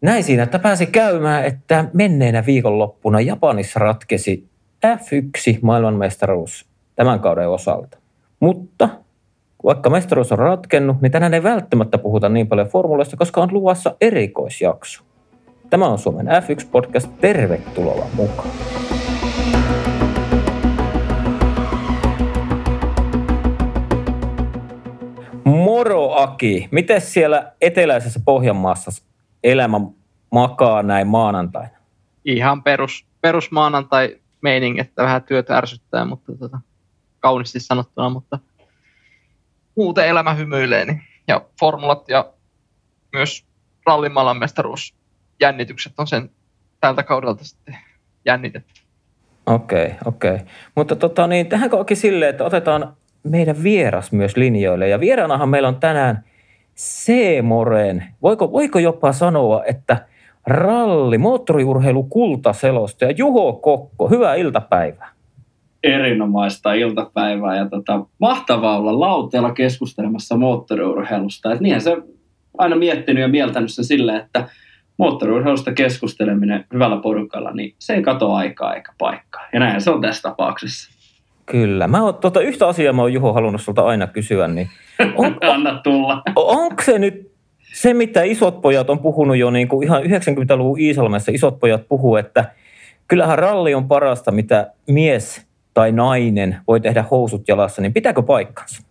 näin siinä, että pääsi käymään, että menneenä viikonloppuna Japanissa ratkesi F1 maailmanmestaruus tämän kauden osalta. Mutta vaikka mestaruus on ratkennut, niin tänään ei välttämättä puhuta niin paljon formuloista, koska on luvassa erikoisjakso. Tämä on Suomen F1-podcast. Tervetuloa mukaan. Moro Aki, miten siellä eteläisessä Pohjanmaassa elämä makaa näin maanantaina? Ihan perus, perus maanantai meining, että vähän työtä ärsyttää, mutta tota, kauniisti sanottuna, mutta muuten elämä hymyilee. Niin. Ja formulat ja myös rallimaailman mestaruus jännitykset on sen tältä kaudelta sitten jännitetty. Okei, okay, okei. Okay. Mutta tota, niin, tähän onkin silleen, että otetaan meidän vieras myös linjoille. Ja vieraanahan meillä on tänään Seemoren, voiko, voiko jopa sanoa, että ralli, moottoriurheilu kultaselosta ja Juho Kokko, hyvää iltapäivää. Erinomaista iltapäivää ja tota, mahtavaa olla lauteella keskustelemassa moottoriurheilusta. Et niinhän se aina miettinyt ja mieltänyt se sille, että moottoriurheilusta keskusteleminen hyvällä porukalla, niin se ei katoa aikaa eikä paikkaa. Ja näin se on tässä tapauksessa. Kyllä. Mä oon, tota, yhtä asiaa mä oon Juho halunnut sulta aina kysyä, niin on, Anna tulla. onko se nyt se, mitä isot pojat on puhunut jo niin kuin ihan 90-luvun Iisalmessa, isot pojat puhuu, että kyllähän ralli on parasta, mitä mies tai nainen voi tehdä housut jalassa, niin pitääkö paikkansa?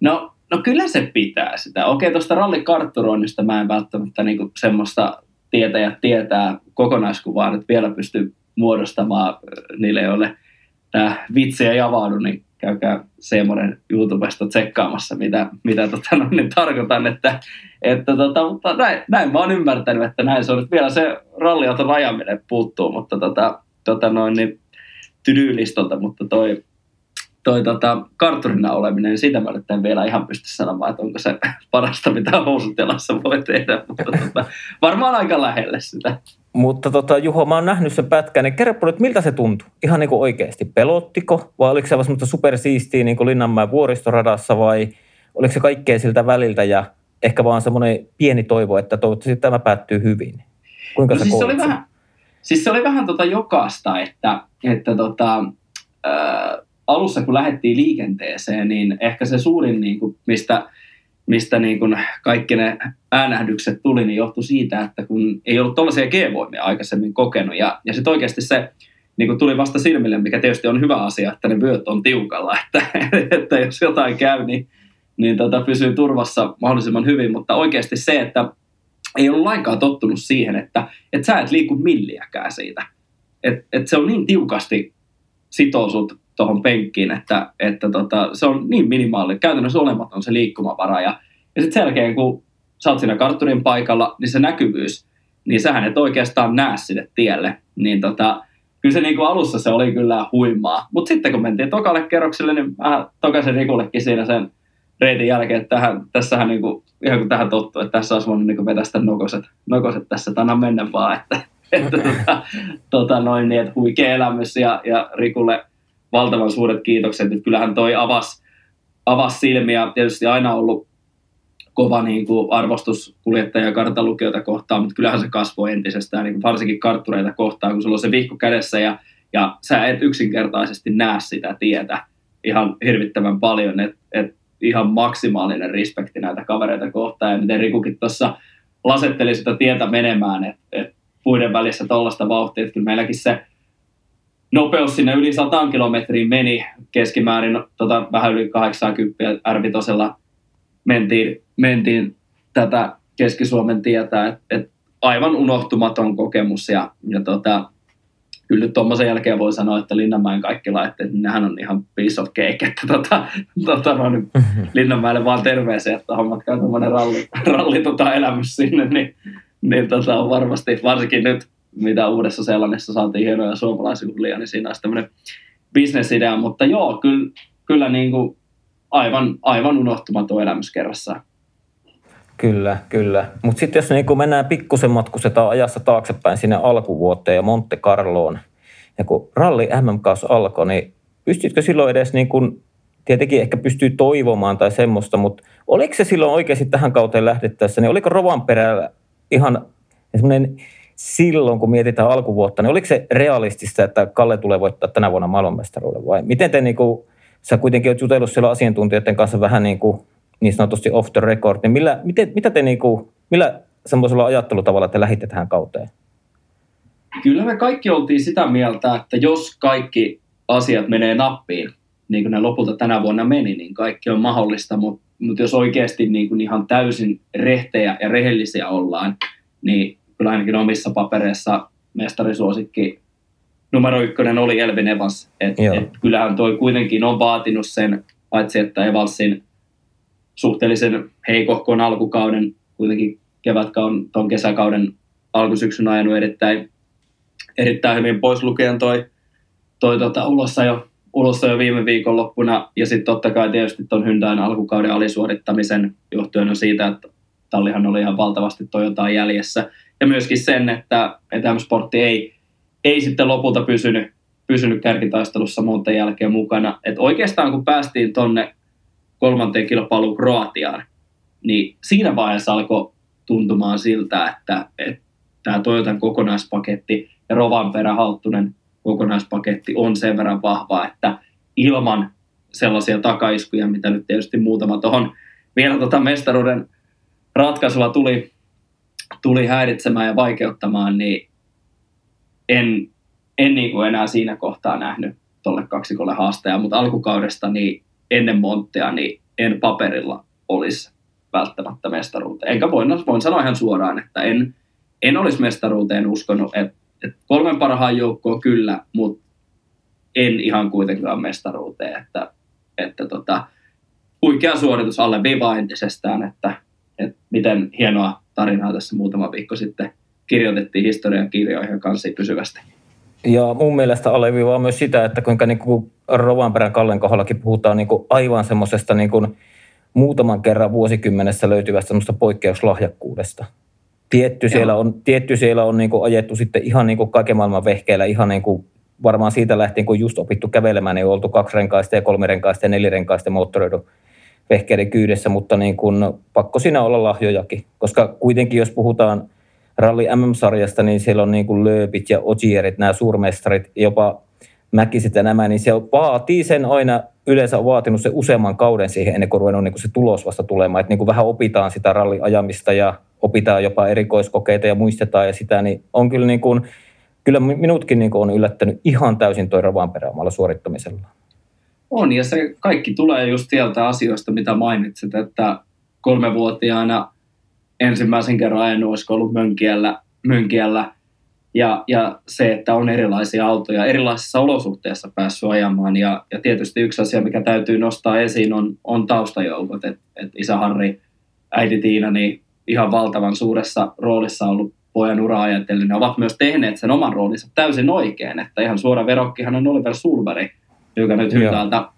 No, no kyllä se pitää sitä. Okei, tuosta rallikartturoinnista mä en välttämättä niin semmoista tietäjät tietää kokonaiskuvaa, että vielä pystyy muodostamaan niille, joille – tämä vitsi ei avaudu, niin käykää Seemoren YouTubesta tsekkaamassa, mitä, mitä tota, no, niin tarkoitan. Että, että tota, mutta näin, näin mä oon ymmärtänyt, että näin se on. Nyt vielä se ralliauton rajaminen puuttuu, mutta tota, tota noin, niin, tydyylistolta, mutta toi, toi tota, kartturina oleminen, niin siitä mä nyt en vielä ihan pysty sanomaan, että onko se parasta, mitä housutelassa voi tehdä, mutta tota, varmaan aika lähelle sitä. Mutta tota, Juho, mä oon nähnyt sen pätkän, niin kerro nyt, miltä se tuntui? Ihan niin kuin oikeasti. Pelottiko vai oliko se vaan semmoista supersiistiä niin kuin Linnanmäen vuoristoradassa vai oliko se kaikkea siltä väliltä ja ehkä vaan semmoinen pieni toivo, että toivottavasti tämä päättyy hyvin? Kuinka no, siis se oli vähän, Siis se oli vähän tota jokaista, että, että tota, ää, alussa kun lähdettiin liikenteeseen, niin ehkä se suurin, niin kuin, mistä mistä niin kuin kaikki ne äänähdykset tuli, niin johtui siitä, että kun ei ollut tuollaisia G-voimia aikaisemmin kokenut. Ja, ja sitten oikeasti se niin kuin tuli vasta silmille, mikä tietysti on hyvä asia, että ne vyöt on tiukalla, että, että jos jotain käy, niin, niin tota, pysyy turvassa mahdollisimman hyvin. Mutta oikeasti se, että ei ollut lainkaan tottunut siihen, että, että sä et liiku milliäkään siitä. Et, et se on niin tiukasti sitousut tuohon penkkiin, että, että tota, se on niin minimaali, käytännössä olematon se liikkumavara. Ja, ja sitten sen jälkeen, kun sä oot siinä kartturin paikalla, niin se näkyvyys, niin sähän et oikeastaan näe sinne tielle. Niin tota, kyllä se niin kuin alussa se oli kyllä huimaa. Mutta sitten kun mentiin tokalle kerrokselle, niin mä tokasin Rikullekin siinä sen reitin jälkeen, että tähän, tässähän niin kuin, ihan kuin tähän tottuu, että tässä olisi voinut niin vetää sitä nokoset, nokoset tässä, että mennä vaan, että, että tota, tota noin, niin, että huikea elämys ja, ja Rikulle valtavan suuret kiitokset, että kyllähän toi avasi avas silmiä, tietysti aina ollut kova niin kuin arvostus kuljettaja- ja kartalukijoita kohtaan, mutta kyllähän se kasvoi entisestään, niin varsinkin karttureita kohtaan, kun sulla on se vihko kädessä ja, ja sä et yksinkertaisesti näe sitä tietä ihan hirvittävän paljon, että et ihan maksimaalinen respekti näitä kavereita kohtaan. Ja miten Rikukin tuossa lasetteli sitä tietä menemään, että et puiden välissä tuollaista vauhtia, että kyllä meilläkin se nopeus sinne yli 100 kilometriin meni keskimäärin tota, vähän yli 80 r mentiin, mentiin tätä Keski-Suomen tietä, että et aivan unohtumaton kokemus ja, ja tota, kyllä nyt tuommoisen jälkeen voi sanoa, että Linnanmäen kaikki laitteet, niin nehän on ihan piece of cake, että tota, tota, no, niin Linnanmäelle vaan terveisiä, että hommatkaa tuommoinen ralli, ralli tota, elämys sinne, niin, niin tota, on varmasti, varsinkin nyt mitä uudessa Seelannissa saatiin hienoja suomalaisjuhlia, niin siinä olisi tämmöinen bisnesidea, mutta joo, kyllä, kyllä niin kuin aivan, aivan unohtumaton elämys kerrassaan. Kyllä, kyllä. Mutta sitten jos niin mennään pikkusen matkustetaan ajassa taaksepäin sinne alkuvuoteen ja Monte Carloon, ja kun ralli mm alkoi, niin pystytkö silloin edes niin kuin, tietenkin ehkä pystyy toivomaan tai semmoista, mutta oliko se silloin oikeasti tähän kauteen lähdettäessä, niin oliko Rovanperällä ihan semmoinen silloin, kun mietitään alkuvuotta, niin oliko se realistista, että Kalle tulee voittaa tänä vuonna maailmanmestaruuden vai miten te niin kuin, sä kuitenkin olet jutellut siellä asiantuntijoiden kanssa vähän niin, kuin, niin sanotusti off the record, niin millä, miten, mitä te niin kuin, millä semmoisella ajattelutavalla te lähditte tähän kauteen? Kyllä me kaikki oltiin sitä mieltä, että jos kaikki asiat menee nappiin, niin kuin ne lopulta tänä vuonna meni, niin kaikki on mahdollista, mutta, mutta jos oikeasti niin kuin ihan täysin rehtejä ja rehellisiä ollaan, niin kyllä ainakin omissa papereissa mestarisuosikki numero ykkönen oli Elvin Evans. Et, et kyllähän toi kuitenkin on vaatinut sen, paitsi että Evansin suhteellisen heikohkon alkukauden, kuitenkin kevätkauden, tuon kesäkauden alkusyksyn ajanut erittäin, erittäin hyvin pois lukien toi, toi tota, ulossa jo ulossa jo viime viikonloppuna. Ja sitten totta kai tietysti tuon Hyundain alkukauden alisuorittamisen johtuen on siitä, että tallihan oli ihan valtavasti Toyotaa jäljessä. Ja myöskin sen, että, että M-Sportti ei, ei sitten lopulta pysynyt, pysynyt kärkitaistelussa muuten jälkeen mukana. Et oikeastaan kun päästiin tonne kolmanteen kilpailuun Kroatiaan, niin siinä vaiheessa alkoi tuntumaan siltä, että, että tämä Toyotan kokonaispaketti ja Rovanperä Halttunen kokonaispaketti on sen verran vahva, että ilman sellaisia takaiskuja, mitä nyt tietysti muutama tuohon vielä tota mestaruuden ratkaisulla tuli, tuli häiritsemään ja vaikeuttamaan, niin en, en niin kuin enää siinä kohtaa nähnyt tuolle kaksikolle haastajaa, mutta alkukaudesta niin ennen Monttea niin en paperilla olisi välttämättä mestaruuteen. Enkä voin, voin sanoa ihan suoraan, että en, en olisi mestaruuteen uskonut, että et kolmen parhaan joukkoa kyllä, mutta en ihan kuitenkaan mestaruuteen, että, että tota, huikea suoritus alle viivaa entisestään, että, että miten hienoa tarinaa tässä muutama viikko sitten. Kirjoitettiin historian kirjoihin kanssa pysyvästi. Ja mun mielestä alleviivaa myös sitä, että kuinka niin kuin Rovanperän Kallen kohdallakin puhutaan niin kuin aivan semmoisesta niin kuin muutaman kerran vuosikymmenessä löytyvästä semmoista poikkeuslahjakkuudesta. Tietty siellä on, tietty siellä on niin kuin ajettu sitten ihan niin kuin kaiken maailman vehkeillä, ihan niin kuin varmaan siitä lähtien, kun just opittu kävelemään, niin on oltu kaksirenkaista ja kolmirenkaista ja nelirenkaista moottoreidun vehkeiden kyydessä, mutta niin kuin, pakko siinä olla lahjojakin, koska kuitenkin jos puhutaan Ralli MM-sarjasta, niin siellä on niin kuin lööpit ja ogierit, nämä suurmestarit, jopa mäkiset ja nämä, niin se vaatii sen aina, yleensä on vaatinut se useamman kauden siihen ennen kuin ruvennut niin kuin se tulos vasta tulemaan, että niin kuin vähän opitaan sitä ralliajamista ja opitaan jopa erikoiskokeita ja muistetaan ja sitä, niin on kyllä, niin kuin, kyllä minutkin niin kuin on yllättänyt ihan täysin toi Rovanperä omalla suorittamisella. On, ja se kaikki tulee just sieltä asioista, mitä mainitsit, että kolmevuotiaana ensimmäisen kerran ajanut, olisiko ollut Mönkiellä, Mönkiellä ja, ja se, että on erilaisia autoja, erilaisissa olosuhteissa päässyt ajamaan. Ja, ja tietysti yksi asia, mikä täytyy nostaa esiin, on, on taustajoukot. Että et isä Harri, äiti Tiina, niin ihan valtavan suuressa roolissa ollut pojan ura ajatellen. Ne ovat myös tehneet sen oman roolinsa täysin oikein, että ihan suora verokkihan on Oliver Sulberg, joka nyt Hyndältä,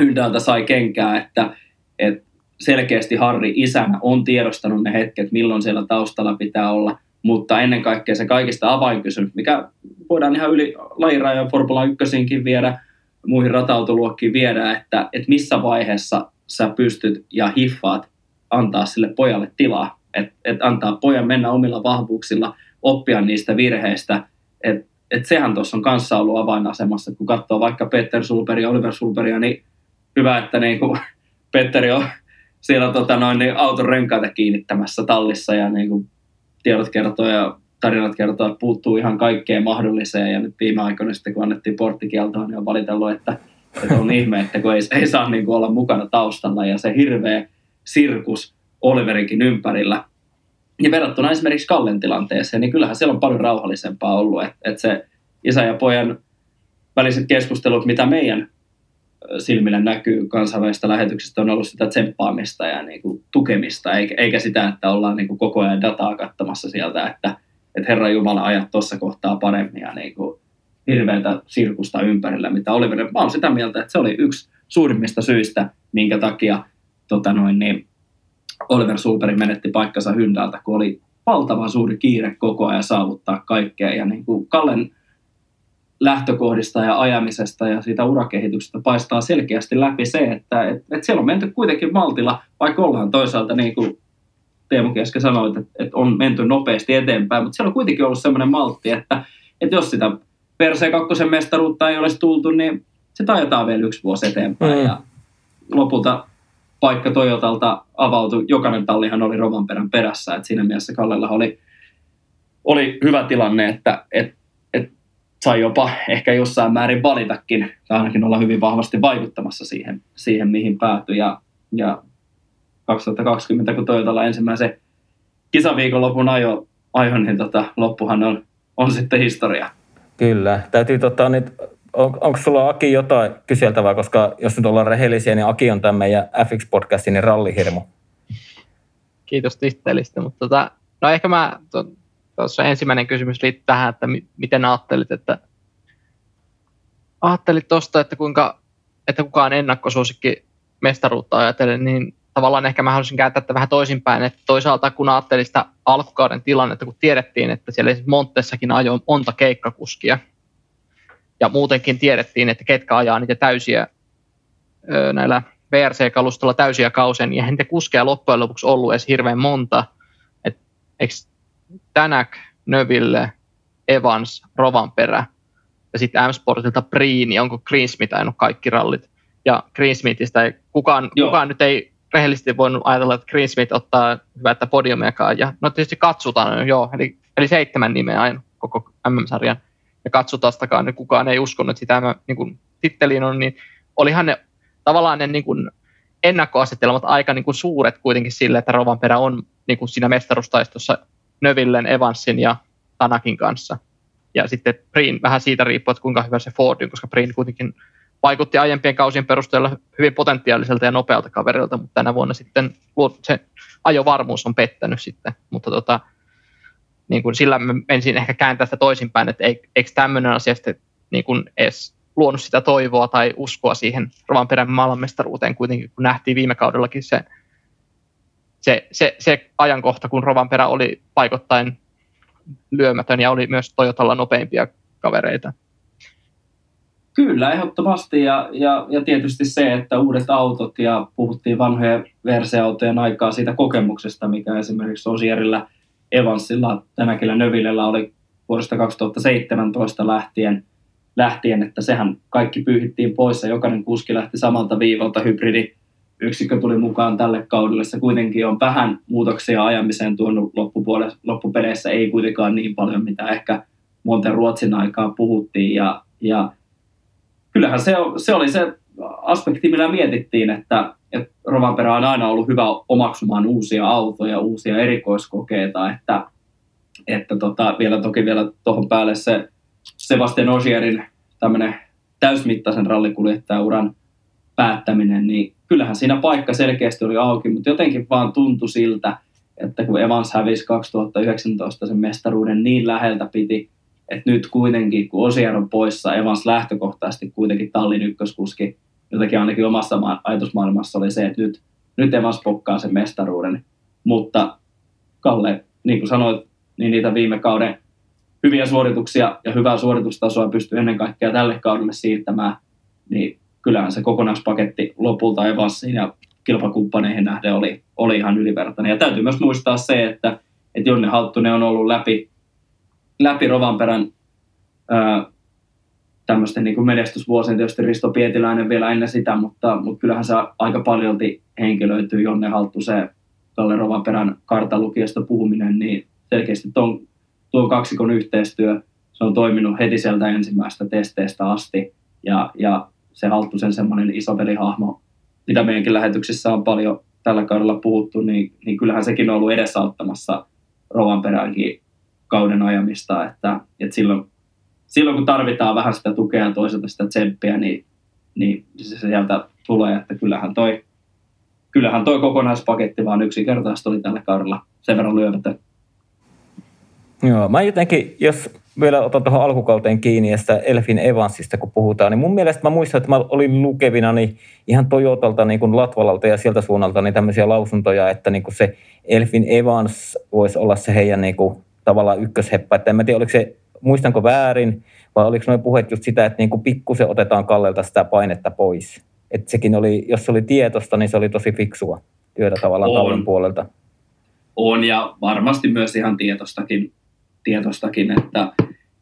Hyndältä sai kenkää, että, että selkeästi Harri isänä on tiedostanut ne hetket, milloin siellä taustalla pitää olla, mutta ennen kaikkea se kaikista avainkysymys, mikä voidaan ihan yli lajirajan Formula 1 viedä, muihin ratautoluokkiin viedä, että, että missä vaiheessa sä pystyt ja hiffaat antaa sille pojalle tilaa, että et antaa pojan mennä omilla vahvuuksilla, oppia niistä virheistä, että et sehän tuossa on kanssa ollut avainasemassa, kun katsoo vaikka Peter Sulberia ja Oliver Sulberia, niin hyvä, että niin kuin Petteri on siellä tota noin, niin auton renkaita kiinnittämässä tallissa ja niin kuin tiedot kertoo ja tarinat kertoo, että puuttuu ihan kaikkeen mahdolliseen ja nyt viime aikoina sitten kun annettiin porttikieltoa, niin on valitellut, että, että on ihme, että kun ei, ei saa niin kuin olla mukana taustalla ja se hirveä sirkus Oliverinkin ympärillä. Ja verrattuna esimerkiksi Kallen tilanteeseen, niin kyllähän siellä on paljon rauhallisempaa ollut, että, että se isä ja pojan väliset keskustelut, mitä meidän silmille näkyy kansainvälisestä lähetyksestä, on ollut sitä tsemppaamista ja niin kuin tukemista, eikä, sitä, että ollaan niin kuin koko ajan dataa katsomassa sieltä, että, että Herra Jumala ajat tuossa kohtaa paremmin ja niin kuin hirveätä sirkusta ympärillä, mitä Oliver. Mä olen sitä mieltä, että se oli yksi suurimmista syistä, minkä takia tota noin, niin Oliver Sulperi menetti paikkansa Hyndältä, kun oli valtavan suuri kiire koko ajan saavuttaa kaikkea. Ja niin kuin Kallen lähtökohdista ja ajamisesta ja siitä urakehityksestä paistaa selkeästi läpi se, että et, et siellä on menty kuitenkin maltilla, vaikka ollaan toisaalta niin kuin Teemu äsken sanoit, että, että on menty nopeasti eteenpäin, mutta siellä on kuitenkin ollut sellainen maltti, että, että jos sitä Perseen kakkosen mestaruutta ei olisi tultu, niin se ajetaan vielä yksi vuosi eteenpäin. Mm. Ja lopulta paikka Toyotalta avautui, jokainen tallihan oli Rovanperän perässä, että siinä mielessä Kallella oli, oli hyvä tilanne, että, että, että sai jopa ehkä jossain määrin valitakin, tai ainakin olla hyvin vahvasti vaikuttamassa siihen, siihen mihin päätyi. Ja, ja 2020, kun Toyotalla ensimmäisen kisaviikonlopun ajo, ajo niin tota, loppuhan on, on sitten historia. Kyllä. Täytyy tota, nyt on, onko sulla Aki jotain kyseltävää, koska jos nyt ollaan rehellisiä, niin Aki on tämä meidän FX-podcastin niin rallihirmu. Kiitos tittelistä, mutta tota, no ehkä mä, tuossa ensimmäinen kysymys liittyy tähän, että mi, miten ajattelit, että ajattelit tuosta, että kuinka, että kukaan ennakkosuosikki mestaruutta ajatellen, niin tavallaan ehkä mä haluaisin kääntää tätä vähän toisinpäin, että toisaalta kun ajattelin sitä alkukauden tilannetta, kun tiedettiin, että siellä Montessakin ajoi monta keikkakuskia, ja muutenkin tiedettiin, että ketkä ajaa niitä täysiä ö, näillä VRC-kalustolla täysiä kausia, niin eihän niitä kuskeja loppujen lopuksi ollut edes hirveän monta. Et, eikö Tänäk, Növille, Evans, Rovanperä ja sitten M-Sportilta Priini, onko Greensmith ajanut kaikki rallit. Ja Greensmithistä ei, kukaan, kukaan nyt ei rehellisesti voinut ajatella, että Greensmith ottaa hyvää podiumiakaan. Ja no tietysti katsotaan, joo, eli, eli seitsemän nimeä aina koko MM-sarjan ja katsotastakaan, niin kukaan ei uskonut, että sitä mä niin kuin, titteliin on, niin olihan ne tavallaan ne niin kuin, ennakkoasetelmat aika niin kuin, suuret kuitenkin sille, että Rovanperä on niin kuin, siinä mestarustaistossa Növillen, Evansin ja Tanakin kanssa. Ja sitten Prin vähän siitä riippuu, että kuinka hyvä se Ford on, koska Prin kuitenkin vaikutti aiempien kausien perusteella hyvin potentiaaliselta ja nopealta kaverilta, mutta tänä vuonna sitten se ajovarmuus on pettänyt sitten. Mutta tota, niin kuin sillä mä ensin ehkä kääntää sitä toisinpäin, että eikö tämmöinen asia sitten niin kuin edes luonut sitä toivoa tai uskoa siihen Rovanperän maailmanmestaruuteen kuitenkin, kun nähtiin viime kaudellakin se, se, se, se ajankohta, kun Rovanperä oli paikottain lyömätön ja oli myös Toyotalla nopeimpia kavereita. Kyllä, ehdottomasti. Ja, ja, ja tietysti se, että uudet autot ja puhuttiin vanhojen verseautojen aikaa siitä kokemuksesta, mikä esimerkiksi Osierillä – Evansilla, Tänäkillä Növillellä oli vuodesta 2017 lähtien, lähtien, että sehän kaikki pyyhittiin pois ja jokainen kuski lähti samalta viivalta. Hybridi yksikkö tuli mukaan tälle kaudelle. Se kuitenkin on vähän muutoksia ajamiseen tuonut loppupeleissä, ei kuitenkaan niin paljon, mitä ehkä Monten Ruotsin aikaa puhuttiin. Ja, ja kyllähän se, se oli se aspekti, millä mietittiin, että, että Rovanperä on aina ollut hyvä omaksumaan uusia autoja, uusia erikoiskokeita, että, että tota, vielä toki vielä tuohon päälle se Sebastian Osierin tämmöinen täysmittaisen rallikuljettajauran päättäminen, niin kyllähän siinä paikka selkeästi oli auki, mutta jotenkin vaan tuntui siltä, että kun Evans hävisi 2019 sen mestaruuden niin läheltä piti, että nyt kuitenkin, kun Osier on poissa, Evans lähtökohtaisesti kuitenkin tallin ykköskuski, jotenkin ainakin omassa ajatusmaailmassa oli se, että nyt, nyt Evans pokkaa sen mestaruuden. Mutta Kalle, niin kuin sanoit, niin niitä viime kauden hyviä suorituksia ja hyvää suoritustasoa pystyy ennen kaikkea tälle kaudelle siirtämään, niin kyllähän se kokonaispaketti lopulta Evansiin ja kilpakumppaneihin nähden oli, oli ihan ylivertainen. Ja täytyy myös muistaa se, että, että Jonne Halttunen on ollut läpi, läpi Rovanperän ää, tämmöisten niin menestysvuosien, tietysti Risto Pietiläinen vielä ennen sitä, mutta, mutta kyllähän se aika paljolti henkilöityy Jonne se Kalle Rovanperän kartalukiosta puhuminen, niin selkeästi tuon, tuon kaksikon yhteistyö, se on toiminut heti sieltä ensimmäistä testeistä asti, ja, ja se Halttusen semmoinen isovelihahmo, mitä meidänkin lähetyksissä on paljon tällä kaudella puhuttu, niin, niin kyllähän sekin on ollut edesauttamassa Rovanperänkin kauden ajamista, että, että silloin silloin kun tarvitaan vähän sitä tukea ja toisaalta sitä tsemppiä, niin, niin se sieltä tulee, että kyllähän toi, kyllähän toi kokonaispaketti vaan yksinkertaisesti oli tällä kaudella sen verran lyömätön. Joo, mä jotenkin, jos vielä otan tuohon alkukauteen kiinni ja sitä Elfin Evansista kun puhutaan, niin mun mielestä mä muistan, että mä olin lukevina niin ihan Toyotalta niin kuin Latvalalta ja sieltä suunnalta niin tämmöisiä lausuntoja, että niin kuin se Elfin Evans voisi olla se heidän niin kuin, tavallaan ykkösheppä. Että en mä tiedä, oliko se muistanko väärin, vai oliko noin puheet just sitä, että niin kuin pikkusen otetaan Kallelta sitä painetta pois. Että sekin oli, jos se oli tietosta, niin se oli tosi fiksua työtä tavallaan on. tallin puolelta. on ja varmasti myös ihan tietostakin, tietostakin että,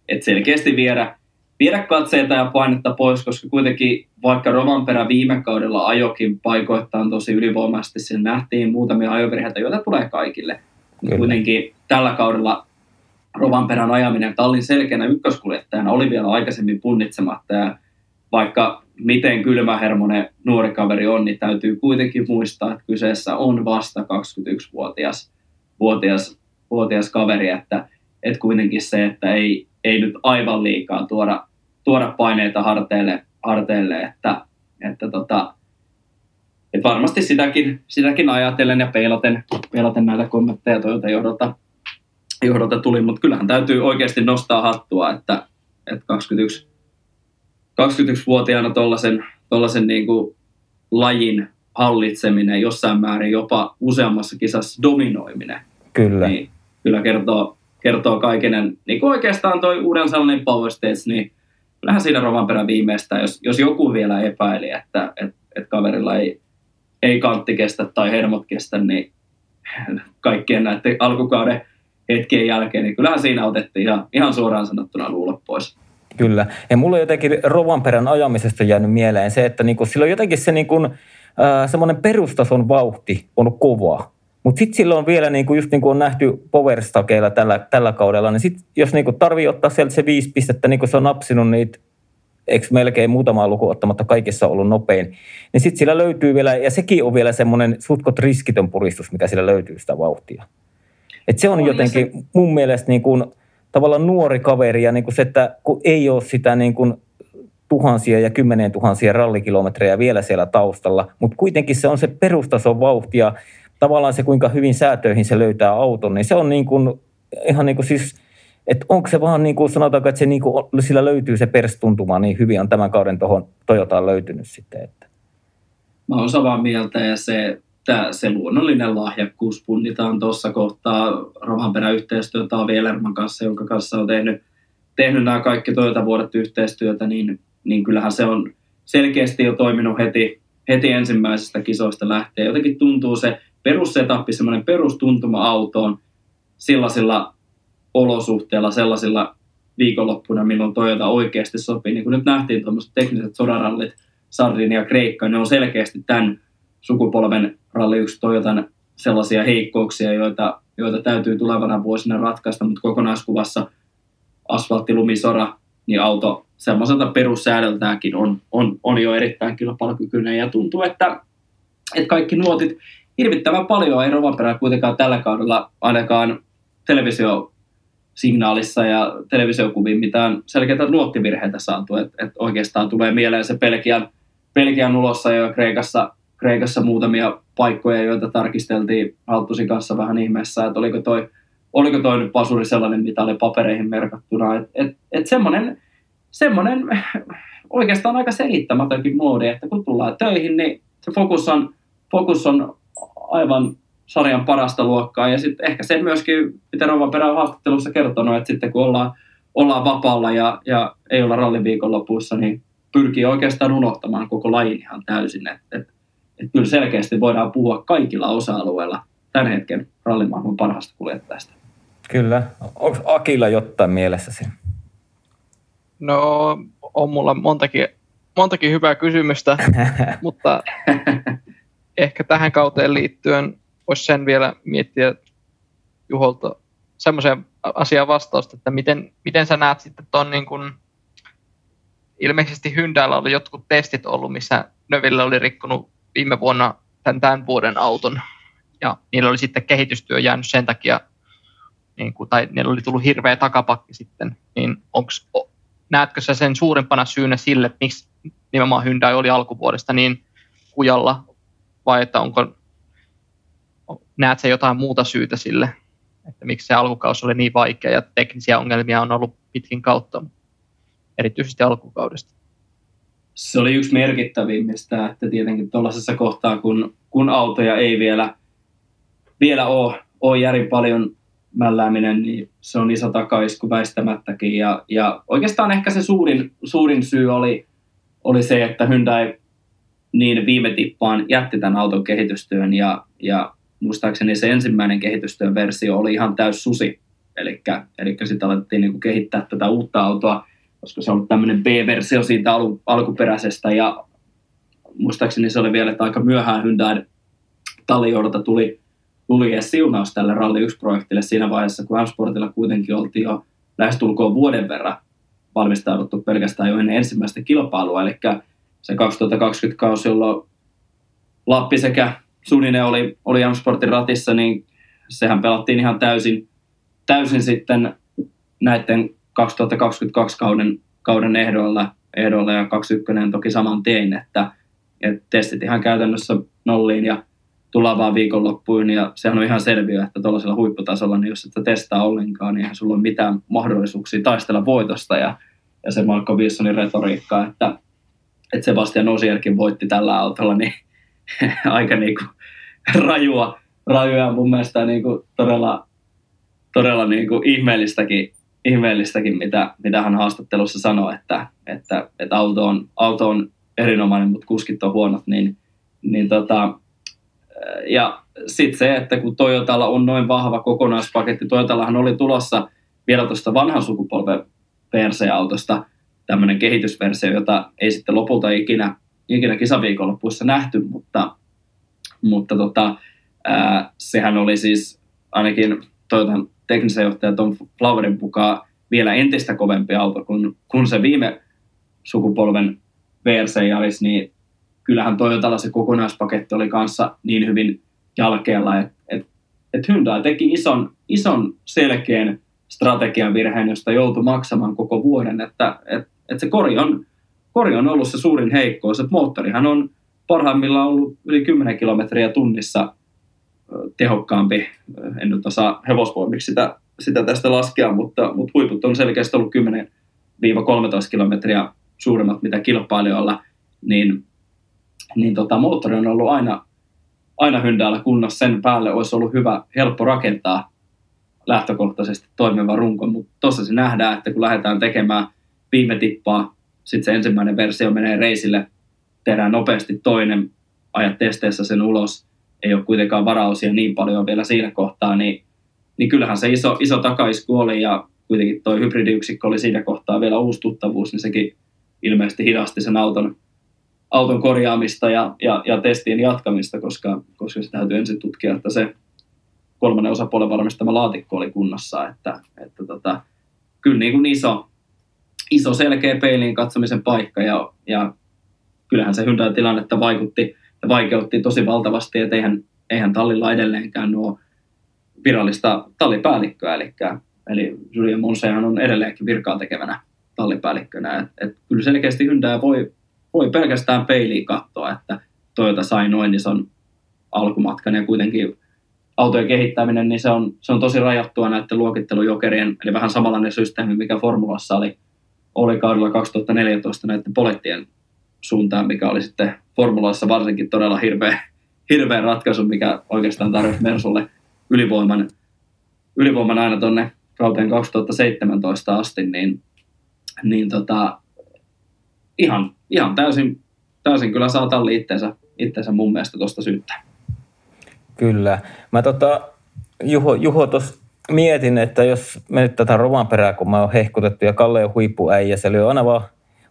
että selkeästi viedä, viedä katseita ja painetta pois, koska kuitenkin vaikka Rovanperä viime kaudella ajokin paikoittain tosi ylivoimaisesti, sen nähtiin muutamia ajovirheitä, joita tulee kaikille. Kyllä. Kuitenkin tällä kaudella Rovanperän ajaminen. Tallin selkeänä ykköskuljettajana oli vielä aikaisemmin punnitsematta. Ja vaikka miten kylmähermonen nuori kaveri on, niin täytyy kuitenkin muistaa, että kyseessä on vasta 21-vuotias vuotias, vuotias kaveri, että, että kuitenkin se, että ei, ei nyt aivan liikaa tuoda, tuoda paineita harteille, harteille että, että tota, että varmasti sitäkin, sitäkin ajatellen ja peilaten, peilaten näitä kommentteja Toyota johdolta, johdolta tuli, mutta kyllähän täytyy oikeasti nostaa hattua, että, että 21, 21-vuotiaana tuollaisen tollasen niin kuin lajin hallitseminen, jossain määrin jopa useammassa kisassa dominoiminen, kyllä, niin kyllä kertoo, kertoo kaikinen, niin kuin oikeastaan toi uuden sellainen Power States, niin kyllähän siinä Rovanperä viimeistään, jos, jos joku vielä epäili, että et, et kaverilla ei, ei kantti kestä tai hermot kestä, niin kaikkien näiden alkukauden hetkien jälkeen, niin kyllähän siinä otettiin ihan, ihan suoraan sanottuna luulla pois. Kyllä. Ja mulla on jotenkin Rovanperän ajamisesta jäänyt mieleen se, että niinku, sillä on jotenkin se niinku, äh, semmoinen perustason vauhti on kova. Mutta sitten sillä on vielä, niinku, just niin kuin on nähty Powerstakeilla tällä, tällä kaudella, niin sit, jos niinku tarvii ottaa sieltä se viisi pistettä, niin kuin se on napsinut niitä eikö melkein muutama luku ottamatta kaikissa ollut nopein, niin sitten sillä löytyy vielä, ja sekin on vielä semmoinen sutkot riskitön puristus, mikä sillä löytyy sitä vauhtia. Et se on, on jotenkin se... mun mielestä niin kuin, tavallaan nuori kaveri ja niin kuin se, että kun ei ole sitä niin kuin tuhansia ja kymmenen tuhansia rallikilometrejä vielä siellä taustalla, mutta kuitenkin se on se perustason vauhti ja tavallaan se, kuinka hyvin säätöihin se löytää auton, niin se on niin kuin, ihan niin kuin siis, että onko se vaan niin kuin sanotaanko, että se niin kuin, sillä löytyy se perstuntuma niin hyvin on tämän kauden tuohon Toyotaan löytynyt sitten. Että. Mä oon samaa mieltä ja se että se luonnollinen lahjakkuus punnitaan tuossa kohtaa. Rovanperä yhteistyötä on Vielerman kanssa, jonka kanssa on tehnyt, tehnyt nämä kaikki Toyota vuodet yhteistyötä, niin, niin kyllähän se on selkeästi jo toiminut heti, heti ensimmäisestä kisoista lähtien. Jotenkin tuntuu se perussetappi, semmoinen perustuntuma autoon sellaisilla olosuhteilla, sellaisilla viikonloppuna, milloin Toyota oikeasti sopii. Niin kuin nyt nähtiin tuommoiset tekniset sodarallit, Sardin ja Kreikka, ne on selkeästi tämän sukupolven Ralli 1 Toyotan sellaisia heikkouksia, joita, joita täytyy tulevana vuosina ratkaista, mutta kokonaiskuvassa asfalttilumisora, niin auto semmoiselta perussäädöltäänkin on, on, on jo erittäin kilpailukykyinen. Ja tuntuu, että, että kaikki nuotit hirvittävän paljon ei Rovanperä kuitenkaan tällä kaudella ainakaan televisiosignaalissa ja televisiokuviin mitään selkeitä nuottivirheitä saatu, että et oikeastaan tulee mieleen se Belgian, Belgian ulossa jo Kreikassa Kreikassa muutamia paikkoja, joita tarkisteltiin Haltusin kanssa vähän ihmeessä, että oliko toi, oliko toi nyt pasuri sellainen, mitä oli papereihin merkattuna. Että et, et semmoinen, semmoinen oikeastaan aika selittämätönkin moodi, että kun tullaan töihin, niin se fokus on, fokus on aivan sarjan parasta luokkaa. Ja sitten ehkä se myöskin, mitä Rova Perä on haastattelussa kertonut, että sitten kun ollaan, ollaan vapaalla ja, ja ei olla ralliviikon lopussa, niin pyrkii oikeastaan unohtamaan koko lajin ihan täysin. Että et että kyllä selkeästi voidaan puhua kaikilla osa-alueilla tämän hetken rallimaailman parhaasta kuljettajasta. Kyllä. Onko Akilla jotain mielessäsi? No, on mulla montakin, montakin hyvää kysymystä, mutta ehkä tähän kauteen liittyen voisi sen vielä miettiä Juholta semmoisen asian vastausta, että miten, miten sä näet sitten tuon niin kun, ilmeisesti Hyndäällä oli jotkut testit ollut, missä Növille oli rikkonut viime vuonna tämän, tämän vuoden auton. Ja niillä oli sitten kehitystyö jäänyt sen takia, niin kuin, tai niillä oli tullut hirveä takapakki sitten, niin onks, näetkö sä sen suurimpana syynä sille, että miksi nimenomaan Hyundai oli alkuvuodesta niin kujalla, vai että onko, näet sä jotain muuta syytä sille, että miksi se alkukausi oli niin vaikea ja teknisiä ongelmia on ollut pitkin kautta, erityisesti alkukaudesta? Se oli yksi merkittävimmistä, että tietenkin tuollaisessa kohtaa, kun, kun autoja ei vielä, vielä ole, ole järin paljon mällääminen, niin se on iso takaisku väistämättäkin. Ja, ja oikeastaan ehkä se suurin, suurin syy oli, oli se, että Hyundai niin viime tippaan jätti tämän auton kehitystyön ja, ja muistaakseni se ensimmäinen kehitystyön versio oli ihan täys susi. Eli, sitten alettiin niin kehittää tätä uutta autoa, koska se on tämmöinen B-versio siitä al- alkuperäisestä ja muistaakseni se oli vielä, että aika myöhään Hyundai tallijohdolta tuli, tuli edes siunaus tälle Rally 1-projektille siinä vaiheessa, kun M-Sportilla kuitenkin oltiin jo lähestulkoon vuoden verran valmistauduttu pelkästään jo ennen ensimmäistä kilpailua, eli se 2020 kausi, jolloin Lappi sekä Suninen oli, oli M-Sportin ratissa, niin sehän pelattiin ihan täysin, täysin sitten näiden 2022 kauden, kauden ehdoilla, ehdoilla ja 21 toki saman tein, että, että testit ihan käytännössä nolliin ja tullaan vaan viikonloppuun ja sehän on ihan selviö, että tuollaisella huipputasolla, niin jos et testaa ollenkaan, niin eihän sulla ole mitään mahdollisuuksia taistella voitosta ja, ja se Marko Wilsonin retoriikka, että, että Sebastian Osierkin voitti tällä autolla, niin aika niin kuin rajua, rajuja mun mielestä niin kuin todella, todella niin kuin ihmeellistäkin, ihmeellistäkin mitä, mitä hän haastattelussa sanoi, että, että, että auto, on, auto on erinomainen, mutta kuskit on huonot, niin, niin tota, ja sitten se, että kun Toyotalla on noin vahva kokonaispaketti, Toyotallahan oli tulossa vielä tuosta vanhan sukupolven VRC-autosta tämmöinen kehitysversio, jota ei sitten lopulta ikinä, ikinä kisaviikonloppuissa nähty, mutta, mutta tota, ää, sehän oli siis ainakin Toyotan teknisen johtaja Tom Flowerin mukaan vielä entistä kovempi auto kuin, kun se viime sukupolven VRC Yaris, niin kyllähän Toyotalla se kokonaispaketti oli kanssa niin hyvin jalkeella, että et, et Hyundai teki ison, ison selkeän strategian virheen, josta joutui maksamaan koko vuoden, että et, et se kori on, kori on ollut se suurin heikkous, että moottorihan on parhaimmillaan ollut yli 10 kilometriä tunnissa tehokkaampi, en nyt osaa hevosvoimiksi sitä, sitä tästä laskea, mutta, mutta huiput on selkeästi ollut 10-13 kilometriä suuremmat mitä kilpailijoilla, niin niin tota, moottori on ollut aina, aina Hyndäällä kunnossa. Sen päälle olisi ollut hyvä, helppo rakentaa lähtökohtaisesti toimiva runko, mutta tuossa se nähdään, että kun lähdetään tekemään viime tippaa, sitten se ensimmäinen versio menee reisille, tehdään nopeasti toinen, ajat testeissä sen ulos, ei ole kuitenkaan varausia niin paljon vielä siinä kohtaa, niin, niin kyllähän se iso, iso takaisku oli ja kuitenkin tuo hybridiyksikkö oli siinä kohtaa vielä uusi tuttavuus, niin sekin ilmeisesti hidasti sen auton auton korjaamista ja, ja, ja testien jatkamista, koska, koska se täytyy ensin tutkia, että se kolmannen osapuolen varmistama laatikko oli kunnossa. Että, että tota, kyllä niin kuin iso, iso selkeä peiliin katsomisen paikka ja, ja kyllähän se Hyundai tilannetta vaikutti vaikeutti tosi valtavasti, että eihän, eihän tallilla edelleenkään nuo virallista tallipäällikköä, eli, eli Julien Monsehan on edelleenkin virkaa tekevänä tallipäällikkönä. Et, et kyllä selkeästi Hyundai voi, voi pelkästään peiliin katsoa, että Toyota sai noin ison alkumatkan ja kuitenkin autojen kehittäminen, niin se on, se on tosi rajattua näiden luokittelujokerien, eli vähän samanlainen systeemi, mikä Formulassa oli, oli kaudella 2014 näiden polettien suuntaan, mikä oli sitten Formulassa varsinkin todella hirveä, hirveä ratkaisu, mikä oikeastaan tarvitsi Mersulle ylivoiman, ylivoiman aina tuonne kauteen 2017 asti, niin, niin tota, ihan, ihan täysin, täysin kyllä saa talli itteensä, itteensä mun mielestä tuosta syyttää. Kyllä. Mä tota, Juho, Juho tuossa mietin, että jos me nyt tätä roman perää, kun mä oon hehkutettu ja Kalle on huippuäijä, se lyö aina vaan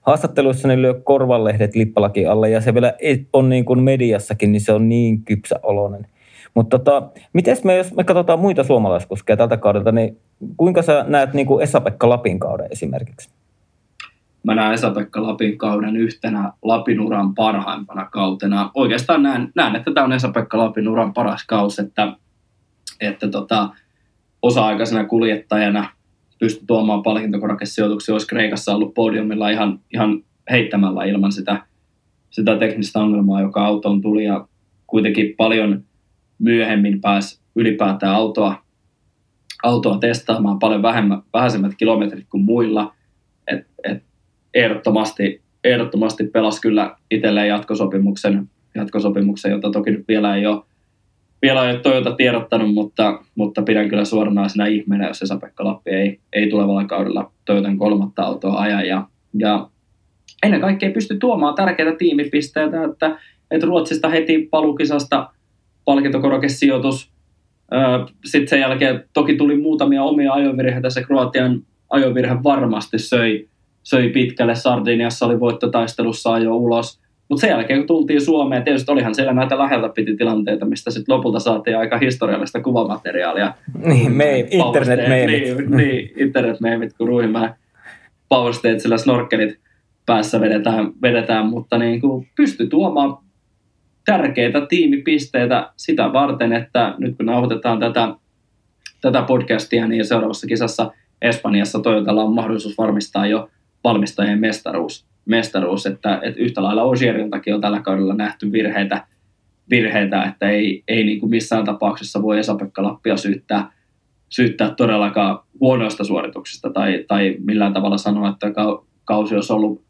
haastatteluissa niin lyö korvanlehdet lippalaki alle ja se vielä on niin kuin mediassakin, niin se on niin kypsä oloinen. Mutta tota, miten me, jos me katsotaan muita suomalaiskuskeja tältä kaudelta, niin kuinka sä näet niin kuin Esa-Pekka Lapin kauden esimerkiksi? mä näen Esa-Pekka Lapin kauden yhtenä Lapin uran parhaimpana kautena. Oikeastaan näen, näen että tämä on Esa-Pekka Lapin uran paras kaus, että, että tota, osa-aikaisena kuljettajana pystyi tuomaan palkintokorakesijoituksia, olisi Kreikassa ollut podiumilla ihan, ihan heittämällä ilman sitä, sitä teknistä ongelmaa, joka autoon tuli ja kuitenkin paljon myöhemmin pääsi ylipäätään autoa, autoa testaamaan paljon vähemmän, vähäisemmät kilometrit kuin muilla. Et, et ehdottomasti, ehdottomasti pelasi kyllä itselleen jatkosopimuksen, jatkosopimuksen, jota toki nyt vielä ei ole, vielä ei ole Toyota tiedottanut, mutta, mutta pidän kyllä suoranaisena ihmeenä, jos Esa-Pekka Lappi ei, ei tulevalla kaudella Toyotan kolmatta autoa aja. Ja, ja ennen kaikkea pysty tuomaan tärkeitä tiimipisteitä, että, että Ruotsista heti palukisasta palkintokorokesijoitus. Sitten sen jälkeen toki tuli muutamia omia ajovirheitä. Se Kroatian ajovirhe varmasti söi, söi pitkälle. Sardiniassa oli voittotaistelussa jo ulos. Mutta sen jälkeen, kun tultiin Suomeen, tietysti olihan siellä näitä läheltä piti tilanteita, mistä sitten lopulta saatiin aika historiallista kuvamateriaalia. Niin, me, internet-meemit. Niin, niin internet-meemit, kun Ruihimäen Power Stagella snorkelit päässä vedetään, vedetään mutta niin kuin pystyi tuomaan tärkeitä tiimipisteitä sitä varten, että nyt kun nauhoitetaan tätä, tätä podcastia, niin seuraavassa kisassa Espanjassa Toyotalla on mahdollisuus varmistaa jo valmistajien mestaruus mestaruus, että, että yhtä lailla Osieriltakin on tällä kaudella nähty virheitä, virheitä että ei, ei niin kuin missään tapauksessa voi Esa-Pekka Lappia syyttää, syyttää todellakaan huonoista suorituksista tai, tai millään tavalla sanoa, että kausi olisi ollut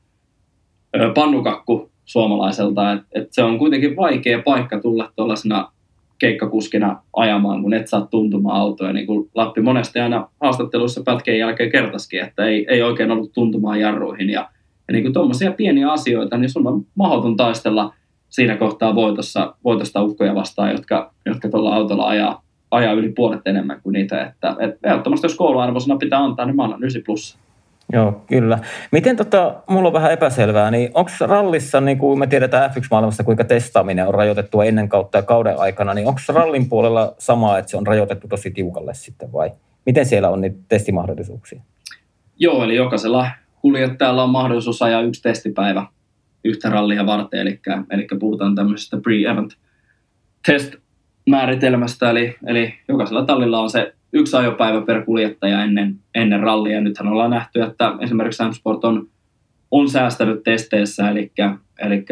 pannukakku suomalaiselta. Et, et se on kuitenkin vaikea paikka tulla tuollaisena keikkakuskina ajamaan, kun et saa tuntumaan autoja. Niin kuin Lappi monesti aina haastatteluissa pätkeen jälkeen kertaskin, että ei, ei oikein ollut tuntumaan jarruihin ja ja niin tuommoisia pieniä asioita, niin sun on mahdoton taistella siinä kohtaa voitossa, voitosta ukkoja vastaan, jotka, jotka tuolla autolla ajaa, ajaa yli puolet enemmän kuin niitä. Että, et ehdottomasti jos kouluarvoisena pitää antaa, niin mä annan 9 plus. Joo, kyllä. Miten tota, mulla on vähän epäselvää, niin onko rallissa, niin kuin me tiedetään F1-maailmassa, kuinka testaaminen on rajoitettua ennen kautta ja kauden aikana, niin onko rallin puolella sama, että se on rajoitettu tosi tiukalle sitten vai miten siellä on niitä testimahdollisuuksia? Joo, eli jokaisella kuljettajalla on mahdollisuus ajaa yksi testipäivä yhtä rallia varten, eli, eli puhutaan tämmöisestä pre-event test-määritelmästä, eli, eli jokaisella tallilla on se yksi ajopäivä per kuljettaja ennen, ennen rallia. Nythän ollaan nähty, että esimerkiksi Sport on, on säästänyt testeissä, eli, eli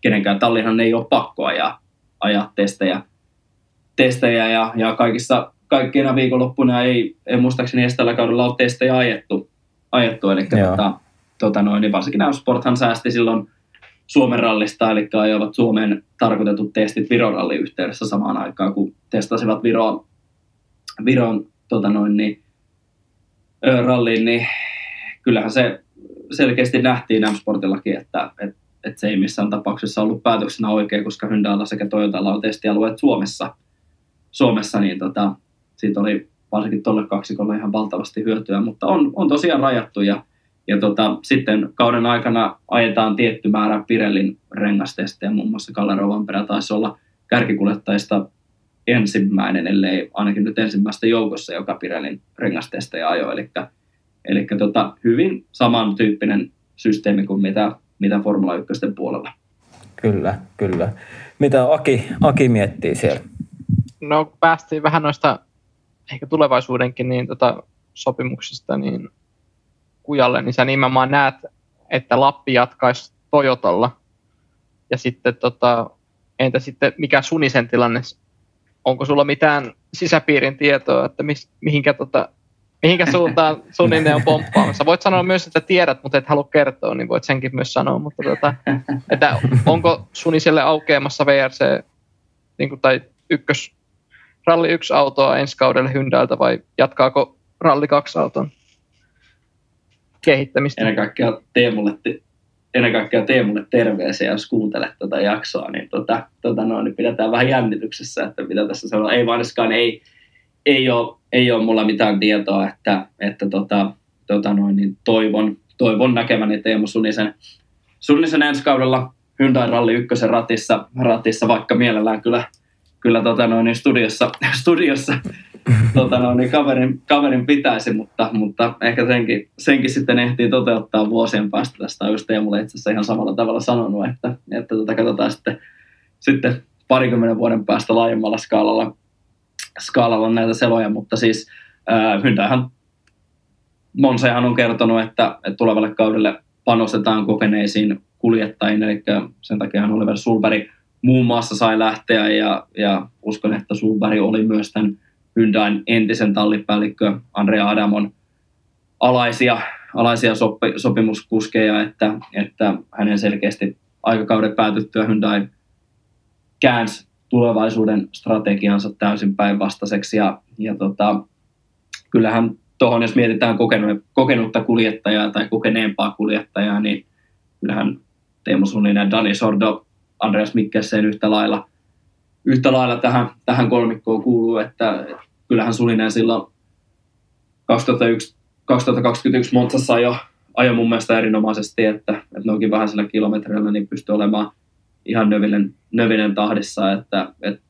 kenenkään tallihan ei ole pakko ajaa, ajaa testejä, testejä. Ja, ja kaikissa, kaikkina viikonloppuna ei, ei muistaakseni edes tällä kaudella ole testejä ajettu, ajettu. Eli tota, tota noin, niin varsinkin Sporthan säästi silloin Suomen rallista, eli ajoivat Suomeen tarkoitetut testit Viron rallin yhteydessä samaan aikaan, kun testasivat Viron, Viron tota noin, niin, ralliin, niin kyllähän se selkeästi nähtiin M-Sportillakin, että, että, että se ei missään tapauksessa ollut päätöksenä oikein, koska Hyundaiilla sekä Toyotalla on testialueet Suomessa, Suomessa niin tota, siitä oli varsinkin tuolle kaksikolle ihan valtavasti hyötyä, mutta on, on tosiaan rajattu ja, ja tota, sitten kauden aikana ajetaan tietty määrä Pirellin rengastestejä, muun muassa Kalle Rovanperä taisi olla kärkikuljettajista ensimmäinen, ellei ainakin nyt ensimmäistä joukossa, joka Pirellin rengastestejä ajoi, eli, eli tota, hyvin samantyyppinen systeemi kuin mitä, mitä Formula 1 puolella. Kyllä, kyllä. Mitä Aki, Aki miettii siellä? No päästiin vähän noista ehkä tulevaisuudenkin niin, tota, sopimuksista niin Kujalle, niin sä nimenomaan näet, että Lappi jatkaisi Toyotalla. Ja sitten tota, entä sitten mikä Sunisen tilanne? Onko sulla mitään sisäpiirin tietoa, että mis, mihinkä, tota, mihinkä suuntaan Suninen on pomppaamassa? Voit sanoa myös, että tiedät, mutta et halua kertoa, niin voit senkin myös sanoa. Mutta tota, että onko Suniselle aukeamassa VRC niin kuin, tai ykkös ralli 1 autoa ensi kaudelle Hyundailta vai jatkaako ralli 2 auton kehittämistä? Ennen kaikkea Teemulle, ennen kaikkea Teemulle terveisiä, jos kuuntelet tätä jaksoa, niin, tota, tota noin, niin pidetään vähän jännityksessä, että mitä tässä sanoo. Ei vainaskaan, ei, ei, ole, ei ole mulla mitään tietoa, että, että tota, tota noin, niin toivon, toivon näkeväni Teemu Sunisen, Sunisen ensi kaudella Hyundai Ralli 1 ratissa, ratissa, vaikka mielellään kyllä kyllä tota noin, niin studiossa, studiossa tota noin, niin kaverin, kaverin pitäisi, mutta, mutta ehkä senkin, senkin sitten ehtii toteuttaa vuosien päästä. Tästä on just Teemulle itse asiassa ihan samalla tavalla sanonut, että, että tota, katsotaan sitten, sitten parikymmenen vuoden päästä laajemmalla skaalalla, skaalalla näitä seloja, mutta siis äh, Monsehan on kertonut, että, että tulevalle kaudelle panostetaan kokeneisiin kuljettajiin, eli sen takia Oliver Sulberg muun muassa sai lähteä ja, ja uskon, että Sulberg oli myös tämän Hyundain entisen tallipäällikkö Andrea Adamon alaisia, alaisia sopi, sopimuskuskeja, että, että hänen selkeästi aikakauden päätyttyä Hyundai käänsi tulevaisuuden strategiansa täysin päinvastaiseksi. Ja, ja tota, kyllähän tuohon, jos mietitään kokenut, kokenutta kuljettajaa tai kokeneempaa kuljettajaa, niin kyllähän Teemu Suninen ja Dani Sordo Andreas Mikkelsen yhtä lailla yhtä lailla tähän, tähän kolmikkoon kuuluu, että kyllähän Sulinen silloin 2001, 2021 Montsassa jo ajo mun mielestä erinomaisesti, että, että noinkin vähäisellä kilometrillä niin pystyy olemaan ihan növinen, növinen tahdissa, että, että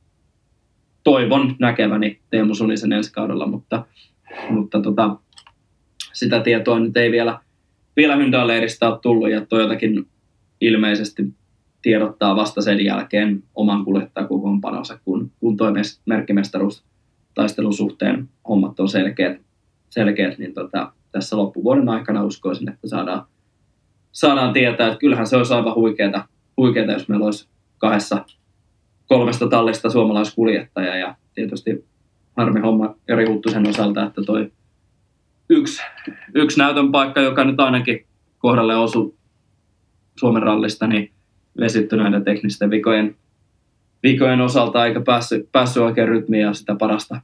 toivon näkeväni Teemu Sulisen ensi kaudella, mutta, mutta tota, sitä tietoa nyt ei vielä, vielä Hyundai-leiristä ole tullut ja Toyotakin ilmeisesti tiedottaa vasta sen jälkeen oman kuljettajakokoonpanonsa, kun, kun toi merkkimestaruus taistelun suhteen hommat on selkeät, selkeät niin tota, tässä loppuvuoden aikana uskoisin, että saadaan, saadaan tietää, että kyllähän se olisi aivan huikeeta, huikeeta jos meillä olisi kahdessa kolmesta tallista suomalaiskuljettaja ja tietysti harmi homma Jari Huttusen osalta, että toi yksi, yksi näytön paikka, joka nyt ainakin kohdalle osui Suomen rallista, niin vesitty näiden teknisten vikojen, vikojen osalta eikä päässyt, päässyt oikein rytmiin ja sitä parasta,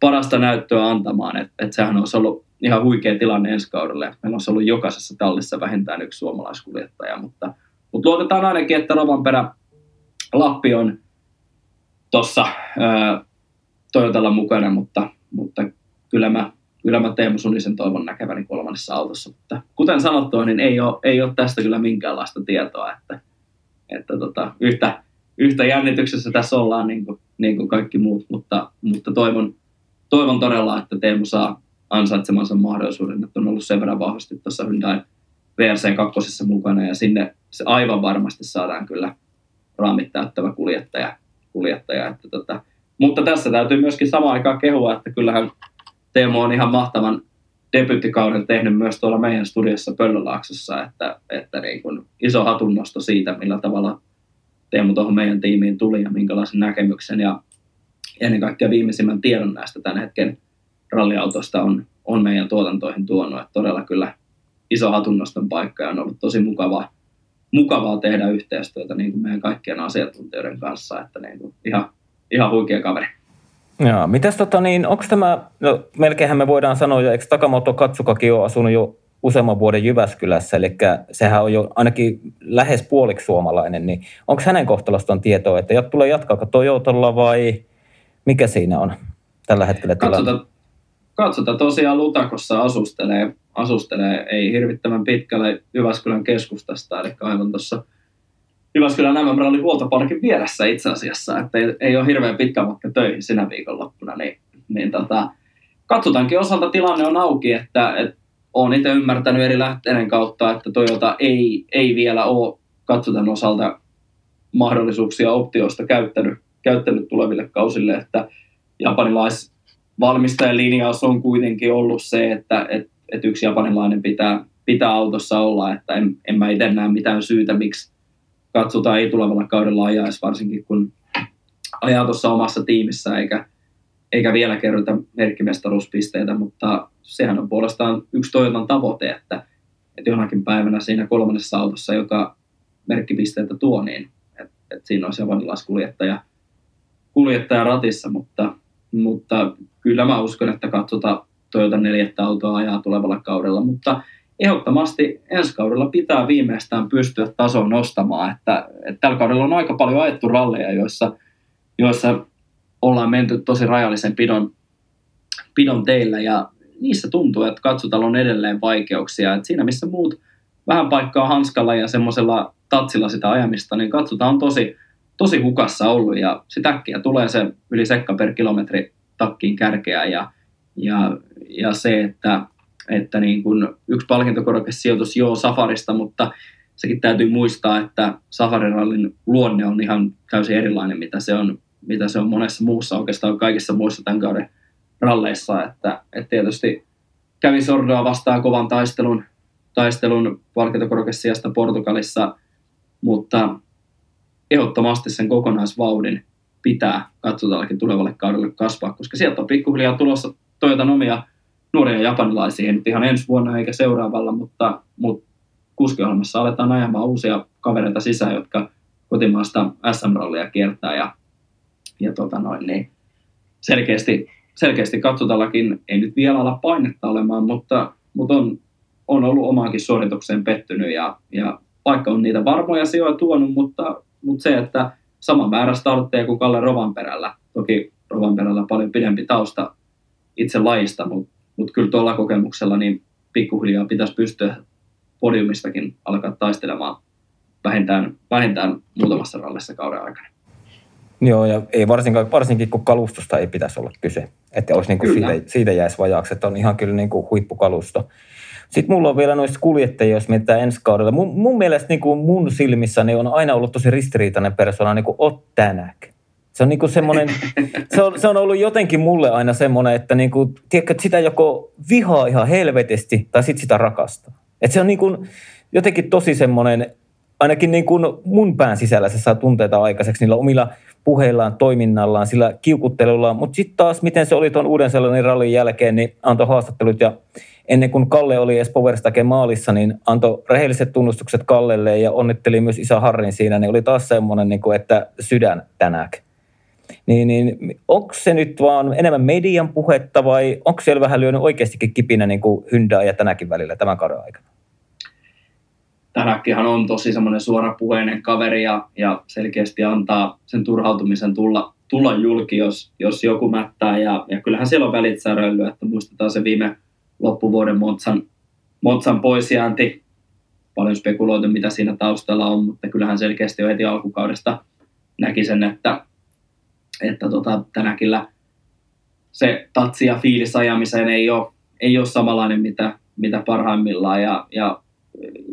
parasta näyttöä antamaan. Et, et sehän olisi ollut ihan huikea tilanne ensi kaudelle. Meillä olisi ollut jokaisessa tallissa vähintään yksi suomalaiskuljettaja, mutta, mutta luotetaan ainakin, että Rovanperä Lappi on tuossa Toyotalla mukana, mutta, mutta kyllä mä, kyllä mä Teemu Sunisen toivon näkeväni kolmannessa autossa. Mutta kuten sanottua, niin ei ole, ei ole tästä kyllä minkäänlaista tietoa, että, että tota, yhtä, yhtä jännityksessä tässä ollaan niin kuin, niin kuin kaikki muut, mutta, mutta toivon, toivon todella, että Teemu saa ansaitsemansa mahdollisuuden, että on ollut sen verran vahvasti tuossa Hyundai VRC 2 mukana ja sinne se aivan varmasti saadaan kyllä raamit täyttävä kuljettaja. kuljettaja että tota, mutta tässä täytyy myöskin samaan aikaan kehua, että kyllähän Teemu on ihan mahtavan debyttikauden tehnyt myös tuolla meidän studiossa Pöllölaaksossa, että, että niin kuin iso hatunnosto siitä, millä tavalla Teemu tuohon meidän tiimiin tuli ja minkälaisen näkemyksen ja ennen kaikkea viimeisimmän tiedon näistä tämän hetken ralliautosta on, on meidän tuotantoihin tuonut. Että todella kyllä iso hatunnoston paikka ja on ollut tosi mukavaa, mukavaa tehdä yhteistyötä niin kuin meidän kaikkien asiantuntijoiden kanssa. Että niin kuin ihan, ihan huikea kaveri. Joo, mitäs tota niin, onko tämä, no melkeinhän me voidaan sanoa jo, eikö Takamoto Katsukakin ole asunut jo useamman vuoden Jyväskylässä, eli sehän on jo ainakin lähes puoliksi suomalainen, niin onko hänen kohtalostaan tietoa, että tulee jatkaako Toyotalla vai mikä siinä on tällä hetkellä tilanne? Katsotaan, katsotaan tosiaan Lutakossa asustelee, asustelee ei hirvittävän pitkälle Jyväskylän keskustasta, eli aivan tuossa Jyväskylän MM-rallin huoltoparkin vieressä itse asiassa, että ei, ei ole hirveän pitkä matka töihin sinä viikonloppuna, niin, niin tota, katsotaankin osalta tilanne on auki, että, että olen itse ymmärtänyt eri lähteiden kautta, että Toyota ei, ei vielä ole katsotaan osalta mahdollisuuksia optioista käyttänyt, käyttänyt tuleville kausille, että japanilais valmistajan linjaus on kuitenkin ollut se, että et, et yksi japanilainen pitää, pitää autossa olla, että en, en mä itse näe mitään syytä, miksi katsotaan ei tulevalla kaudella ajaisi, varsinkin kun ajaa tuossa omassa tiimissä eikä, eikä vielä kerrota merkkimestaruuspisteitä, mutta sehän on puolestaan yksi Toyotan tavoite, että, että jonakin päivänä siinä kolmannessa autossa, joka merkkipisteitä tuo, niin että, että siinä olisi japanilaiskuljettaja kuljettaja ratissa, mutta, mutta kyllä mä uskon, että katsotaan Toyota neljättä autoa ajaa tulevalla kaudella, mutta ehdottomasti ensi kaudella pitää viimeistään pystyä tasoon nostamaan, että, että tällä kaudella on aika paljon ajettu ralleja, joissa, joissa ollaan menty tosi rajallisen pidon, pidon teillä ja niissä tuntuu, että katsotalla on edelleen vaikeuksia. Että siinä missä muut vähän paikkaa hanskalla ja semmoisella tatsilla sitä ajamista, niin katsotaan on tosi, tosi hukassa ollut ja sitä äkkiä tulee se yli sekka per kilometri takkiin kärkeä ja, ja, ja se, että, että niin kun yksi palkintokorke sijoitus joo Safarista, mutta sekin täytyy muistaa, että Safarirallin luonne on ihan täysin erilainen, mitä se on, mitä se on monessa muussa, oikeastaan kaikissa muissa tämän kauden ralleissa, että, että tietysti kävi Sordoa vastaan kovan taistelun, taistelun palkintokorkesijasta Portugalissa, mutta ehdottomasti sen kokonaisvauhdin pitää katsotaankin tulevalle kaudelle kasvaa, koska sieltä on pikkuhiljaa tulossa Toyotan omia nuoria japanilaisia, nyt ihan ensi vuonna eikä seuraavalla, mutta, mutta kuskiohjelmassa aletaan ajamaan uusia kavereita sisään, jotka kotimaasta SM-rallia kiertää ja, ja tota noin, niin selkeästi, selkeästi katsotallakin ei nyt vielä ala painetta olemaan, mutta, mutta on, on ollut omaankin suoritukseen pettynyt ja, ja vaikka on niitä varmoja sijoja tuonut, mutta, mutta se, että sama määrä startteja kuin Kalle Rovanperällä. Toki Rovanperällä paljon pidempi tausta itse lajista, mutta mut kyllä tuolla kokemuksella niin pikkuhiljaa pitäisi pystyä podiumistakin alkaa taistelemaan vähintään, vähintään muutamassa rallissa kauden aikana. Joo, ja ei varsinkaan, varsinkin kun kalustosta ei pitäisi olla kyse. Että olisi niin kuin siitä, siitä jäisi vajaaksi, että on ihan kyllä niin kuin huippukalusto. Sitten mulla on vielä noista kuljettajia, jos mietitään ensi kaudella. Mun, mun mielestä niin kuin mun silmissä niin on aina ollut tosi ristiriitainen persona niin kuin Ott Tänäk. Se on niin kuin semmoinen, se on, se on ollut jotenkin mulle aina semmoinen, että, niin kuin, tiedätkö, sitä joko vihaa ihan helvetisti tai sitten sitä rakastaa. Että se on niin kuin, jotenkin tosi semmoinen, ainakin niin kuin mun pään sisällä se saa tunteita aikaiseksi niillä omilla puheillaan, toiminnallaan, sillä kiukuttelullaan. Mutta sitten taas, miten se oli tuon uuden sellainen rallin jälkeen, niin antoi haastattelut ja ennen kuin Kalle oli edes Powerstake maalissa, niin antoi rehelliset tunnustukset Kallelle ja onnitteli myös isä Harrin siinä, niin oli taas semmoinen, niin kuin, että sydän tänään. Niin, niin onko se nyt vaan enemmän median puhetta vai onko siellä vähän lyönyt oikeastikin kipinä niin kuin Hyndää ja tänäkin välillä tämän kauden aikana? Tänäkkihan on tosi semmoinen suorapuheinen kaveri ja, ja selkeästi antaa sen turhautumisen tulla, tulla julki, jos, jos joku mättää. Ja, ja kyllähän siellä on välit säröily, että muistetaan se viime loppuvuoden Motsan, Motsan poisjäänti. Paljon spekuloitu, mitä siinä taustalla on, mutta kyllähän selkeästi jo heti alkukaudesta näki sen, että, että tota, tänäkillä se tatsi ja fiilis ajamiseen ei ole, ei ole samanlainen, mitä, mitä parhaimmillaan. Ja, ja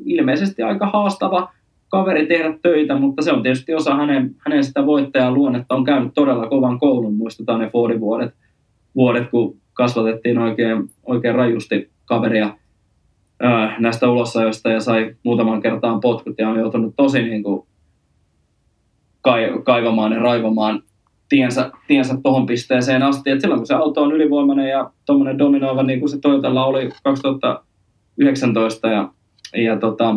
ilmeisesti aika haastava kaveri tehdä töitä, mutta se on tietysti osa hänen, hänen sitä voittajan luonnetta. On käynyt todella kovan koulun, muistetaan ne Fordin vuodet, vuodet kun kasvatettiin oikein, oikein rajusti kaveria ää, näistä ulosajoista ja sai muutaman kertaan potkut ja on joutunut tosi niin kuin kaivamaan ja raivamaan tiensä, tiensä tuohon pisteeseen asti. Et silloin kun se auto on ylivoimainen ja tuommoinen dominoiva, niin kuin se Toyotalla oli 2019 ja, ja tota,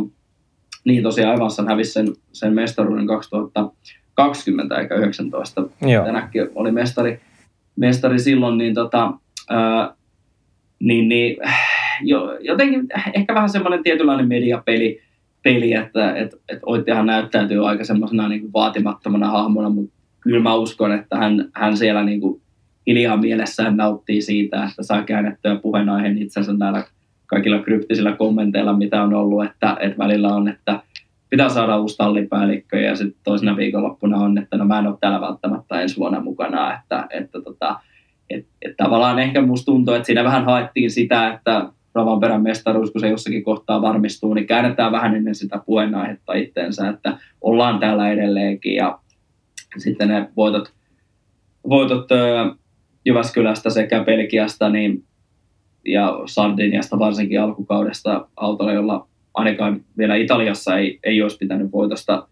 niin tosiaan Evansan hävisi sen, sen mestaruuden 2020 eikä 19. Tänäkin oli mestari, mestari silloin, niin tota, niin, niin jo, jotenkin ehkä vähän semmoinen tietynlainen mediapeli, peli, että et, et Oittihan näyttäytyy aika semmoisena niin vaatimattomana hahmona, mutta kyllä mä uskon, että hän, hän siellä niin kuin hiljaa mielessään nauttii siitä, että saa käännettyä puheenaiheen itsensä näillä kaikilla kryptisillä kommenteilla, mitä on ollut, että, että välillä on, että pitää saada uusi tallipäällikkö ja sitten toisena viikonloppuna on, että no mä en ole täällä välttämättä ensi vuonna mukana, että, että tota, et, et tavallaan ehkä musta tuntuu, että siinä vähän haettiin sitä, että Ravanperän mestaruus, kun se jossakin kohtaa varmistuu, niin käännetään vähän ennen sitä puheenaihetta itteensä, että ollaan täällä edelleenkin ja sitten ne voitot, voitot Jyväskylästä sekä Pelkiasta niin, ja Sardiniasta varsinkin alkukaudesta autolla, jolla ainakaan vielä Italiassa ei, ei olisi pitänyt voitosta,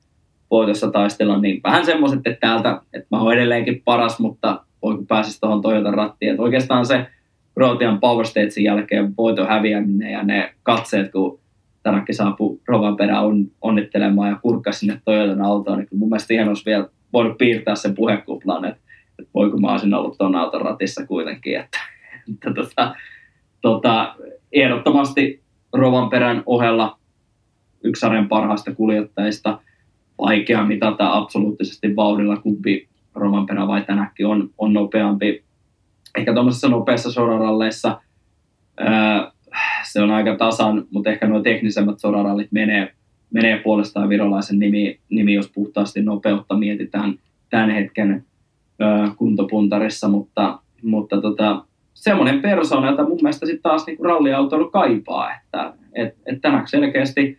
voitosta taistella, niin vähän semmoiset, että täältä, että mä oon edelleenkin paras, mutta kun pääsisi tuohon Toyotan rattiin. Että oikeastaan se Kroatian Power Statesin jälkeen voiton häviäminen ja ne katseet, kun Tanakki saapui Rovan perään on, onnittelemaan ja kurkkasi sinne Toyotan autoon, niin mun mielestä ihan olisi vielä voinut piirtää sen puhekuplan, että, että voiko mä olisin ollut tuon auton ratissa kuitenkin. Että, että tota, tota, ehdottomasti Rovan perän ohella yksi sarjan parhaista kuljettajista. Vaikea mitata absoluuttisesti vauhdilla, kumpi Romanperä vai tänäkin on, on nopeampi. Ehkä tuommoisessa nopeassa soraralleissa se on aika tasan, mutta ehkä nuo teknisemmät sorarallit menee, menee puolestaan virolaisen nimi, nimi, jos puhtaasti nopeutta mietitään tämän hetken ää, kuntopuntarissa, mutta, mutta tota, semmoinen persona, jota mun mielestä sitten taas niinku ralliautoilu kaipaa, että et, et tänään selkeästi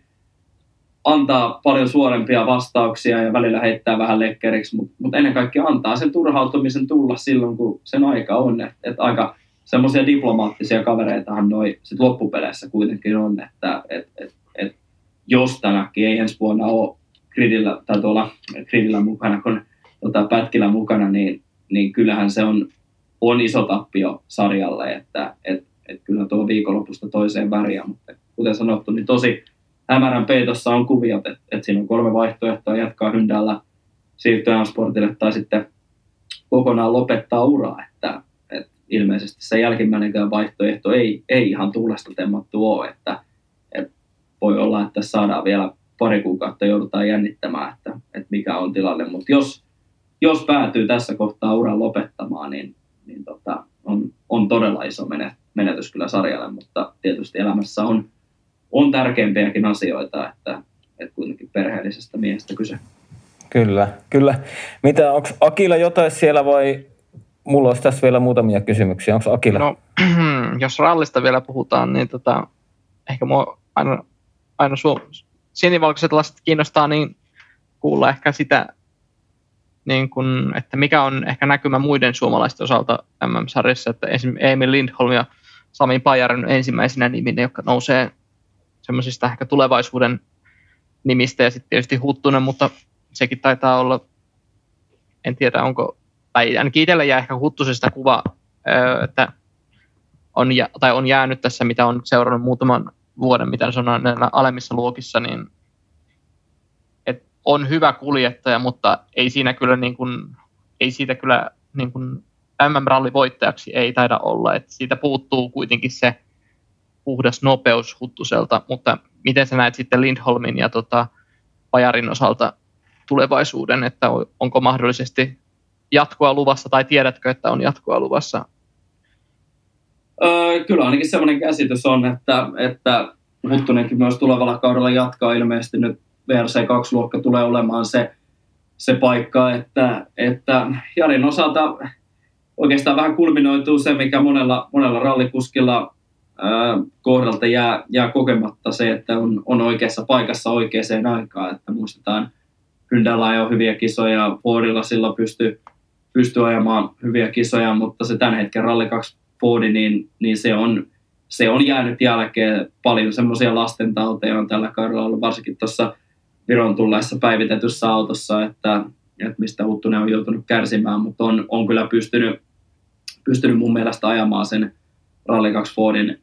antaa paljon suorempia vastauksia ja välillä heittää vähän lekkeriksi, mutta mut ennen kaikkea antaa sen turhautumisen tulla silloin, kun sen aika on. Että et aika semmoisia diplomaattisia kavereitahan noi sit loppupeleissä kuitenkin on, että et, et, et, jos ei ensi vuonna ole gridillä, tai tuolla gridillä mukana, kun tota, pätkillä mukana, niin, niin kyllähän se on, on iso tappio sarjalle, että et, et kyllä tuo viikonlopusta toiseen väriä, mutta kuten sanottu, niin tosi hämärän peitossa on kuviot, että, että siinä on kolme vaihtoehtoa jatkaa Hyndällä, siirtyä sportille tai sitten kokonaan lopettaa uraa, että, että ilmeisesti se jälkimmäinenkään vaihtoehto ei, ei ihan tuulesta temmattu ole, että voi olla, että saadaan vielä pari kuukautta joudutaan jännittämään, että, että mikä on tilanne, mutta jos jos päätyy tässä kohtaa uran lopettamaan, niin, niin tota, on, on todella iso menetys kyllä sarjalle, mutta tietysti elämässä on, on tärkeimpiäkin asioita, että, että kuitenkin perheellisestä miehestä kyse. Kyllä, kyllä. Mitä, onko Akilla jotain siellä vai mulla olisi tässä vielä muutamia kysymyksiä. Onko Akilla? No, jos rallista vielä puhutaan, niin tota, ehkä mua aina, aina su- sinivalkoiset lasit kiinnostaa niin kuulla ehkä sitä, niin kun, että mikä on ehkä näkymä muiden suomalaisten osalta MM-sarjassa, että esimerkiksi Emil Lindholm ja Sami Pajarin ensimmäisenä niminä, jotka nousee semmoisista ehkä tulevaisuuden nimistä ja sitten tietysti Huttunen, mutta sekin taitaa olla, en tiedä onko, tai ainakin itselle jää ehkä Huttusesta kuva, että on, tai on jäänyt tässä, mitä on seurannut muutaman vuoden, mitä se on näillä alemmissa luokissa, niin et on hyvä kuljettaja, mutta ei siinä kyllä niin kuin, ei siitä kyllä niin kuin MM-ralli voittajaksi ei taida olla, että siitä puuttuu kuitenkin se puhdas nopeus Huttuselta, mutta miten sä näet sitten Lindholmin ja tota, Pajarin osalta tulevaisuuden, että onko mahdollisesti jatkoa luvassa tai tiedätkö, että on jatkoa luvassa? Kyllä ainakin sellainen käsitys on, että, että Huttunenkin myös tulevalla kaudella jatkaa ilmeisesti nyt VRC2-luokka tulee olemaan se, se paikka, että, että Jarin osalta oikeastaan vähän kulminoituu se, mikä monella, monella rallikuskilla kohdalta jää, jää kokematta se, että on, on oikeassa paikassa oikeaan aikaan. Että muistetaan, Hyndällä jo hyviä kisoja, Fordilla silloin pystyy pysty ajamaan hyviä kisoja, mutta se tämän hetken Rally 2 Fordi, niin, niin se, on, se on jäänyt jälkeen. Paljon semmoisia lastentauteja on tällä kaudella ollut, varsinkin tuossa Viron tulleessa päivitetyssä autossa, että, että mistä Huttunen on joutunut kärsimään, mutta on, on kyllä pystynyt, pystynyt mun mielestä ajamaan sen Rally 2 Fordin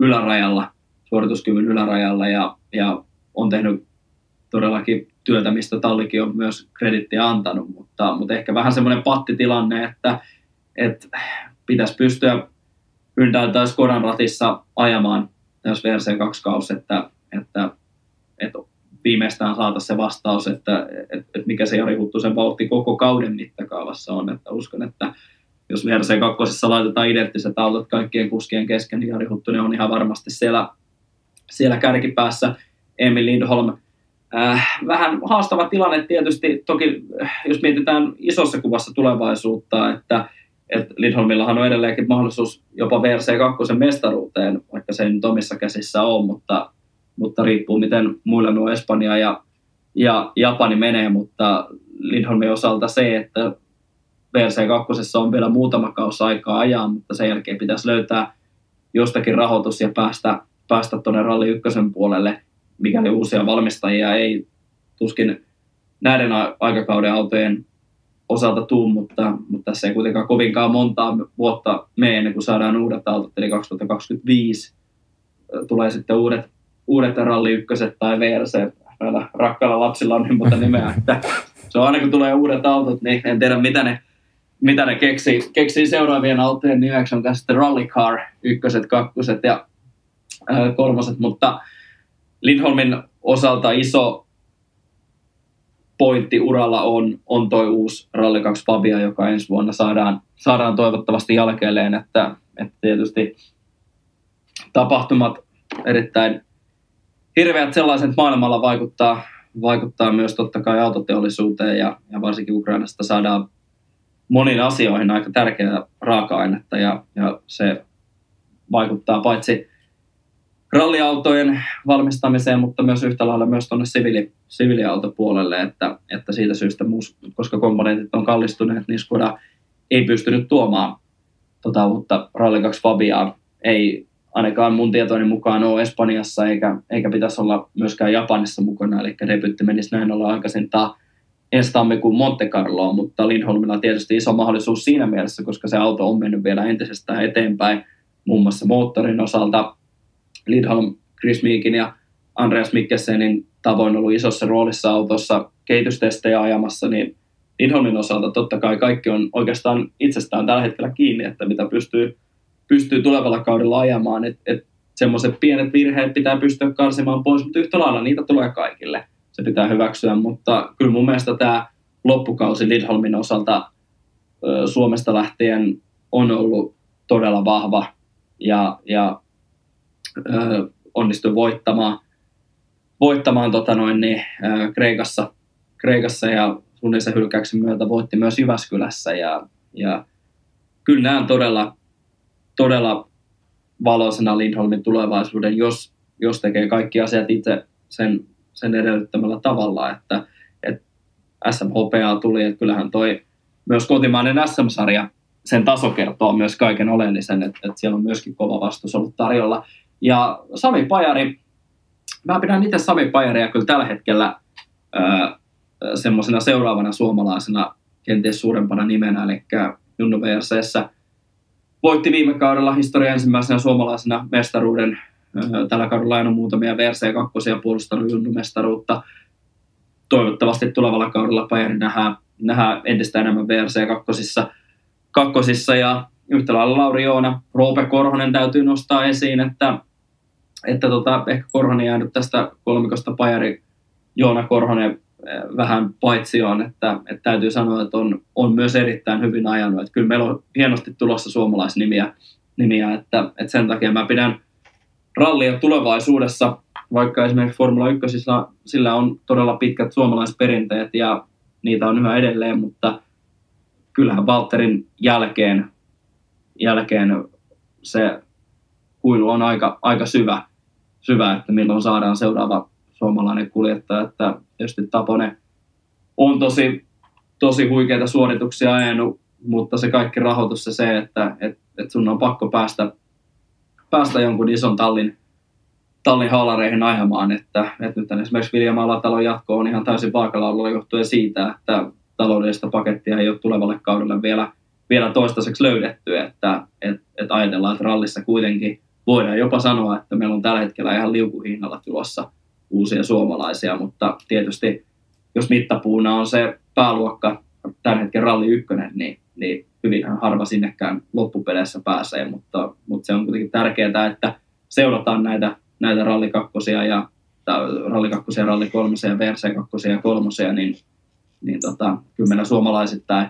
ylärajalla, suorituskyvyn ylärajalla. Ja, ja on tehnyt todellakin työtä, mistä Tallikin on myös kredittiä antanut, mutta, mutta ehkä vähän semmoinen pattitilanne, että, että pitäisi pystyä Hyundai tai Skodan ratissa ajamaan jos VRC2 kausi, että, että, että viimeistään saataisiin se vastaus, että, että, että mikä se Jari Huttusen vauhti koko kauden mittakaavassa on. Että uskon, että jos VRC2 laitetaan identtiset autot kaikkien kuskien kesken, niin Jari Huttunen on ihan varmasti siellä, siellä kärkipäässä. Emil Lindholm Äh, vähän haastava tilanne tietysti, toki jos mietitään isossa kuvassa tulevaisuutta, että, että Lindholmillahan on edelleenkin mahdollisuus jopa VRC2 mestaruuteen, vaikka se ei nyt omissa käsissä ole, mutta, mutta riippuu miten muilla nuo Espanja ja, ja Japani menee, mutta Lindholmin osalta se, että VRC2 on vielä muutama kausi aikaa ajaa, mutta sen jälkeen pitäisi löytää jostakin rahoitus ja päästä, päästä tuonne ralli ykkösen puolelle – mikäli uusia valmistajia ei tuskin näiden aikakauden autojen osalta tuu, mutta, mutta tässä ei kuitenkaan kovinkaan montaa vuotta mene ennen kuin saadaan uudet autot, eli 2025 tulee sitten uudet, uudet ralli ykköset tai VRC. Näillä rakkailla lapsilla on niin monta nimeä, että se on aina kun tulee uudet autot, niin en tiedä mitä ne, mitä ne keksii, keksii seuraavien autojen nimeksi, on sitten Rally Car, ykköset, kakkoset ja kolmoset, mutta Lindholmin osalta iso pointti uralla on, on toi uusi Rally 2 Fabia, joka ensi vuonna saadaan, saadaan toivottavasti jälkeelleen, että, että tietysti tapahtumat erittäin hirveät sellaiset maailmalla vaikuttaa, vaikuttaa myös totta kai autoteollisuuteen ja, ja varsinkin Ukrainasta saadaan moniin asioihin aika tärkeää raaka-ainetta ja, ja se vaikuttaa paitsi ralliautojen valmistamiseen, mutta myös yhtä lailla myös tuonne siviili, siviiliautopuolelle, että, että siitä syystä, koska komponentit on kallistuneet, niin Skoda ei pystynyt tuomaan tota uutta Rally 2 Fabiaa. Ei ainakaan mun tietoni mukaan ole Espanjassa eikä, eikä pitäisi olla myöskään Japanissa mukana, eli debytti menisi näin olla aikaisintaan ensi tammikuun Monte Carloa, mutta Lindholmilla on tietysti iso mahdollisuus siinä mielessä, koska se auto on mennyt vielä entisestään eteenpäin, muun muassa moottorin osalta, Lidholm, Chris Meekin ja Andreas Mikkelsenin tavoin ollut isossa roolissa autossa kehitystestejä ajamassa, niin Lidholmin osalta totta kai kaikki on oikeastaan itsestään tällä hetkellä kiinni, että mitä pystyy, pystyy tulevalla kaudella ajamaan. Et, et semmoiset pienet virheet pitää pystyä karsimaan pois, mutta yhtä lailla niitä tulee kaikille. Se pitää hyväksyä, mutta kyllä mun mielestä tämä loppukausi Lindholmin osalta Suomesta lähtien on ollut todella vahva ja, ja onnistui voittamaan, voittamaan tota noin, niin, Kreikassa, Kreikassa ja suunnilleen hylkäyksen myötä voitti myös Jyväskylässä ja, ja kyllä näen todella, todella valoisena Lindholmin tulevaisuuden, jos, jos tekee kaikki asiat itse sen, sen edellyttämällä tavalla, että, että SMHPA tuli, että kyllähän toi myös kotimainen SM-sarja, sen taso kertoo myös kaiken oleellisen, että, että siellä on myöskin kova vastus ollut tarjolla. Ja Sami Pajari, mä pidän itse Sami Pajaria kyllä tällä hetkellä semmoisena seuraavana suomalaisena kenties suurempana nimenä, eli Junnu VRCssä voitti viime kaudella historian ensimmäisenä suomalaisena mestaruuden. Tällä kaudella on muutamia VRC2 puolustanut Junnu mestaruutta. Toivottavasti tulevalla kaudella Pajari nähdään, nähdään entistä enemmän VRC2 kakkosissa ja yhtä lailla Lauri Joona. Roope Korhonen täytyy nostaa esiin, että, että tota, ehkä Korhonen jäänyt tästä kolmikosta Pajari Joona Korhonen Eh, vähän paitsi on, että, että täytyy sanoa, että on, on myös erittäin hyvin ajanut. Että kyllä meillä on hienosti tulossa suomalaisnimiä, nimiä, että, että sen takia mä pidän rallia tulevaisuudessa, vaikka esimerkiksi Formula 1 sillä, sillä on todella pitkät suomalaisperinteet ja niitä on yhä edelleen, mutta kyllähän Walterin jälkeen, jälkeen se kuilu on aika, aika syvä, syvä, että milloin saadaan seuraava suomalainen kuljettaja, että tietysti Tapone on tosi, tosi huikeita suorituksia ajanut, mutta se kaikki rahoitus ja se, että et, et sun on pakko päästä, päästä jonkun ison tallin, tallin haalareihin ajamaan, että, että nyt esimerkiksi Vilja Alatalon jatko on ihan täysin vaakalaululla johtuen siitä, että taloudellista pakettia ei ole tulevalle kaudelle vielä, vielä toistaiseksi löydetty, että et, et ajatellaan, että rallissa kuitenkin voidaan jopa sanoa, että meillä on tällä hetkellä ihan liukuhinnalla tulossa – uusia suomalaisia, mutta tietysti jos mittapuuna on se pääluokka tämän hetken ralli ykkönen, niin, niin hyvin harva sinnekään loppupeleissä pääsee, mutta, mutta se on kuitenkin tärkeää, että seurataan näitä, näitä rallikakkosia ja rallikakkosia, rallikolmosia, VRC2 ja kolmosia, niin, niin tota, kyllä meillä suomalaisittain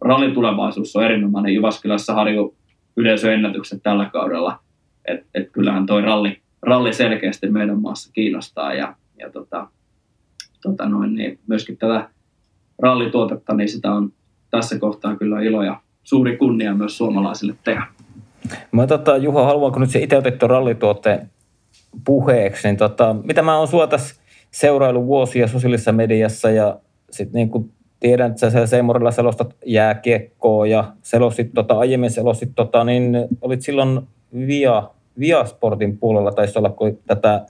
rallitulevaisuus on erinomainen. Jyväskylässä harju yleisöennätykset tällä kaudella. Et, et kyllähän toi ralli, ralli selkeästi meidän maassa kiinnostaa ja, ja tota, tota noin, niin myöskin tätä rallituotetta, niin sitä on tässä kohtaa kyllä ilo ja suuri kunnia myös suomalaisille tehdä. Mä tota, Juha, haluanko nyt se itse otettu rallituotteen puheeksi, niin tota, mitä mä oon sua tässä seurailu vuosia sosiaalisessa mediassa ja sitten niin tiedän, että sä Seemorilla selostat jääkiekkoa ja selostit tota, aiemmin selostit, tota, niin olit silloin Via Viasportin puolella taisi olla, kun tätä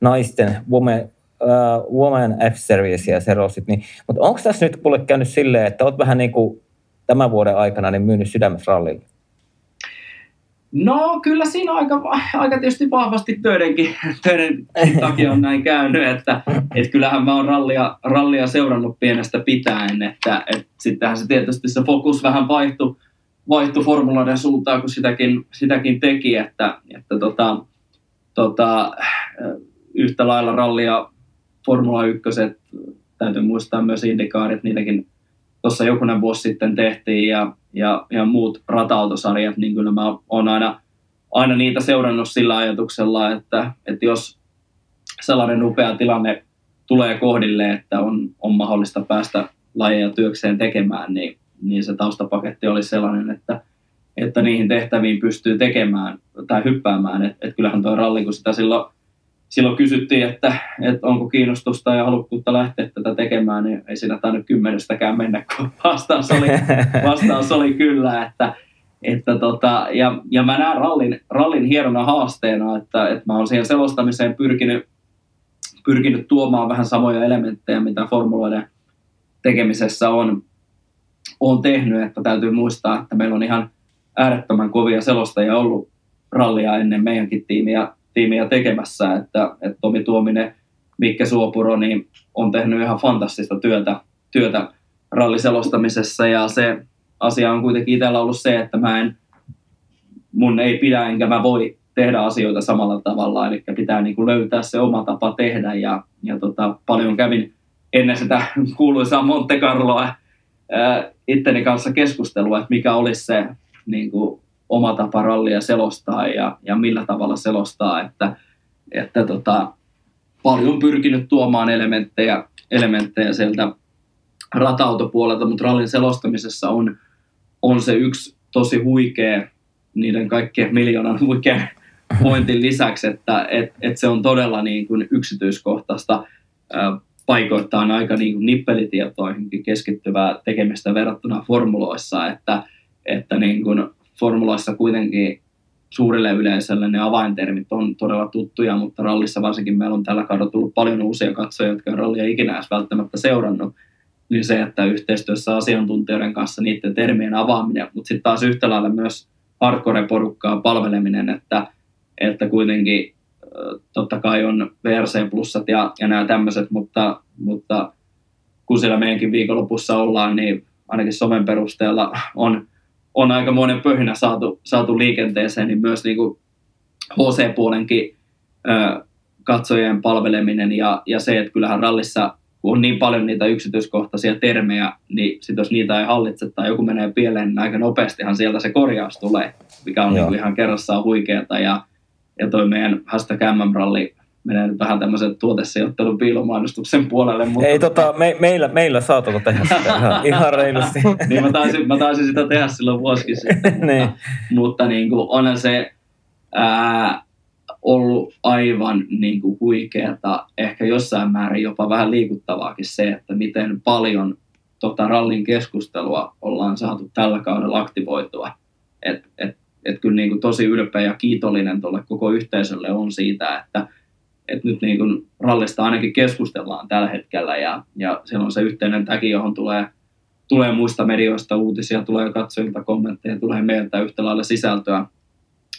naisten Women, uh, Women F-Servicea serosit, niin, mutta onko tässä nyt kuule käynyt silleen, että olet vähän niin kuin tämän vuoden aikana niin myynyt sydämessä rallille? No kyllä siinä aika, aika tietysti vahvasti töidenkin, töiden takia on näin käynyt, että et kyllähän mä oon rallia, rallia seurannut pienestä pitäen, että et sittenhän se tietysti se fokus vähän vaihtui, vaihtui formuloiden suuntaan, kun sitäkin, sitäkin teki, että, että tota, tota, yhtä lailla rallia Formula 1, täytyy muistaa myös indikaarit, niitäkin tuossa jokunen vuosi sitten tehtiin ja, ja, ja muut ratautosarjat, niin kyllä mä oon aina, aina niitä seurannut sillä ajatuksella, että, että jos sellainen upea tilanne tulee kohdille, että on, on mahdollista päästä lajeja työkseen tekemään, niin niin se taustapaketti oli sellainen, että, että niihin tehtäviin pystyy tekemään tai hyppäämään. Et, et kyllähän tuo ralli, kun sitä silloin, silloin kysyttiin, että, että onko kiinnostusta ja halukkuutta lähteä tätä tekemään, niin ei siinä tainnut kymmenestäkään mennä, kun vastaus oli, vastaus oli kyllä. Että, että tota, ja, ja mä näen rallin, rallin hienona haasteena, että, että mä oon siihen selostamiseen pyrkinyt, pyrkinyt tuomaan vähän samoja elementtejä, mitä formuloiden tekemisessä on, on tehnyt, että täytyy muistaa, että meillä on ihan äärettömän kovia selostajia ollut rallia ennen meidänkin tiimiä, tiimiä tekemässä, että, että Tomi Tuominen, Mikke Suopuro niin on tehnyt ihan fantastista työtä, työtä ralliselostamisessa. Ja se asia on kuitenkin itsellä ollut se, että mä en, mun ei pidä enkä mä voi tehdä asioita samalla tavalla, eli pitää niin kuin löytää se oma tapa tehdä. Ja, ja tota, paljon kävin ennen sitä kuuluisaa Monte Carloa itteni kanssa keskustelua, että mikä olisi se niin kuin, oma tapa rallia selostaa ja, ja millä tavalla selostaa, että, että tota, paljon pyrkinyt tuomaan elementtejä, elementtejä sieltä ratautopuolelta, mutta rallin selostamisessa on, on se yksi tosi huikea, niiden kaikkien miljoonan huikea pointin lisäksi, että et, et se on todella niin kuin yksityiskohtaista paikoittain aika niin kuin nippelitietoihinkin keskittyvää tekemistä verrattuna formuloissa, että, että niin kuin formuloissa kuitenkin suurelle yleisölle ne avaintermit on todella tuttuja, mutta rallissa varsinkin meillä on tällä kaudella tullut paljon uusia katsojia, jotka on rallia ikinä edes välttämättä seurannut, niin se, että yhteistyössä asiantuntijoiden kanssa niiden termien avaaminen, mutta sitten taas yhtä lailla myös hardcore-porukkaa palveleminen, että, että kuitenkin totta kai on VRC-plussat ja, ja nämä tämmöiset, mutta, mutta kun siellä meidänkin viikonlopussa ollaan, niin ainakin somen perusteella on, on aika monen pöhinä saatu, saatu liikenteeseen, niin myös niin kuin HC-puolenkin ö, katsojien palveleminen ja, ja se, että kyllähän rallissa kun on niin paljon niitä yksityiskohtaisia termejä, niin sit jos niitä ei hallitse tai joku menee pieleen, niin aika nopeastihan sieltä se korjaus tulee, mikä on niin ihan kerrassaan huikeata. Ja, ja toi meidän hashtag MM-ralli menee nyt vähän tämmöisen tuotesijoittelun piilomainostuksen puolelle. Mutta... Ei tota, me, meillä, meillä saa tota tehdä sitä ihan, ihan reilusti. niin mä taisin, mä taisin sitä tehdä silloin vuosikin sitten. niin. Mutta, mutta niin kuin, onhan se ää, ollut aivan niin kuin huikeata, ehkä jossain määrin jopa vähän liikuttavaakin se, että miten paljon tota rallin keskustelua ollaan saatu tällä kaudella aktivoitua. Et, et, et kyllä niin kuin tosi ylpeä ja kiitollinen tuolle koko yhteisölle on siitä, että et nyt niin kuin rallista ainakin keskustellaan tällä hetkellä ja, ja siellä on se yhteinen täki, johon tulee, tulee muista medioista uutisia, tulee katsojilta kommentteja, tulee meiltä yhtä lailla sisältöä.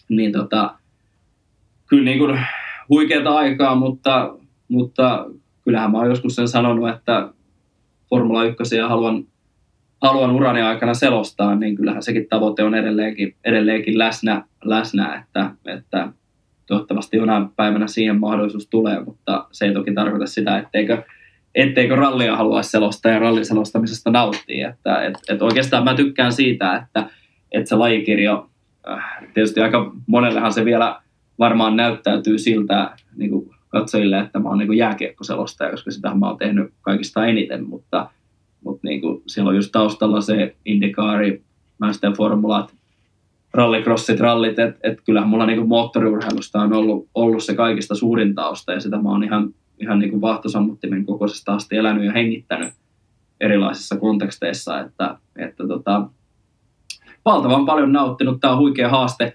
Niin tota, kyllä niin kuin huikeata aikaa, mutta, mutta kyllähän mä oon joskus sen sanonut, että Formula 1 haluan, haluan urani aikana selostaa, niin kyllähän sekin tavoite on edelleenkin, edelleenkin läsnä, läsnä että, että toivottavasti jonain päivänä siihen mahdollisuus tulee, mutta se ei toki tarkoita sitä, etteikö, etteikö rallia haluaisi selostaa ja rallin selostamisesta nauttia. Että, et, et oikeastaan mä tykkään siitä, että, että se lajikirjo, äh, tietysti aika monellehan se vielä varmaan näyttäytyy siltä niin kuin katsojille, että mä oon niin jääkiekkoselostaja, koska sitä mä oon tehnyt kaikista eniten, mutta, mutta niin kuin, siellä on just taustalla se indikaari, Master Formulat, rallycrossit, rallit, että et kyllähän mulla niin kuin moottoriurheilusta on ollut, ollut se kaikista suurin tausta ja sitä mä oon ihan, ihan niin kuin vahtosammuttimen kokoisesta asti elänyt ja hengittänyt erilaisissa konteksteissa, että, että tota, valtavan paljon nauttinut, tämä on huikea haaste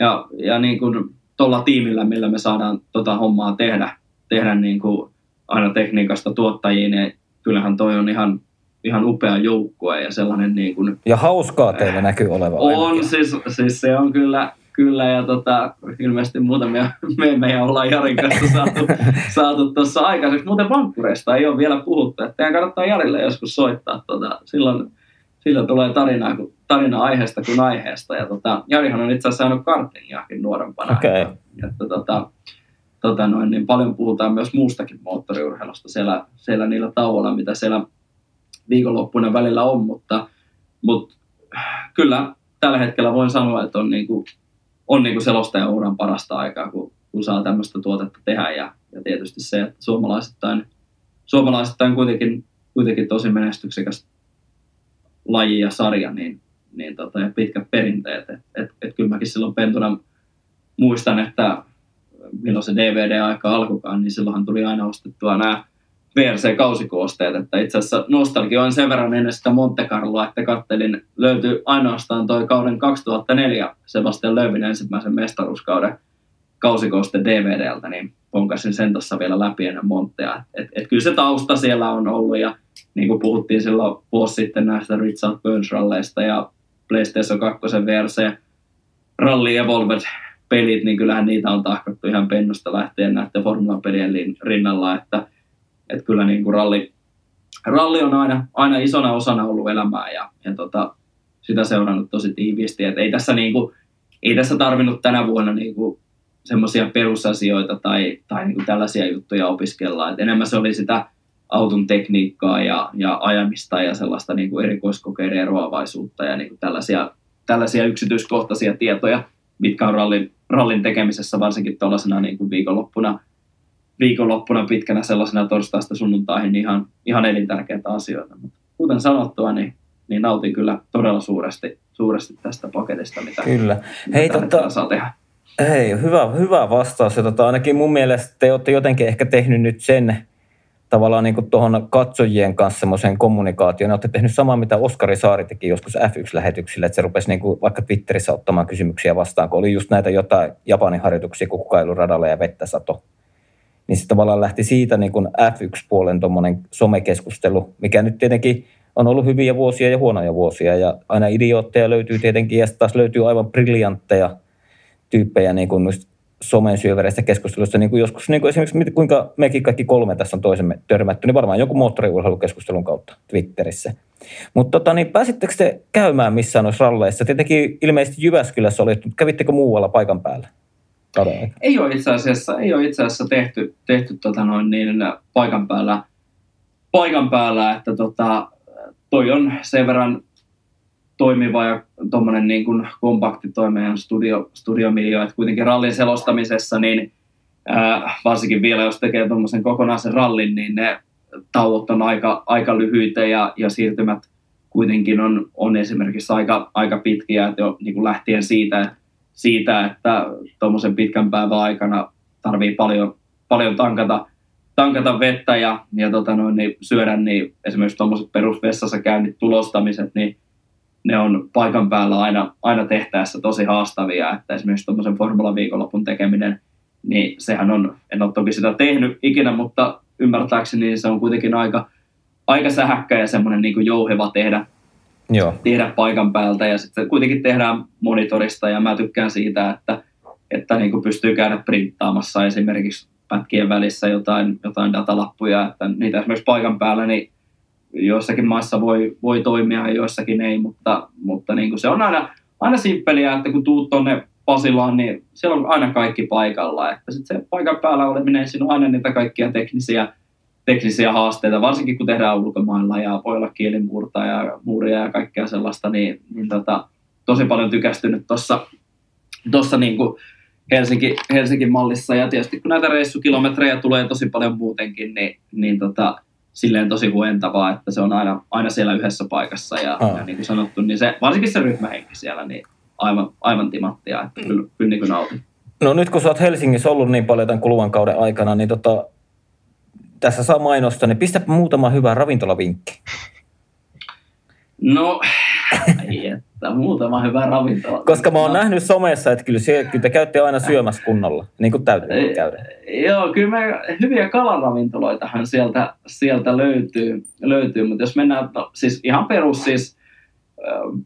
ja, ja niin kuin tuolla tiimillä, millä me saadaan tota hommaa tehdä, tehdä niin kuin aina tekniikasta tuottajiin, niin kyllähän toi on ihan, ihan upea joukkue ja sellainen niin kuin, Ja hauskaa teillä äh, näkyy olevan. On, siis, siis, se on kyllä, kyllä ja tota, ilmeisesti muutamia me meidän ollaan Jarin kanssa saatu, saatu tuossa aikaiseksi. Muuten vankkureista ei ole vielä puhuttu, että teidän kannattaa Jarille joskus soittaa. Tota, silloin, silloin tulee tarinaa, kun tarina aiheesta kuin aiheesta. Ja tota, Jarihan on itse asiassa saanut kartingiakin nuorempana. Okay. Että, että tota, tota noin, niin paljon puhutaan myös muustakin moottoriurheilusta siellä, siellä niillä tauolla, mitä siellä viikonloppuna välillä on, mutta, mutta kyllä tällä hetkellä voin sanoa, että on, niinku, on niinku selostajan uran parasta aikaa, kun, kun saa tämmöistä tuotetta tehdä ja, ja tietysti se, että suomalaisittain, suomalaisittain kuitenkin, kuitenkin tosi menestyksekäs laji ja sarja, niin, niin tota, ja pitkät perinteet. Et, et, et kyllä mäkin silloin pentuna muistan, että milloin se DVD-aika alkukaan, niin silloinhan tuli aina ostettua nämä VRC-kausikoosteet, että itse asiassa nostalgia on sen verran ennen sitä Monte Carloa, että kattelin, löytyi ainoastaan toi kauden 2004 Sebastian Löövin ensimmäisen mestaruuskauden kausikooste DVDltä, niin ponkasin sen tuossa vielä läpi ennen Montea. Et, et kyllä se tausta siellä on ollut ja niin kuin puhuttiin silloin vuosi sitten näistä Richard Burns-ralleista ja PlayStation 2 VRC Rally Evolved pelit, niin kyllähän niitä on tahkottu ihan pennusta lähtien näiden formula-pelien rinnalla, että, että kyllä niin kuin ralli, ralli on aina, aina isona osana ollut elämää ja, ja tota, sitä seurannut tosi tiiviisti, että ei tässä, niin kuin, ei tässä tarvinnut tänä vuonna niin kuin semmoisia perusasioita tai, tai niin kuin tällaisia juttuja opiskella, että enemmän se oli sitä auton tekniikkaa ja, ja ajamista ja sellaista niin kuin erikoiskokeiden eroavaisuutta ja niin kuin tällaisia, tällaisia yksityiskohtaisia tietoja, mitkä on rallin, rallin tekemisessä varsinkin tuollaisena niin kuin viikonloppuna, viikonloppuna pitkänä sellaisena torstaista sunnuntaihin niin ihan, ihan elintärkeitä asioita. Mutta kuten sanottua, niin, niin nautin kyllä todella suuresti, suuresti tästä paketista, mitä, kyllä. Hei, mitä tota, saa tehdä. Hei, hyvä, hyvä vastaus. Ja tota, ainakin mun mielestä te olette jotenkin ehkä tehnyt nyt sen tavallaan niin tuohon katsojien kanssa semmoisen kommunikaation. Olette tehnyt samaa, mitä Oskari Saari teki joskus F1-lähetyksillä, että se rupesi niin kuin vaikka Twitterissä ottamaan kysymyksiä vastaan, kun oli just näitä jotain Japanin harjoituksia, kun radalla ja vettä sato. Niin se tavallaan lähti siitä niin kuin F1-puolen tuommoinen somekeskustelu, mikä nyt tietenkin on ollut hyviä vuosia ja huonoja vuosia. Ja aina idiootteja löytyy tietenkin, ja taas löytyy aivan briljantteja tyyppejä niin kuin somen syövereistä keskustelusta, niin kuin joskus niin kuin esimerkiksi kuinka mekin kaikki kolme tässä on toisemme törmätty, niin varmaan joku moottoriurheilukeskustelun kautta Twitterissä. Mutta tota, niin pääsittekö te käymään missään noissa ralleissa? Tietenkin ilmeisesti Jyväskylässä oli, mutta kävittekö muualla paikan päällä? Ei ole itse asiassa, ei ole itse asiassa tehty, tehty tota noin niin, paikan päällä, paikan päällä, että tota, toi on sen verran toimiva ja tuommoinen niin kuin kompakti toimijan studio, studiomiljo, että kuitenkin rallin selostamisessa, niin ää, varsinkin vielä jos tekee tuommoisen kokonaisen rallin, niin ne tauot on aika, aika lyhyitä ja, ja siirtymät kuitenkin on, on esimerkiksi aika, aika pitkiä, että jo niin kuin lähtien siitä, siitä että tuommoisen pitkän päivän aikana tarvii paljon, paljon tankata, tankata vettä ja, ja tota noin, niin syödä, niin esimerkiksi tuommoiset perusvessassa käynnit tulostamiset, niin ne on paikan päällä aina, aina tehtäessä tosi haastavia, että esimerkiksi tuommoisen Formula-viikonlopun tekeminen, niin sehän on, en ole toki sitä tehnyt ikinä, mutta ymmärtääkseni se on kuitenkin aika, aika sähäkkä ja semmoinen niin jouheva tehdä, Joo. tehdä paikan päältä ja sitten kuitenkin tehdään monitorista ja mä tykkään siitä, että, että niin kuin pystyy käydä printtaamassa esimerkiksi pätkien välissä jotain, jotain datalappuja, että niitä esimerkiksi paikan päällä niin joissakin maissa voi, voi toimia ja joissakin ei, mutta, mutta niin kuin se on aina, aina simppeliä, että kun tuut tuonne Pasilaan, niin siellä on aina kaikki paikalla. Että sit se paikan päällä oleminen, siinä on aina niitä kaikkia teknisiä, teknisiä haasteita, varsinkin kun tehdään ulkomailla ja voi olla kielimurta ja muuria ja kaikkea sellaista, niin, niin tota, tosi paljon tykästynyt tuossa tossa niin kuin Helsinki, Helsingin mallissa. Ja tietysti kun näitä reissukilometrejä tulee tosi paljon muutenkin, niin, niin tota, silleen tosi huentavaa, että se on aina, aina siellä yhdessä paikassa ja, ja niin kuin sanottu, niin se, varsinkin se ryhmähenki siellä, niin aivan, aivan timattia, että kyllä, kyllä niin kuin nautin. No nyt kun sä oot Helsingissä ollut niin paljon tämän kuluvan kauden aikana, niin tota, tässä saa mainosta, niin pistä muutama hyvä ravintolavinkki. No, ei, että muutama hyvä ravintola. Koska mä oon no. nähnyt somessa, että kyllä, siellä, kyllä te käytte aina syömässä kunnolla, niin kuin täytyy käydä. Joo, kyllä me hyviä kalaravintoloitahan sieltä, sieltä löytyy, löytyy, mutta jos mennään, no, siis ihan perus siis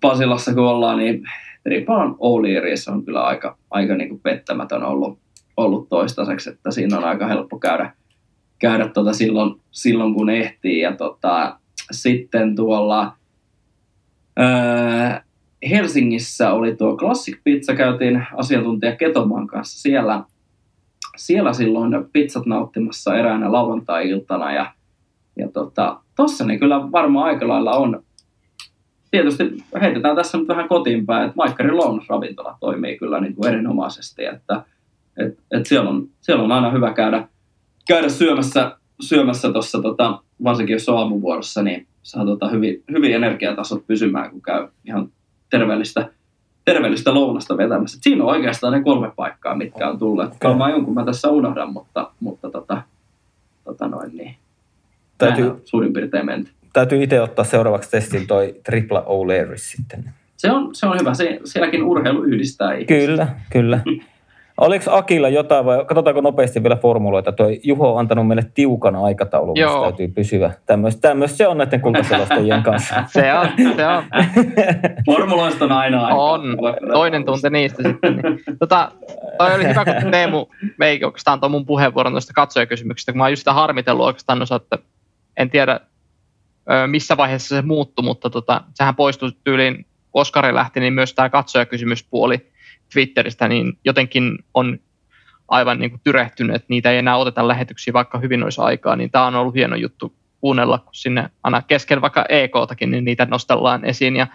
Pasilassa kun ollaan, niin Tripalan O'Learys on kyllä aika, aika niin kuin pettämätön ollut, ollut toistaiseksi, että siinä on aika helppo käydä, käydä tota silloin, silloin, kun ehtii. Ja tota, sitten tuolla Öö, Helsingissä oli tuo Classic Pizza, käytiin asiantuntija Ketoman kanssa siellä, siellä silloin pizzat nauttimassa eräänä lauantai-iltana ja, ja tota, tossa ne kyllä varmaan aika lailla on. Tietysti heitetään tässä nyt vähän kotiin päin, että Maikkarin lounasravintola toimii kyllä niin kuin erinomaisesti, että et, et siellä, on, siellä on aina hyvä käydä, käydä syömässä, syömässä tuossa, tota, varsinkin jos on aamuvuorossa, niin saa tota hyvin, hyvin energiatasot pysymään, kun käy ihan terveellistä, terveellistä lounasta vetämässä. Et siinä on oikeastaan ne kolme paikkaa, mitkä on tulleet. Okay. Varmaan jonkun mä tässä unohdan, mutta, mutta tota, tota noin niin. Täytyy, suurin piirtein menty. Täytyy itse ottaa seuraavaksi testin toi Tripla O'Leary sitten. Se on, se on hyvä. Se, sielläkin urheilu yhdistää ihmisiä. Kyllä, kyllä. Oliko Akilla jotain vai katsotaanko nopeasti vielä formuloita? Tuo Juho on antanut meille tiukan aikataulun, missä täytyy pysyä. Tämmöistä, se on näiden kultaselostajien kanssa. se on, se on. Formuloista on aina aika. On, toinen tunte niistä sitten. Niin. Tota, toi oli hyvä, kun Teemu Veikki oikeastaan antoi mun puheenvuoron noista katsojakysymyksistä, kun mä oon just sitä harmitellut oikeastaan osa, että en tiedä missä vaiheessa se muuttui, mutta tota, sehän poistui tyyliin, Oskari lähti, niin myös tämä katsojakysymyspuoli Twitteristä, niin jotenkin on aivan niin kuin tyrehtynyt, että niitä ei enää oteta lähetyksiä, vaikka hyvin olisi aikaa, niin tämä on ollut hieno juttu kuunnella, kun sinne aina kesken vaikka EK-takin, niin niitä nostellaan esiin ja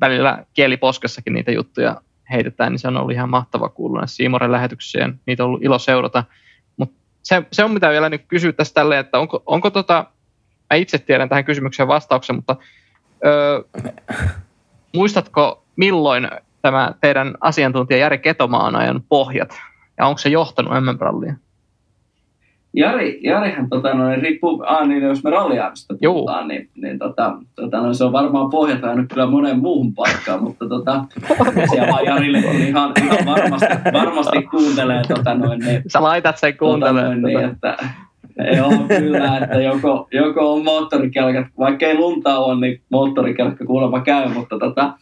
välillä kieliposkessakin niitä juttuja heitetään, niin se on ollut ihan mahtava kuulla Siimoren lähetyksissä ja niitä on ollut ilo seurata. Mutta se, se, on mitä vielä nyt kysyä tästä tälleen, että onko, onko tota, mä itse tiedän tähän kysymykseen vastauksen, mutta öö, muistatko milloin tämä teidän asiantuntija Jari Ketomaa on ajanut pohjat ja onko se johtanut MM-rallia? Jari, Jarihan tota, no, riippuu, ah, niin, jos me ralliäämistä puhutaan, niin, niin tota, tota, no, se on varmaan pohjata ajanut kyllä moneen muuhun paikkaan, mutta tota, siellä vaan Jarille on ihan, ihan varmasti, varmasti kuuntelee. Tota, noin, niin, Sä laitat sen kuuntelemaan. Tota, niin, että, Joo, kyllä, että joko, joko on moottorikelkat, vaikka ei lunta ole, niin moottorikelkka kuulemma käy, mutta tota,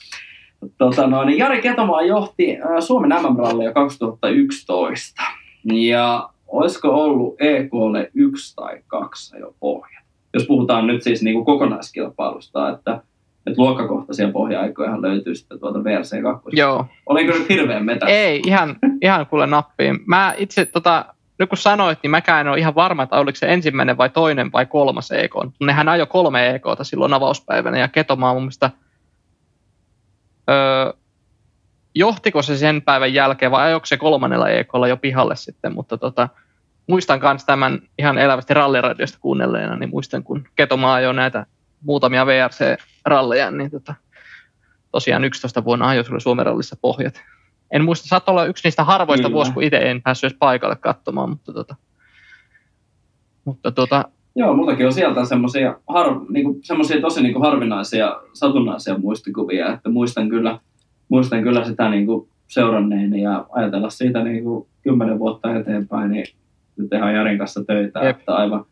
tota no, niin Jari Ketomaa johti Suomen MM-rallia 2011. Ja olisiko ollut EKlle yksi tai kaksi jo pohja? Jos puhutaan nyt siis niin kuin kokonaiskilpailusta, että, että luokkakohtaisia pohja-aikoja löytyy sitten tuolta VRC2. Joo. Oliko nyt hirveän metä? Ei, ihan, ihan kuule nappiin. Mä itse, tota, nyt kun sanoit, niin mäkään en ole ihan varma, että oliko se ensimmäinen vai toinen vai kolmas EK. Nehän ajoi kolme EKta silloin avauspäivänä ja Ketomaa mun mielestä öö, johtiko se sen päivän jälkeen vai ajoiko se kolmannella EKlla jo pihalle sitten, mutta tota, muistan myös tämän ihan elävästi ralliradiosta kuunnelleena, niin muistan kun Ketomaa jo näitä muutamia VRC-ralleja, niin tota, tosiaan 11 vuonna ajoi sulle Suomen rallissa pohjat. En muista, saat olla yksi niistä harvoista vuosista, kun itse en päässyt edes paikalle katsomaan, mutta, tota, mutta tota, Joo, mullakin on sieltä semmoisia har, niinku, tosi niinku harvinaisia, satunnaisia muistikuvia, että muistan kyllä, muistan kyllä sitä niinku seuranneen ja ajatella siitä niinku kymmenen vuotta eteenpäin, niin tehdään Jarin kanssa töitä. Jep. Että aivan,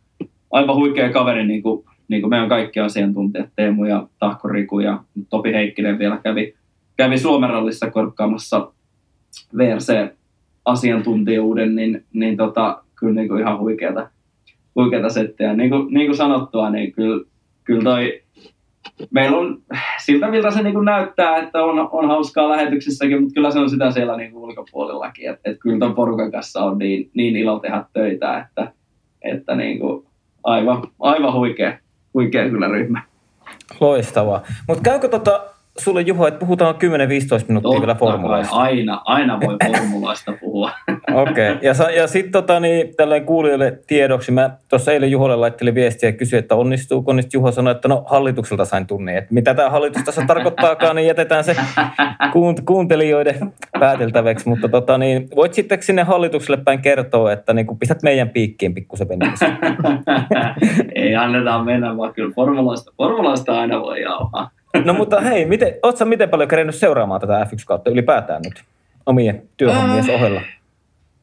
aivan huikea kaveri, niin kuin, niin kuin meidän kaikki asiantuntijat, Teemu ja Tahko Riku ja Topi Heikkinen vielä kävi, kävi Suomen rallissa korkkaamassa VRC-asiantuntijuuden, niin, niin tota, kyllä niin kuin ihan huikeata, huikeata settiä. Niin kuin, niin kuin sanottua, niin kyllä, kyllä toi meillä on siltä, miltä se niin näyttää, että on, on hauskaa lähetyksissäkin, mutta kyllä se on sitä siellä niin kuin ulkopuolellakin. Että, että kyllä ton porukan kanssa on niin, niin ilo tehdä töitä, että, että niin kuin aivan, aivan huikea, huikea kyllä ryhmä. Loistavaa. Mutta käykö tota, sulle Juho, että puhutaan 10-15 minuuttia Totta vielä formuloista. Aina, aina voi formuloista puhua. Okei, okay. ja, ja sitten tota, niin, tällainen kuulijoille tiedoksi, mä tuossa eilen Juholle laittelin viestiä ja kysyin, että onnistuuko, niin Juho sanoi, että no hallitukselta sain tunnin, että mitä tämä hallitus tässä tarkoittaakaan, niin jätetään se kuuntelijoiden pääteltäväksi, mutta tota, niin, voit sitten sinne hallitukselle päin kertoa, että niin kun pistät meidän piikkiin pikkusen Ei anneta mennä, vaan kyllä formuloista, formuloista aina voi jauhaa. No mutta hei, miten, ootko miten paljon kerennyt seuraamaan tätä F1 kautta ylipäätään nyt omien työhommien ohella?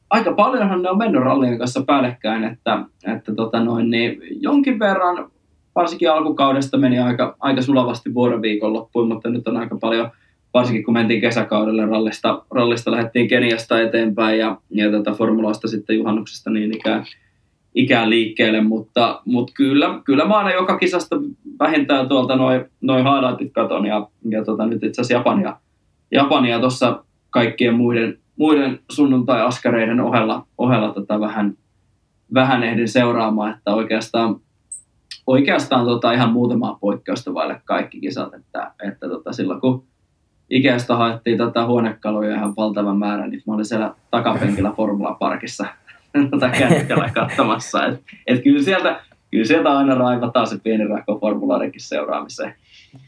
Aika paljonhan ne on mennyt rallien kanssa päällekkäin, että, että tota noin, niin jonkin verran varsinkin alkukaudesta meni aika, aika sulavasti vuoden loppuun, mutta nyt on aika paljon, varsinkin kun mentiin kesäkaudelle rallista, rallista lähdettiin Keniasta eteenpäin ja, ja tota formuloista sitten juhannuksesta niin ikään ikään liikkeelle, mutta, mutta kyllä, kyllä mä aina joka kisasta vähintään tuolta noin noi highlightit katon ja, ja tota, nyt itse asiassa Japania, Japania tuossa kaikkien muiden, muiden sunnuntai-askareiden ohella, ohella tota vähän, vähän ehdin seuraamaan, että oikeastaan, oikeastaan tota ihan muutamaa poikkeusta vaille kaikki kisat, että, että tota silloin kun Ikeasta haettiin tätä huonekaluja ihan valtavan määrän, niin mä olin siellä takapenkillä Formula Parkissa tätä kännykällä katsomassa. Et, et kyllä, sieltä, kyllä sieltä aina raivataan se pieni rakko formulaarinkin seuraamiseen.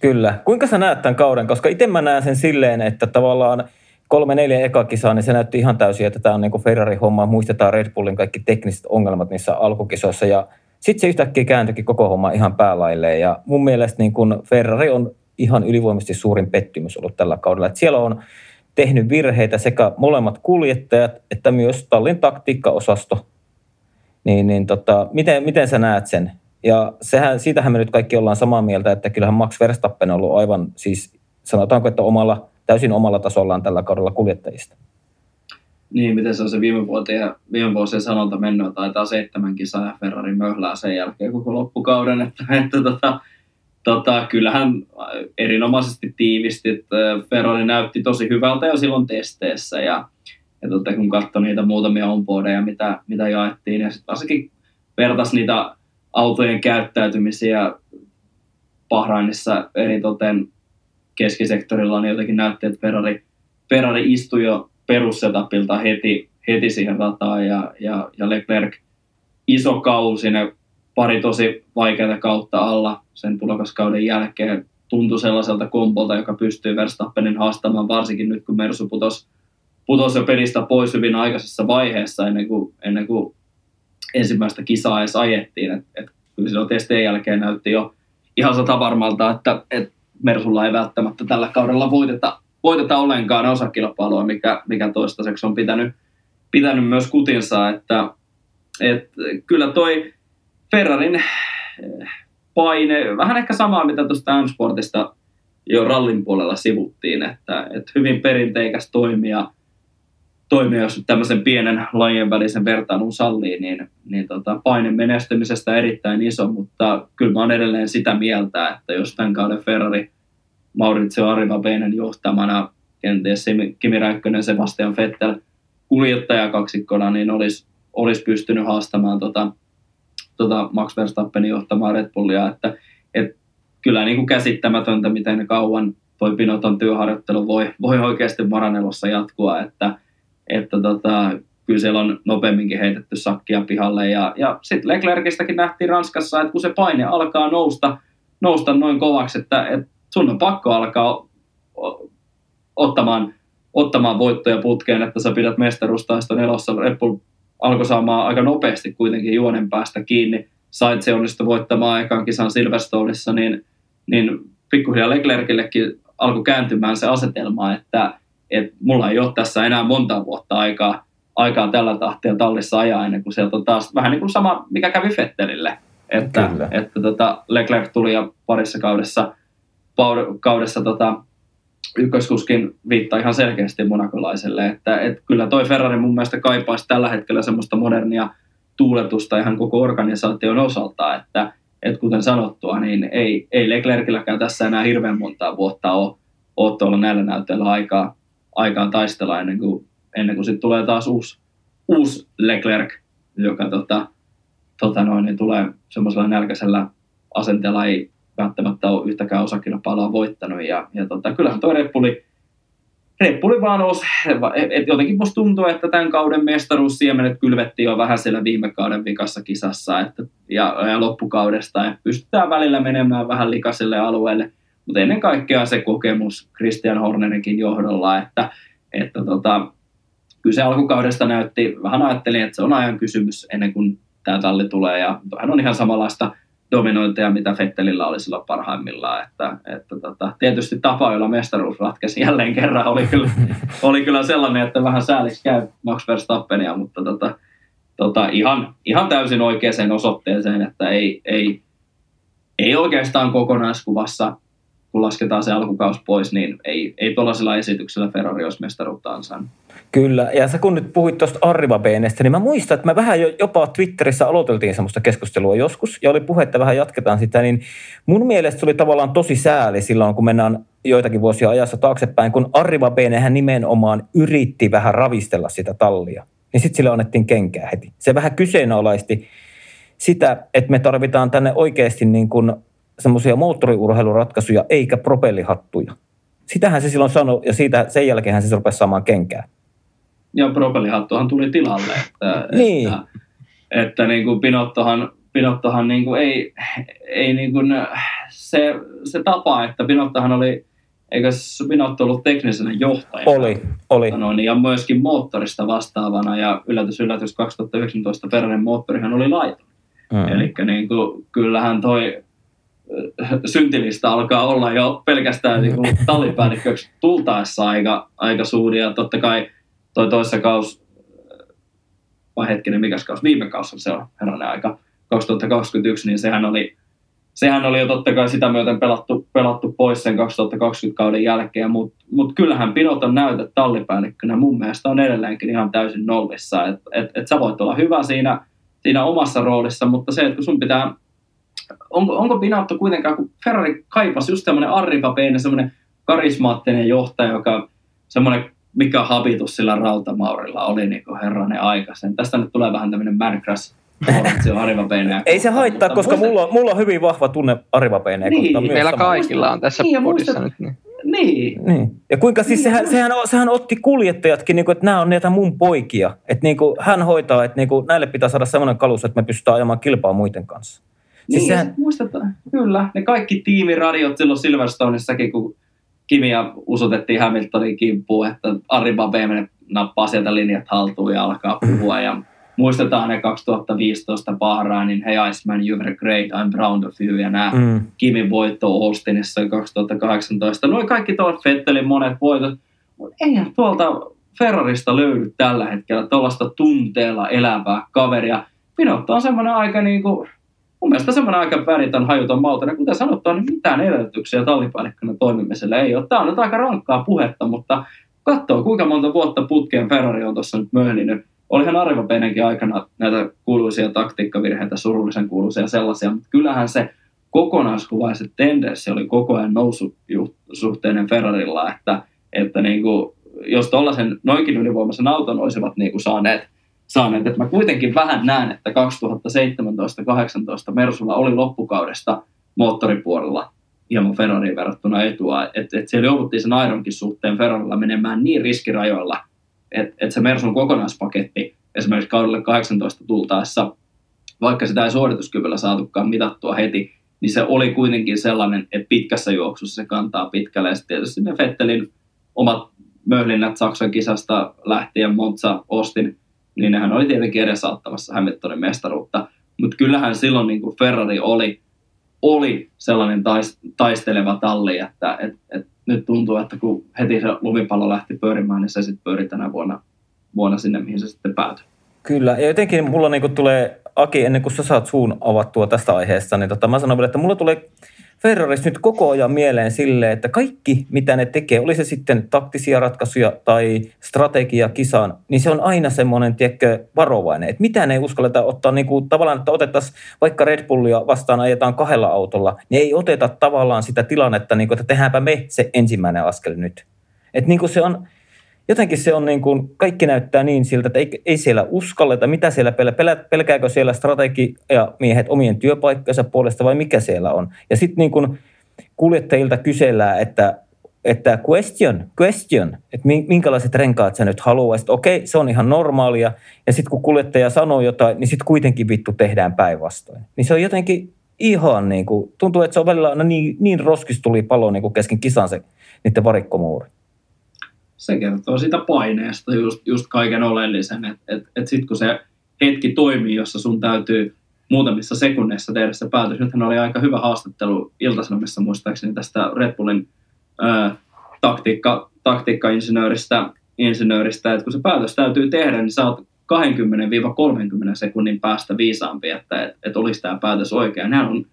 Kyllä. Kuinka sä näet tämän kauden? Koska itse mä näen sen silleen, että tavallaan kolme neljä eka kisaa, niin se näytti ihan täysin, että tämä on niin Ferrari-homma. Muistetaan Red Bullin kaikki tekniset ongelmat niissä alkukisoissa ja sitten se yhtäkkiä kääntyikin koko homma ihan päälailleen. Ja mun mielestä niin kun Ferrari on ihan ylivoimaisesti suurin pettymys ollut tällä kaudella. Että siellä on tehnyt virheitä sekä molemmat kuljettajat että myös tallin taktiikkaosasto. Niin, niin tota, miten, miten sä näet sen? Ja sehän, siitähän me nyt kaikki ollaan samaa mieltä, että kyllähän Max Verstappen on ollut aivan, siis sanotaanko, että omalla, täysin omalla tasollaan tällä kaudella kuljettajista. Niin, miten se on se viime vuosien, viime vuosien sanonta mennyt, taitaa seitsemän kisaa ja Ferrari möhlää sen jälkeen koko loppukauden, että, että tota, tota, kyllähän erinomaisesti tiivisti, että Ferrari näytti tosi hyvältä jo silloin testeissä ja, ja tota, kun katsoi niitä muutamia onboardeja, mitä, mitä jaettiin ja sitten varsinkin vertaisi niitä autojen käyttäytymisiä Bahrainissa eritoten keskisektorilla, niin jotenkin näytti, että Ferrari, Ferrari istui jo perussetapilta heti, heti siihen rataan ja, ja, ja Leclerc iso kausi, ne pari tosi vaikeaa kautta alla sen tulokaskauden jälkeen tuntui sellaiselta kompolta, joka pystyy Verstappenin haastamaan, varsinkin nyt kun Mersu putosi putos jo pelistä pois hyvin aikaisessa vaiheessa ennen kuin, ennen kuin ensimmäistä kisaa edes ajettiin. Et, et kyllä silloin testien jälkeen näytti jo ihan sata varmalta, että, että Mersulla ei välttämättä tällä kaudella voiteta, voiteta ollenkaan osakilpailua, mikä, mikä toistaiseksi on pitänyt, pitänyt myös kutinsa. Että, et, kyllä toi Ferrarin paine, vähän ehkä samaa mitä tuosta M-Sportista jo rallin puolella sivuttiin, että, että hyvin perinteikäs toimija, toimia, jos tämmöisen pienen lajien välisen vertailun sallii, niin, niin tota, paine menestymisestä erittäin iso, mutta kyllä mä oon edelleen sitä mieltä, että jos tämän kauden Ferrari Maurizio Arriva-Beinen johtamana, kenties Kimi Räikkönen, Sebastian Vettel kuljettajakaksikkona, niin olisi, olisi pystynyt haastamaan tota, tota Max Verstappenin johtamaa Red Bullia, että et, kyllä niin kuin käsittämätöntä, miten kauan toi Pinoton työharjoittelu voi, voi oikeasti Maranelossa jatkua, että että tota, kyllä siellä on nopeamminkin heitetty sakkia pihalle. Ja, ja sitten Leclercistäkin nähtiin Ranskassa, että kun se paine alkaa nousta, nousta noin kovaksi, että, että sun on pakko alkaa ottamaan, ottamaan voittoja putkeen, että sä pidät mestaruustaiston elossa. Red alkoi saamaan aika nopeasti kuitenkin juonen päästä kiinni. Sait se onnistui voittamaan aikaan kisan Silverstoneissa, niin, niin pikkuhiljaa Leclercillekin alkoi kääntymään se asetelma, että että mulla ei ole tässä enää monta vuotta aikaa, aikaa tällä tahtia tallissa ajaa ennen kuin sieltä on taas vähän niin kuin sama, mikä kävi Fettelille. Että, kyllä. että tota Leclerc tuli ja parissa kaudessa, kaudessa tota, ykköskuskin viittaa ihan selkeästi monakolaiselle, että et kyllä toi Ferrari mun mielestä kaipaisi tällä hetkellä semmoista modernia tuuletusta ihan koko organisaation osalta, että et kuten sanottua, niin ei, ei Leclercilläkään tässä enää hirveän montaa vuotta ole, ole tuolla näillä näytöillä aikaa, aikaa taistella ennen kuin, ennen kuin sitten tulee taas uusi, uusi Leclerc, joka tota, tota noin, niin tulee semmoisella nälkäisellä asenteella. Ei välttämättä ole yhtäkään osakilpailua voittanut. Ja, ja tota, kyllähän tuo Red Bulli vaan nousi, et jotenkin musta tuntuu, että tämän kauden mestaruussiemenet kylvettiin jo vähän siellä viime kauden vikassa kisassa että, ja, ja loppukaudesta. Ja pystytään välillä menemään vähän likaiselle alueelle mutta ennen kaikkea se kokemus Christian Hornerinkin johdolla, että, että tota, kyllä se alkukaudesta näytti, vähän ajattelin, että se on ajan kysymys ennen kuin tämä talli tulee, ja hän on ihan samanlaista dominointia, mitä Fettelillä oli silloin parhaimmillaan. Että, että tota, tietysti tapa, jolla mestaruus ratkesi jälleen kerran, oli kyllä, oli kyllä sellainen, että vähän sääliksi käy Max Verstappenia, mutta tota, tota, ihan, ihan täysin oikeaan osoitteeseen, että ei, ei, ei oikeastaan kokonaiskuvassa kun lasketaan se alkukaus pois, niin ei, ei tuollaisella esityksellä Ferrari olisi mestaruutta ansainnut. Kyllä, ja sä kun nyt puhuit tuosta Arriva Beenestä, niin mä muistan, että me vähän jopa Twitterissä aloiteltiin semmoista keskustelua joskus, ja oli puhe, että vähän jatketaan sitä, niin mun mielestä se oli tavallaan tosi sääli silloin, kun mennään joitakin vuosia ajassa taaksepäin, kun Arriva Beenehän nimenomaan yritti vähän ravistella sitä tallia, niin sitten sille annettiin kenkää heti. Se vähän kyseenalaisti sitä, että me tarvitaan tänne oikeasti niin kuin semmoisia moottoriurheiluratkaisuja eikä propellihattuja. Sitähän se silloin sanoi ja siitä, sen jälkeen se rupesi saamaan kenkää. Ja propellihattuhan tuli tilalle. Että, niin. että, että niin kuin Pinottohan, Pinottohan niin kuin ei, ei niin kuin se, se tapa, että Pinottohan oli, eikö Pinotto ollut teknisenä johtajana? Oli, oli. Noin, ja myöskin moottorista vastaavana ja yllätys, yllätys 2019 peräinen moottorihan oli laiton. Mm. Eli niin kuin, kyllähän toi syntilistä alkaa olla jo pelkästään niin kuin tallipäällikköksi tultaessa aika, aika suuri. Ja totta kai toi toissa kaus, vai hetkinen, mikäs kaus, viime kausi se on herranen aika, 2021, niin sehän oli, sehän oli jo totta kai sitä myöten pelattu, pelattu pois sen 2020 kauden jälkeen, mutta mut kyllähän Pinoton näytöt tallipäällikkönä. Mun mielestä on edelleenkin ihan täysin nollissa. Että et, et sä voit olla hyvä siinä, siinä omassa roolissa, mutta se, että kun sun pitää onko, onko Binotto kuitenkaan, kun Ferrari kaipasi just tämmöinen arripapeinen, semmoinen karismaattinen johtaja, joka semmoinen mikä habitus sillä rautamaurilla oli niin kuin herranen aikaisen. Tästä nyt tulee vähän tämmöinen Crush se on Ei se haittaa, koska muista... mulla, on, mulla on hyvin vahva tunne Arivapeeneä niin, kohtaan. Meillä kaikilla on tässä niin, podissa muista... nyt. Niin. Niin. niin. Ja kuinka siis niin, sehän, sehän, sehän otti kuljettajatkin, niin kuin, että nämä on näitä mun poikia. Että niin kuin, hän hoitaa, että niin kuin, näille pitää saada sellainen kalus, että me pystytään ajamaan kilpaa muiden kanssa. Siis niin, sehän... muistetaan, kyllä. Ne kaikki tiimiradiot silloin Silverstoneissakin, kun Kimia usutettiin Hamiltonin kimppuun, että Ari Babemene nappaa sieltä linjat haltuun ja alkaa puhua. Ja muistetaan ne 2015 Bahrainin Hey Iceman, you were great, I'm proud of you ja nämä mm. Kimin voitto Austinissa 2018. Noin kaikki tuolla Fettelin monet voitot, mutta eihän tuolta Ferrarista löydy tällä hetkellä tuollaista tunteella elävää kaveria. Pinotto on semmoinen aika niin kuin, mun mielestä semmoinen aika väritön hajuton mautinen. Kuten sanottu, niin mitään edellytyksiä tallipäällikkönä toimimiselle ei ole. Tämä on nyt aika rankkaa puhetta, mutta katsoo kuinka monta vuotta putkeen Ferrari on tuossa nyt möhlinyt olihan Arvo Penenkin aikana näitä kuuluisia taktiikkavirheitä, surullisen kuuluisia sellaisia, mutta kyllähän se kokonaiskuva se tendenssi oli koko ajan noususuhteinen Ferrarilla, että, että niin kuin, jos tuollaisen noinkin ylivoimaisen auton olisivat niin kuin saaneet, saaneet, että mä kuitenkin vähän näen, että 2017-2018 Mersulla oli loppukaudesta moottoripuolella hieman Ferrariin verrattuna etua, että, että siellä jouduttiin sen Ironkin suhteen Ferrarilla menemään niin riskirajoilla, että et se Mersun kokonaispaketti esimerkiksi kaudelle 18 tultaessa, vaikka sitä ei suorituskyvyllä saatukaan mitattua heti, niin se oli kuitenkin sellainen, että pitkässä juoksussa se kantaa pitkälle. Ja tietysti ne Fettelin omat möhlinnät Saksan kisasta lähtien Monza, Ostin, niin nehän oli tietenkin edesauttamassa Hamiltonin mestaruutta. Mutta kyllähän silloin niin kuin Ferrari oli, oli sellainen taisteleva talli, että et, et nyt tuntuu, että kun heti se lumipallo lähti pyörimään, niin se sitten pyöri tänä vuonna, vuonna sinne, mihin se sitten päätyi. Kyllä, ja jotenkin mulla niinku tulee, Aki, ennen kuin sä saat suun avattua tästä aiheesta, niin tota, mä sanon vielä, että mulla tulee Ferraris nyt koko ajan mieleen silleen, että kaikki mitä ne tekee, oli se sitten taktisia ratkaisuja tai strategia kisaan, niin se on aina semmoinen, tiedätkö, varovainen. Että mitä ne uskalleta ottaa, niin kuin tavallaan, että otettaisiin vaikka Red Bullia vastaan ajetaan kahdella autolla, niin ei oteta tavallaan sitä tilannetta, niin kuin, että tehdäänpä me se ensimmäinen askel nyt. Että niin kuin se on, jotenkin se on niin kuin, kaikki näyttää niin siltä, että ei, ei siellä uskalleta, mitä siellä pelää, pelä, pelkääkö siellä strategia miehet omien työpaikkansa puolesta vai mikä siellä on. Ja sitten niin kuin kuljettajilta kysellään, että, että question, question, että minkälaiset renkaat sä nyt haluaisit. Okei, se on ihan normaalia. Ja sitten kun kuljettaja sanoo jotain, niin sitten kuitenkin vittu tehdään päinvastoin. Niin se on jotenkin ihan niin kuin, tuntuu, että se on välillä aina niin, niin roskistuli palo niin kuin kesken kisan se niiden varikkomuuri se kertoo siitä paineesta just, just kaiken oleellisen, että et, et sitten kun se hetki toimii, jossa sun täytyy muutamissa sekunneissa tehdä se päätös. Nythän oli aika hyvä haastattelu Iltasanomissa muistaakseni tästä Red Bullin ää, taktiikka, taktiikka-insinööristä, insinööristä, että kun se päätös täytyy tehdä, niin sä oot 20-30 sekunnin päästä viisaampi, että et, et olisi tämä päätös oikea. Nämä on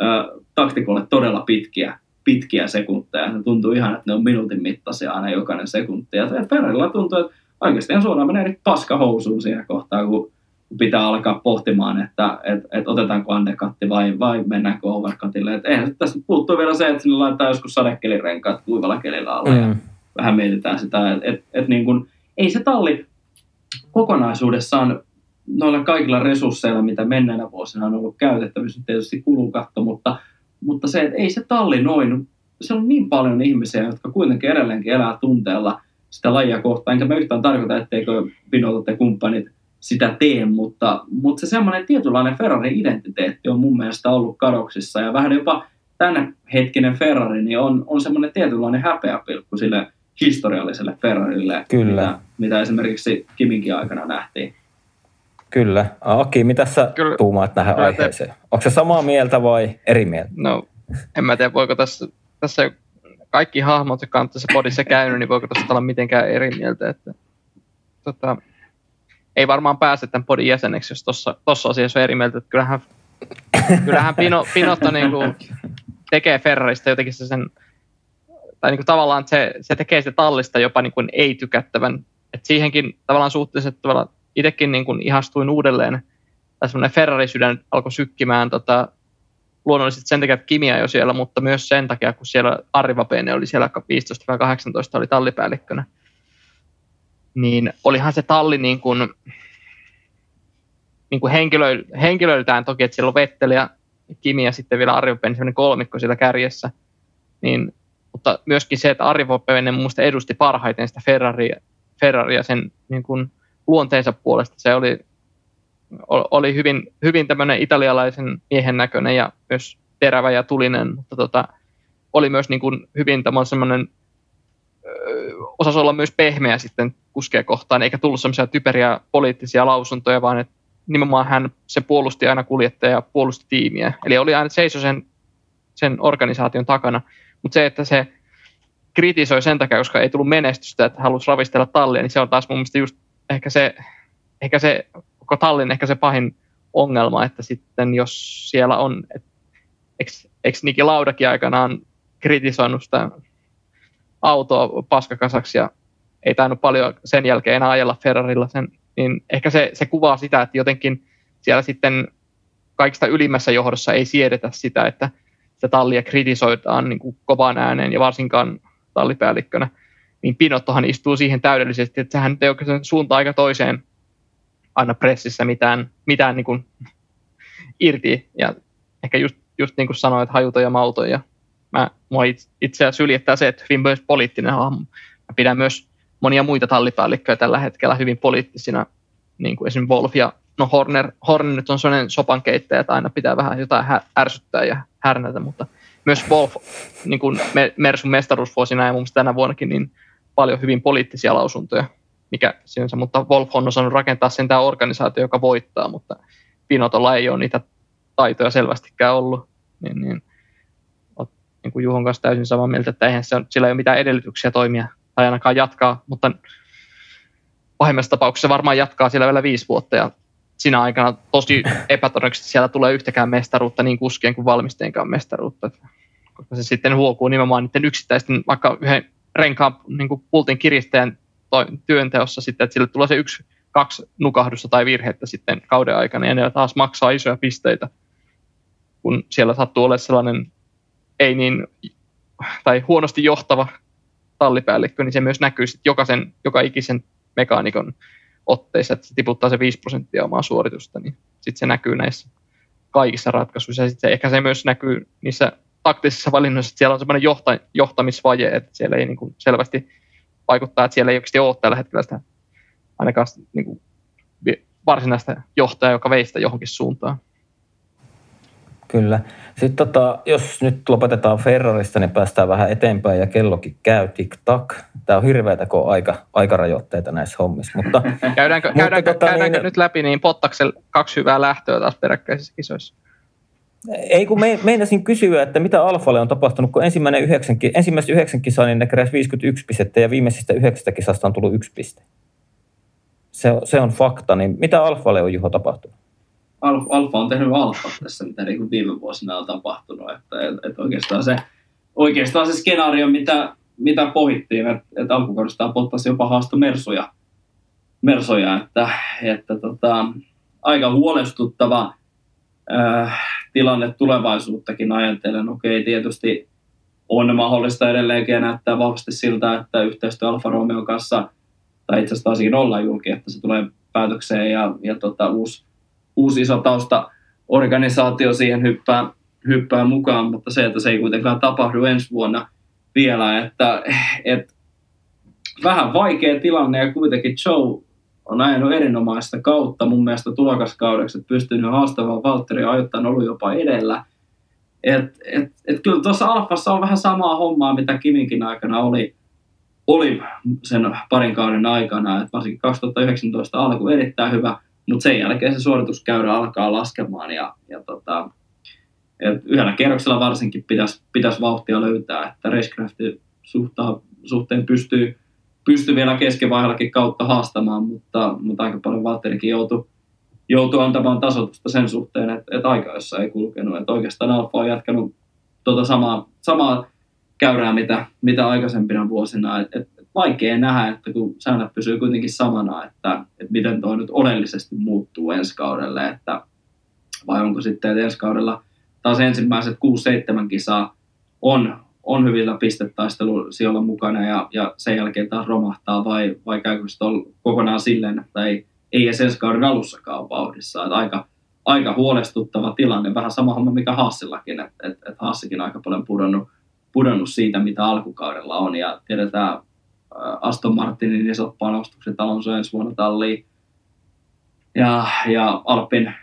ää, taktikolle todella pitkiä pitkiä sekunteja. Ne tuntuu ihan, että ne on minuutin mittaisia aina jokainen sekunti. Ja Ferrarilla tuntuu, että oikeastaan suoraan menee nyt paska housuun siinä kohtaa, kun pitää alkaa pohtimaan, että et, et otetaanko undercutti vai, vai mennäänkö overcutille. Et eihän tästä puuttuu vielä se, että sinne laittaa joskus sadekelirenkaat kuivalla kelillä alle mm. ja vähän mietitään sitä, että et, et niin kun, ei se talli kokonaisuudessaan noilla kaikilla resursseilla, mitä menneenä vuosina on ollut käytettävissä, tietysti kulukatto, mutta – mutta se, että ei se talli noin, se on niin paljon ihmisiä, jotka kuitenkin edelleenkin elää tunteella sitä lajia kohtaan. Enkä mä yhtään tarkoita, etteikö Pinot ja kumppanit sitä tee, mutta, mutta se semmoinen tietynlainen Ferrari-identiteetti on mun mielestä ollut kadoksissa ja vähän jopa tänä hetkinen Ferrari niin on, on semmoinen tietynlainen häpeäpilkku sille historialliselle Ferrarille, Kyllä. Mitä, mitä esimerkiksi Kiminkin aikana nähtiin. Kyllä. Aki, mitä sä Kyllä. tuumaat tähän Kyllä aiheeseen? Te... Onko se samaa mieltä vai eri mieltä? No, en mä tiedä, voiko tässä, tässä kaikki hahmot, jotka on tässä podissa käynyt, niin voiko tässä olla mitenkään eri mieltä. Että, tota, ei varmaan pääse tämän podin jäseneksi, jos tuossa asiassa on eri mieltä. Että kyllähän, kyllähän Pino, Pinotto niin kuin tekee Ferrarista jotenkin se sen, tai niin kuin tavallaan se, se tekee sitä tallista jopa niin kuin ei-tykättävän. että siihenkin tavallaan suhteessa tavallaan itsekin niin ihastuin uudelleen, tai semmoinen Ferrari-sydän alkoi sykkimään tota, luonnollisesti sen takia, että Kimia jo siellä, mutta myös sen takia, kun siellä Ari Vapene oli siellä 15 vai 18 oli tallipäällikkönä. Niin olihan se talli niin kuin, niin kuin henkilö, henkilöiltään toki, että siellä on Vettel ja Kimi ja sitten vielä Arvo Pennin kolmikko siellä kärjessä, niin, mutta myöskin se, että Arvo Pennin mun edusti parhaiten sitä Ferraria, Ferraria sen niin kuin luonteensa puolesta. Se oli, oli hyvin, hyvin tämmöinen italialaisen miehen näköinen ja myös terävä ja tulinen, mutta tota, oli myös niin kuin hyvin semmoinen osasi olla myös pehmeä sitten kuskeja kohtaan, eikä tullut semmoisia typeriä poliittisia lausuntoja, vaan että nimenomaan hän se puolusti aina kuljettaja ja puolusti tiimiä. Eli oli aina seiso sen, sen organisaation takana. Mutta se, että se kritisoi sen takia, koska ei tullut menestystä, että halusi ravistella tallia, niin se on taas mun mielestä just ehkä se, ehkä se koko tallin ehkä se pahin ongelma, että sitten jos siellä on, eikö, Niki Laudakin aikanaan kritisoinut sitä autoa paskakasaksi ja ei tainnut paljon sen jälkeen enää ajella Ferrarilla sen, niin ehkä se, se kuvaa sitä, että jotenkin siellä sitten kaikista ylimmässä johdossa ei siedetä sitä, että sitä tallia kritisoidaan niin kuin kovaan ääneen ja varsinkaan tallipäällikkönä, niin Pinottohan istuu siihen täydellisesti, että sehän ei oikein suunta aika toiseen aina pressissä mitään, mitään niin kuin irti. Ja ehkä just, just niin kuin sanoit, hajuto ja mauto. Ja mä, mua itse syljettää se, että hyvin myös poliittinen hahmo. Mä pidän myös monia muita tallipäällikköjä tällä hetkellä hyvin poliittisina, niin kuin esimerkiksi Wolf ja no Horner, Horner nyt on sellainen sopankeittäjä, että aina pitää vähän jotain ärsyttää ja härnätä, mutta myös Wolf niin kuin Mersun mestaruusvuosina ja mun tänä vuonnakin niin paljon hyvin poliittisia lausuntoja, mikä sinänsä, mutta Wolf on osannut rakentaa sen tämä organisaatio, joka voittaa, mutta Pinotolla ei ole niitä taitoja selvästikään ollut, niin, niin niin kuin Juhon kanssa täysin samaa mieltä, että eihän se on, sillä ei ole mitään edellytyksiä toimia tai ainakaan jatkaa, mutta pahimmassa tapauksessa varmaan jatkaa siellä vielä viisi vuotta ja siinä aikana tosi epätodennäköisesti siellä tulee yhtäkään mestaruutta niin kuskien kuin valmisteenkaan mestaruutta, koska se sitten huokuu nimenomaan niiden yksittäisten, vaikka yhden renkaan niin kuin pultin kiristäjän työnteossa sitten, että sille tulee se yksi, kaksi nukahdusta tai virhettä sitten kauden aikana ja ne taas maksaa isoja pisteitä, kun siellä sattuu olemaan sellainen ei niin, tai huonosti johtava tallipäällikkö, niin se myös näkyy sitten jokaisen, joka ikisen mekaanikon otteissa, että se tiputtaa se 5 prosenttia omaa suoritusta, niin sitten se näkyy näissä kaikissa ratkaisuissa. Ja sitten se, ehkä se myös näkyy niissä taktisissa valinnoissa, että siellä on semmoinen johta, johtamisvaje, että siellä ei niin kuin selvästi vaikuttaa, että siellä ei oikeasti ole tällä hetkellä sitä ainakaan niin kuin varsinaista johtajaa, joka veistä johonkin suuntaan. Kyllä. Sitten tota, jos nyt lopetetaan Ferrarista, niin päästään vähän eteenpäin ja kellokin käy tik-tak. Tämä on hirveätä, kun on aika, aikarajoitteita näissä hommissa. Mutta, käydäänkö mutta käydäänkö, tota, käydäänkö niin, nyt läpi, niin Pottaksel kaksi hyvää lähtöä taas peräkkäisissä kisoissa? Ei kun me, meinasin kysyä, että mitä Alfalle on tapahtunut, kun ensimmäinen yhdeksän, ensimmäiset yhdeksän kisaa, niin ne keräsi 51 pistettä ja viimeisistä yhdeksästä kisasta on tullut yksi piste. Se, se on fakta, niin mitä Alfalle on Juho tapahtunut? Alfa on tehnyt alfa tässä, mitä niin kuin viime vuosina on tapahtunut. Että, et, et oikeastaan, se, oikeastaan se skenaario, mitä, mitä pohittiin, että, että alkukaudesta Bottas jopa haasto Mersoja, Mersoja että, että tota, aika huolestuttava äh, tilanne tulevaisuuttakin ajatellen. Okei, tietysti on mahdollista edelleenkin näyttää vahvasti siltä, että yhteistyö Alfa Romeo kanssa, tai itse asiassa taisikin olla julki, että se tulee päätökseen ja, ja tota, uusi uusi iso tausta organisaatio siihen hyppää, hyppää mukaan, mutta se, että se ei kuitenkaan tapahdu ensi vuonna vielä, että, että vähän vaikea tilanne ja kuitenkin Joe on ajanut erinomaista kautta mun mielestä tulokaskaudeksi, että pystynyt haastamaan Valtteri ajoittain ollut jopa edellä. Et, et, et kyllä tuossa Alfassa on vähän samaa hommaa, mitä Kiminkin aikana oli, oli sen parin kauden aikana, että varsinkin 2019 alku erittäin hyvä – mutta sen jälkeen se suorituskäyrä alkaa laskemaan ja, ja tota, et yhdellä kerroksella varsinkin pitäisi, pitäisi vauhtia löytää, että Racecraftin suhteen pystyy, pystyy vielä keskivaiheellakin kautta haastamaan, mutta, mutta aika paljon Valtterikin joutui, joutui antamaan tasotusta sen suhteen, että, että aika jossa ei kulkenut. Että oikeastaan Alfa on jatkanut tuota samaa, samaa käyrää, mitä, mitä aikaisempina vuosina. Et, et, vaikea nähdä, että kun säännöt pysyy kuitenkin samana, että, että miten tuo nyt oleellisesti muuttuu ensi kaudelle, että vai onko sitten, että ensi kaudella taas ensimmäiset 6-7 kisaa on, on hyvillä siellä mukana ja, ja sen jälkeen taas romahtaa vai, vai käykö se kokonaan silleen, että ei, ei edes ensi kauden alussakaan vauhdissa. Että aika, aika huolestuttava tilanne, vähän sama homma mikä Haassillakin, että et, et Haassikin aika paljon pudonnut, pudonnut siitä, mitä alkukaudella on. Ja tiedetään Aston Martinin isot panostukset Alonso ensi vuonna talliin. Ja, ja Alpin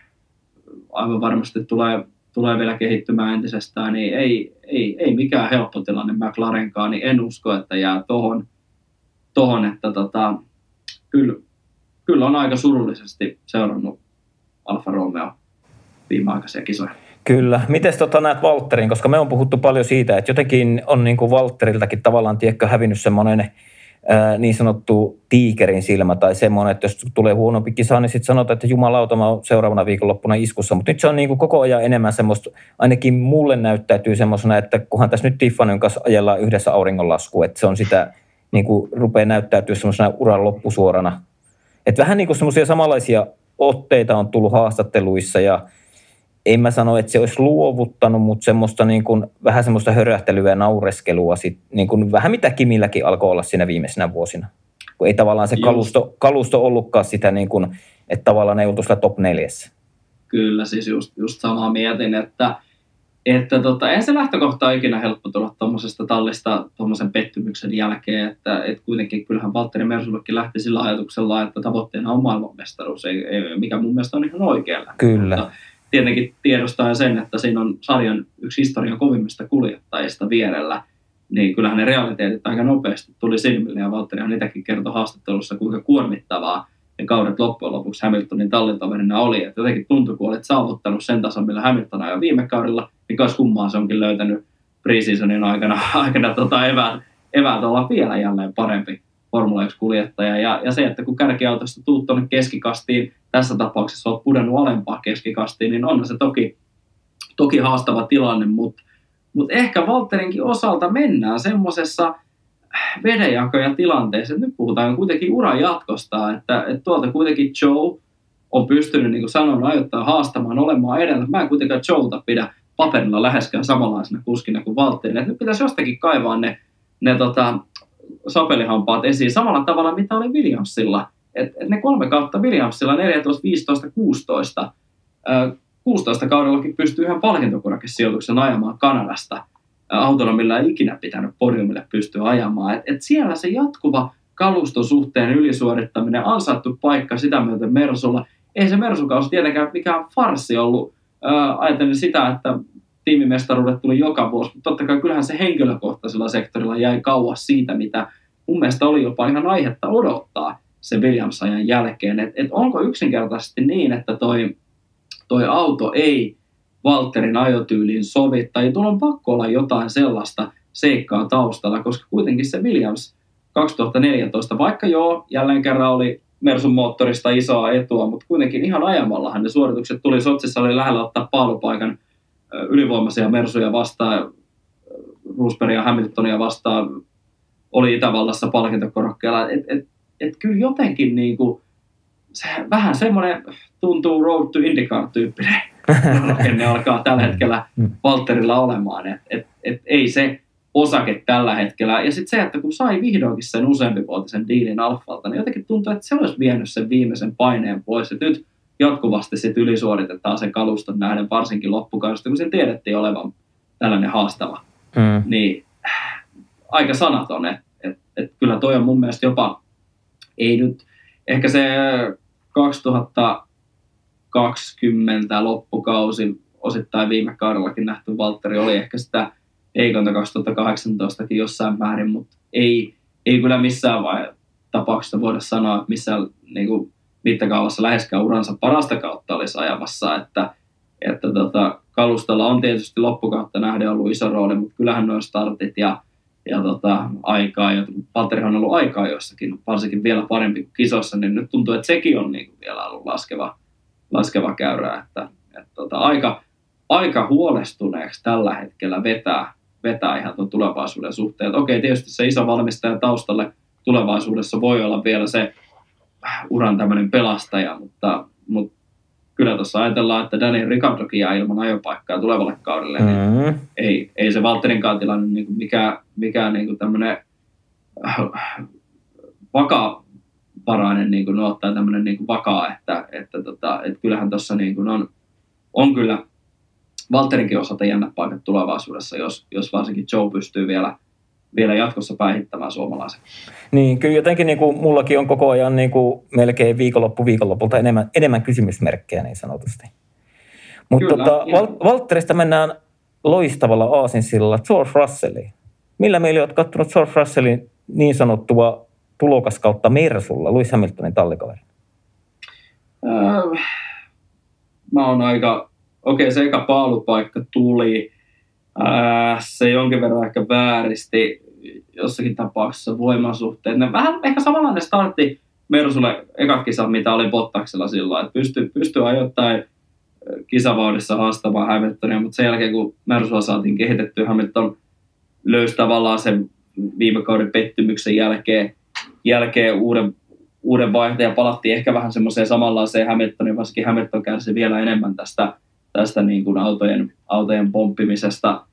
aivan varmasti tulee, tulee vielä kehittymään entisestään, niin ei, ei, ei mikään helppo tilanne McLarenkaan, niin en usko, että jää tohon, tohon että tota, kyllä, kyllä on aika surullisesti seurannut Alfa Romeo viimeaikaisia kisoja. Kyllä. Miten tota näet Valtterin, koska me on puhuttu paljon siitä, että jotenkin on niin kuin Valtteriltakin tavallaan tiedätkö, hävinnyt semmoinen niin sanottu tiikerin silmä tai semmoinen, että jos tulee huonompi kisa, niin sitten sanotaan, että jumalauta, mä oon seuraavana viikonloppuna iskussa. Mutta nyt se on niin kuin koko ajan enemmän semmoista, ainakin mulle näyttäytyy semmoisena, että kunhan tässä nyt Tiffanin kanssa ajellaan yhdessä auringonlasku, että se on sitä, niin kuin rupeaa näyttäytyä semmoisena uran loppusuorana. Että vähän niin kuin semmoisia samanlaisia otteita on tullut haastatteluissa ja – en mä sano, että se olisi luovuttanut, mutta semmoista niin kuin, vähän semmoista hörähtelyä ja naureskelua, sit, niin kuin, vähän mitä Kimilläkin alkoi olla siinä viimeisenä vuosina. Kun ei tavallaan se kalusto, kalusto ollutkaan sitä, niin kuin, että tavallaan ei oltu sillä top neljässä. Kyllä, siis just, just samaa mietin, että, että tota, ei se lähtökohta ole ikinä helppo tulla tuommoisesta tallista tuommoisen pettymyksen jälkeen, että et kuitenkin kyllähän Valtteri Mersullekin lähti sillä ajatuksella, että tavoitteena on maailmanmestaruus, ei, ei, mikä mun mielestä on ihan oikealla. Kyllä. Mutta, tietenkin tiedostaa sen, että siinä on sarjan yksi historian kovimmista kuljettajista vierellä, niin kyllähän ne realiteetit aika nopeasti tuli silmille, ja Valtterihan niitäkin kertoi haastattelussa, kuinka kuormittavaa ne kaudet loppujen lopuksi Hamiltonin tallitoverina oli, että jotenkin tuntui, kun olet saavuttanut sen tason, millä Hamilton jo viime kaudella, niin kas kummaa se onkin löytänyt preseasonin aikana, aikana tota eväät, eväät olla vielä jälleen parempi Formula 1-kuljettaja. Ja, ja se, että kun kärkiautosta tuut tuonne keskikastiin, tässä tapauksessa olet pudonnut alempaa keskikastiin, niin on se toki, toki haastava tilanne, mutta mut ehkä Valtterinkin osalta mennään semmoisessa vedenjakoja tilanteessa, nyt puhutaan kuitenkin uran jatkosta, että, että tuolta kuitenkin Joe on pystynyt, niin kuin sanoin, ajoittaa haastamaan olemaan edellä. Mä en kuitenkaan Joelta pidä paperilla läheskään samanlaisena kuskina kuin Valtterin. Että nyt pitäisi jostakin kaivaa ne, ne tota, sapelihampaat esiin samalla tavalla, mitä oli Williamsilla. Et, et ne kolme kautta Williamsilla 14, 15, 16. 16 kaudellakin pystyy ihan palkintokurakesijoituksen ajamaan Kanadasta autolla, millä ei ikinä pitänyt podiumille pystyä ajamaan. Et, et siellä se jatkuva kalustosuhteen ylisuorittaminen, ansaittu paikka sitä myöten Mersulla. Ei se Mersukausi tietenkään mikään farsi ollut. Ää, ajattelin sitä, että tiimimestaruudet tuli joka vuosi, mutta totta kai kyllähän se henkilökohtaisella sektorilla jäi kauas siitä, mitä mun mielestä oli jopa ihan aihetta odottaa sen Williams-ajan jälkeen. Että et onko yksinkertaisesti niin, että toi, toi auto ei Walterin ajotyyliin sovi, tai tuolla on pakko olla jotain sellaista seikkaa taustalla, koska kuitenkin se Williams 2014, vaikka joo, jälleen kerran oli Mersun moottorista isoa etua, mutta kuitenkin ihan ajamallahan ne suoritukset tuli. Sotsissa oli lähellä ottaa paalupaikan ylivoimaisia mersuja vastaan, Roosberg ja Hamiltonia vastaan oli Itävallassa palkintokorokkeella. Et, et, et kyllä jotenkin niin kuin, se, vähän semmoinen tuntuu Road to IndyCar-tyyppinen rakenne alkaa tällä hetkellä mm. Valterilla olemaan. Et, et, et ei se osake tällä hetkellä. Ja sitten se, että kun sai vihdoinkin sen useampivuotisen diilin Alfalta, niin jotenkin tuntuu, että se olisi vienyt sen viimeisen paineen pois. Et nyt jatkuvasti sit ylisuoritetaan sen kaluston nähden, varsinkin loppukaudesta, kun se tiedettiin olevan tällainen haastava. Mm. Niin aika sanaton, että et, et kyllä toi on mun mielestä jopa, ei nyt, ehkä se 2020 loppukausi, osittain viime kaudellakin nähty Valtteri oli ehkä sitä heikonta 2018kin jossain määrin, mutta ei, ei kyllä missään vai tapauksessa voida sanoa, että missään niin kuin, mittakaavassa läheskään uransa parasta kautta olisi ajamassa, että, että tota, kalustolla on tietysti loppukautta nähden ollut iso rooli, mutta kyllähän noin startit ja, ja tota, aikaa, ja Valtteri on ollut aikaa jossakin, varsinkin vielä parempi kuin kisossa, niin nyt tuntuu, että sekin on niin kuin vielä ollut laskeva, laskeva käyrä, että, että tota, aika, aika huolestuneeksi tällä hetkellä vetää, vetää ihan tuon tulevaisuuden suhteen. Että okei, tietysti se iso valmistaja taustalle tulevaisuudessa voi olla vielä se uran tämmöinen pelastaja, mutta, mutta kyllä tuossa ajatellaan, että Daniel Ricardokin jää ilman ajopaikkaa tulevalle kaudelle, niin mm-hmm. ei, ei se Valtterinkaan tilanne niin mikään, mikään niin kuin tämmöinen vaka, Parainen niin kuin, ottaa tämmöinen niin kuin vakaa, että, että, tota, että kyllähän tuossa niin kuin on, on kyllä Valtterinkin osalta jännät paikat tulevaisuudessa, jos, jos varsinkin Joe pystyy vielä, vielä jatkossa päihittämään suomalaisen. Niin, kyllä jotenkin niin kuin, mullakin on koko ajan niin kuin, melkein viikonloppu viikonlopulta enemmän, enemmän kysymysmerkkejä niin sanotusti. Mutta tota, Val- Valtterista mennään loistavalla aasinsilla George Russelliin. Millä meillä olet katsonut George Russellin niin sanottua tulokas kautta Mersulla, Lewis Hamiltonin tallikaveri? Äh, mä oon aika, okei okay, se eka paalupaikka tuli, äh, se jonkin verran ehkä vääristi jossakin tapauksessa voimasuhteet. Ne vähän ehkä samanlainen startti Mersulle ekat kisat, mitä oli Bottaksella silloin, että pystyi pysty ajoittain kisavauhdissa haastamaan Hamiltonia, mutta sen jälkeen kun Mersua saatiin kehitettyä, Hamilton löysi tavallaan sen viime kauden pettymyksen jälkeen, jälkeen uuden, uuden vaihteen ja palattiin ehkä vähän semmoiseen samanlaiseen Hamiltonin, varsinkin Hamilton kärsi vielä enemmän tästä, tästä niin kuin autojen, autojen pomppimisesta,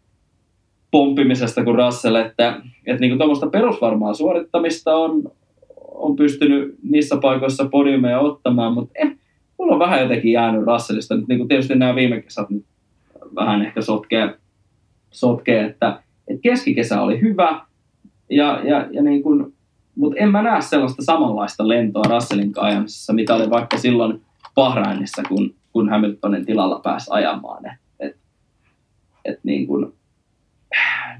pomppimisesta kuin Russell, että, että niin kuin tuommoista perusvarmaa suorittamista on, on pystynyt niissä paikoissa podiumeja ottamaan, mutta eh, mulla on vähän jotenkin jäänyt Russellista. Nyt niin kuin tietysti nämä viime kesät nyt vähän ehkä sotkee, sotkee että, että keskikesä oli hyvä, ja, ja, ja niin kuin, mutta en mä näe sellaista samanlaista lentoa Russellin ajamisessa, mitä oli vaikka silloin Bahrainissa, kun, kun Hamiltonin tilalla pääsi ajamaan. Et, et, et niin kuin,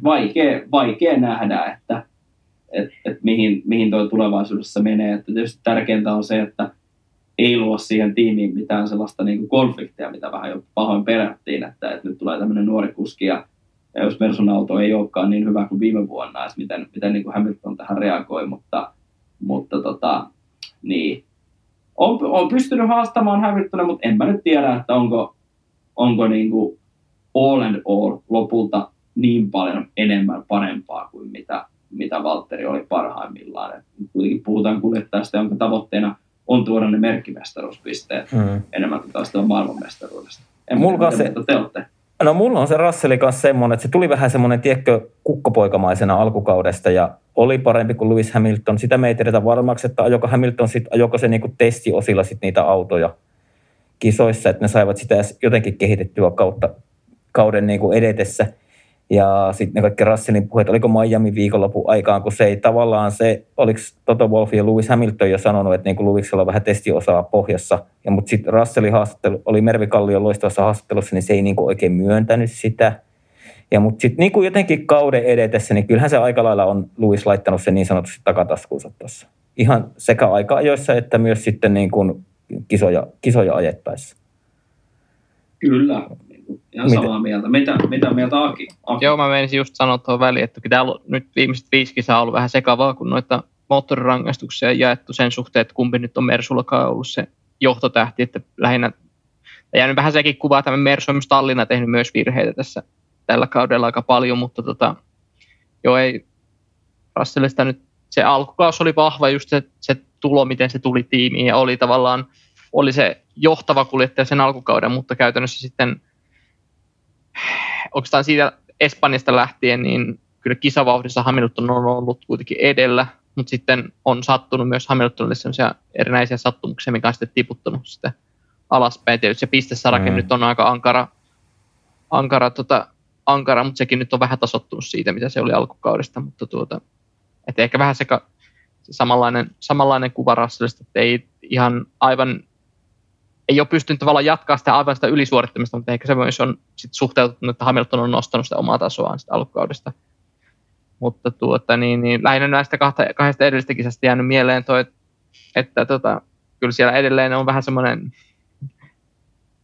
vaikea, vaikea nähdä, että et, et mihin, mihin tuo tulevaisuudessa menee. Että tietysti tärkeintä on se, että ei luo siihen tiimiin mitään sellaista niin kuin konfliktia, mitä vähän jo pahoin perättiin, että, että nyt tulee tämmöinen nuori kuski ja, ja jos Mersun auto ei olekaan niin hyvä kuin viime vuonna, että miten, miten niin kuin Hamilton tähän reagoi, mutta, mutta tota, niin. On, on pystynyt haastamaan Hamiltonia, mutta en mä nyt tiedä, että onko, onko niin kuin all and all lopulta niin paljon enemmän parempaa kuin mitä, mitä Valtteri oli parhaimmillaan. Et kuitenkin puhutaan kuljettajasta, jonka tavoitteena – on tuoda ne merkkimestaruuspisteet mm. enemmän kuin taas maailmanmestaruudesta. En mulla se, te olette. No mulla on se Russellin kanssa semmoinen, että se tuli vähän semmoinen, tiekkö, kukkopoikamaisena alkukaudesta ja oli parempi kuin Lewis Hamilton. Sitä me ei tiedetä varmaksi, että ajoko Hamilton sit, ajoko se niinku testiosilla sit niitä autoja kisoissa, että ne saivat sitä jotenkin kehitettyä kautta kauden niinku edetessä – ja sitten ne kaikki Russellin puheet, oliko Miami viikonlopun aikaan, kun se ei tavallaan se, oliko Toto Wolff ja Lewis Hamilton jo sanonut, että niin kuin Lewisilla on vähän testiosaa pohjassa. Ja, mutta sitten Russellin haastattelu, oli Mervi Kallion loistavassa haastattelussa, niin se ei niin kuin oikein myöntänyt sitä. Ja mutta sitten niin kuin jotenkin kauden edetessä, niin kyllähän se aika lailla on Lewis laittanut sen niin sanotusti takataskuunsa tuossa. Ihan sekä aika-ajoissa että myös sitten niin kuin kisoja, kisoja ajettaessa. Kyllä, ihan mitä? samaa mieltä. Mitä, mitä mieltä Aki? Aki? Joo, mä menisin just sanoa tuohon väliin, että täällä on nyt viimeiset viisi kisaa ollut vähän sekavaa, kun noita moottorirangaistuksia jaettu sen suhteen, että kumpi nyt on Mersullakaan ollut se johtotähti, että lähinnä ja jäänyt vähän sekin kuva, että Mersu on myös Tallinna tehnyt myös virheitä tässä tällä kaudella aika paljon, mutta tota, joo ei Russellista nyt se alkukausi oli vahva just se, se tulo, miten se tuli tiimiin ja oli tavallaan oli se johtava kuljettaja sen alkukauden, mutta käytännössä sitten oikeastaan siitä Espanjasta lähtien, niin kyllä kisavauhdissa Hamilton on ollut kuitenkin edellä, mutta sitten on sattunut myös Hamiltonille sellaisia erinäisiä sattumuksia, mikä on sitten tiputtanut sitä alaspäin. Tietysti se pistesarake mm. nyt on aika ankara, ankara, tota, ankara, mutta sekin nyt on vähän tasottunut siitä, mitä se oli alkukaudesta, mutta tuota, että ehkä vähän se samanlainen, samanlainen kuva Russellista, että ei ihan aivan ei ole pystynyt tavallaan jatkaa sitä aivan sitä ylisuorittamista, mutta ehkä se myös on sit suhteutunut, että Hamilton on nostanut sitä omaa tasoaan sitä alkukaudesta. Mutta tuota, niin, niin, lähinnä näistä kahta, kahdesta edellisestä kisasta jäänyt mieleen toi, että, että tota, kyllä siellä edelleen on vähän semmoinen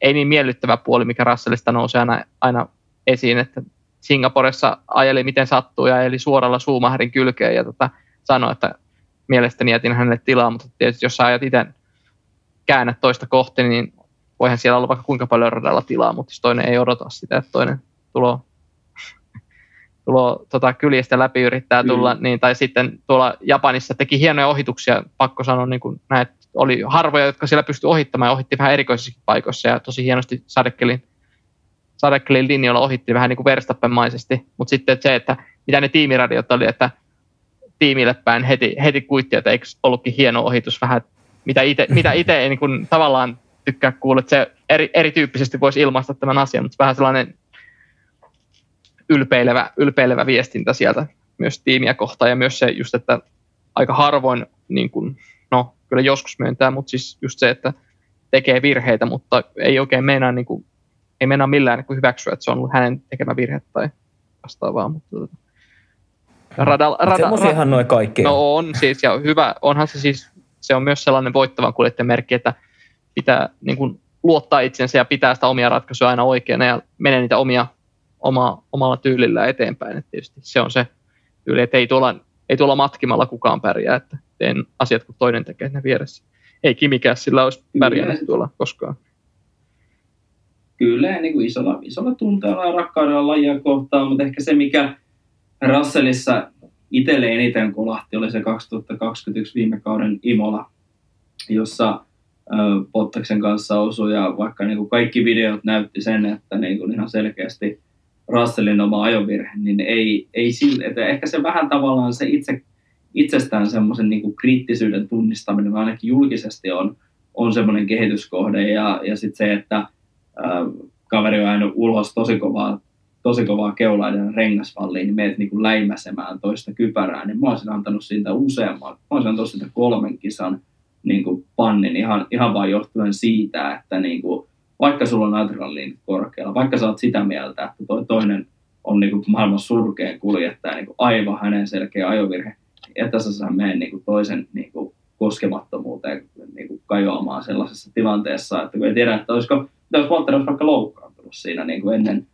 ei niin miellyttävä puoli, mikä Russellista nousee aina, aina esiin, että Singaporessa ajeli miten sattuu ja eli suoralla Suumahdin kylkeen ja tota, sanoi, että mielestäni jätin hänelle tilaa, mutta tietysti jos sä ajat itse käännät toista kohti, niin voihan siellä olla vaikka kuinka paljon radalla tilaa, mutta jos toinen ei odota sitä, että toinen tulo, tulo tota, kyljestä läpi yrittää tulla, mm. niin, tai sitten tuolla Japanissa teki hienoja ohituksia, pakko sanoa, niin kuin näet, oli harvoja, jotka siellä pystyi ohittamaan ja ohitti vähän erikoisissa paikoissa ja tosi hienosti sadekelin, sadekelin linjoilla ohitti vähän niin kuin Verstappen-maisesti, mutta sitten se, että mitä ne tiimiradiot oli, että tiimille päin heti, heti kuittia, että eikö ollutkin hieno ohitus vähän, mitä itse mitä ite niin kuin, tavallaan tykkää kuulla, että se eri, erityyppisesti voisi ilmaista tämän asian, mutta vähän sellainen ylpeilevä, ylpeilevä viestintä sieltä myös tiimiä kohtaan. Ja myös se just, että aika harvoin, niin kuin, no kyllä joskus myöntää, mutta siis just se, että tekee virheitä, mutta ei oikein meinaa, niin kuin, ei meinaa millään niin kuin hyväksyä, että se on ollut hänen tekemä virhe tai vastaavaa. Mutta, tota, rada, rada, Semmoisiahan noin kaikki. No on siis, ja hyvä, onhan se siis, se on myös sellainen voittavan kuljettajan merkki, että pitää niin kuin, luottaa itsensä ja pitää sitä omia ratkaisuja aina oikeana ja menee niitä omia, oma, omalla tyylillä eteenpäin. Et tietysti se on se tyyli, että ei tuolla, ei tuolla matkimalla kukaan pärjää, että teen asiat kun toinen tekee ne vieressä. Ei Kimikään sillä olisi pärjännyt tuolla koskaan. Kyllä, niin kuin isolla, isolla tunteella ja rakkaudella lajia kohtaan, mutta ehkä se, mikä Russellissa itselle eniten kolahti, oli se 2021 viime kauden Imola, jossa Pottaksen kanssa osui ja vaikka niin kuin kaikki videot näytti sen, että niin kuin ihan selkeästi Russellin oma ajovirhe, niin ei, ei sille, että ehkä se vähän tavallaan se itse, itsestään semmoisen niin kuin kriittisyyden tunnistaminen ainakin julkisesti on, on semmoinen kehityskohde ja, ja sitten se, että kaveri on aina ulos tosi kovaa, tosi kovaa keulaiden rengasvalliin, niin meet niin läimäsemään toista kypärää, niin mä olisin antanut siitä useamman, mä olisin antanut siitä kolmen kisan niin kuin pannin ihan, ihan vain johtuen siitä, että niin kuin, vaikka sulla on adrenaliin korkealla, vaikka sä oot sitä mieltä, että toi toinen on niin kuin maailman surkein kuljettaja, niin kuin aivan hänen selkeä ajovirhe, että sä saa mene niin kuin toisen niin kuin koskemattomuuteen niin kuin kajoamaan sellaisessa tilanteessa, että kun ei tiedä, että olisiko, jos Walter olisi vaikka loukkaantunut siinä niin kuin ennen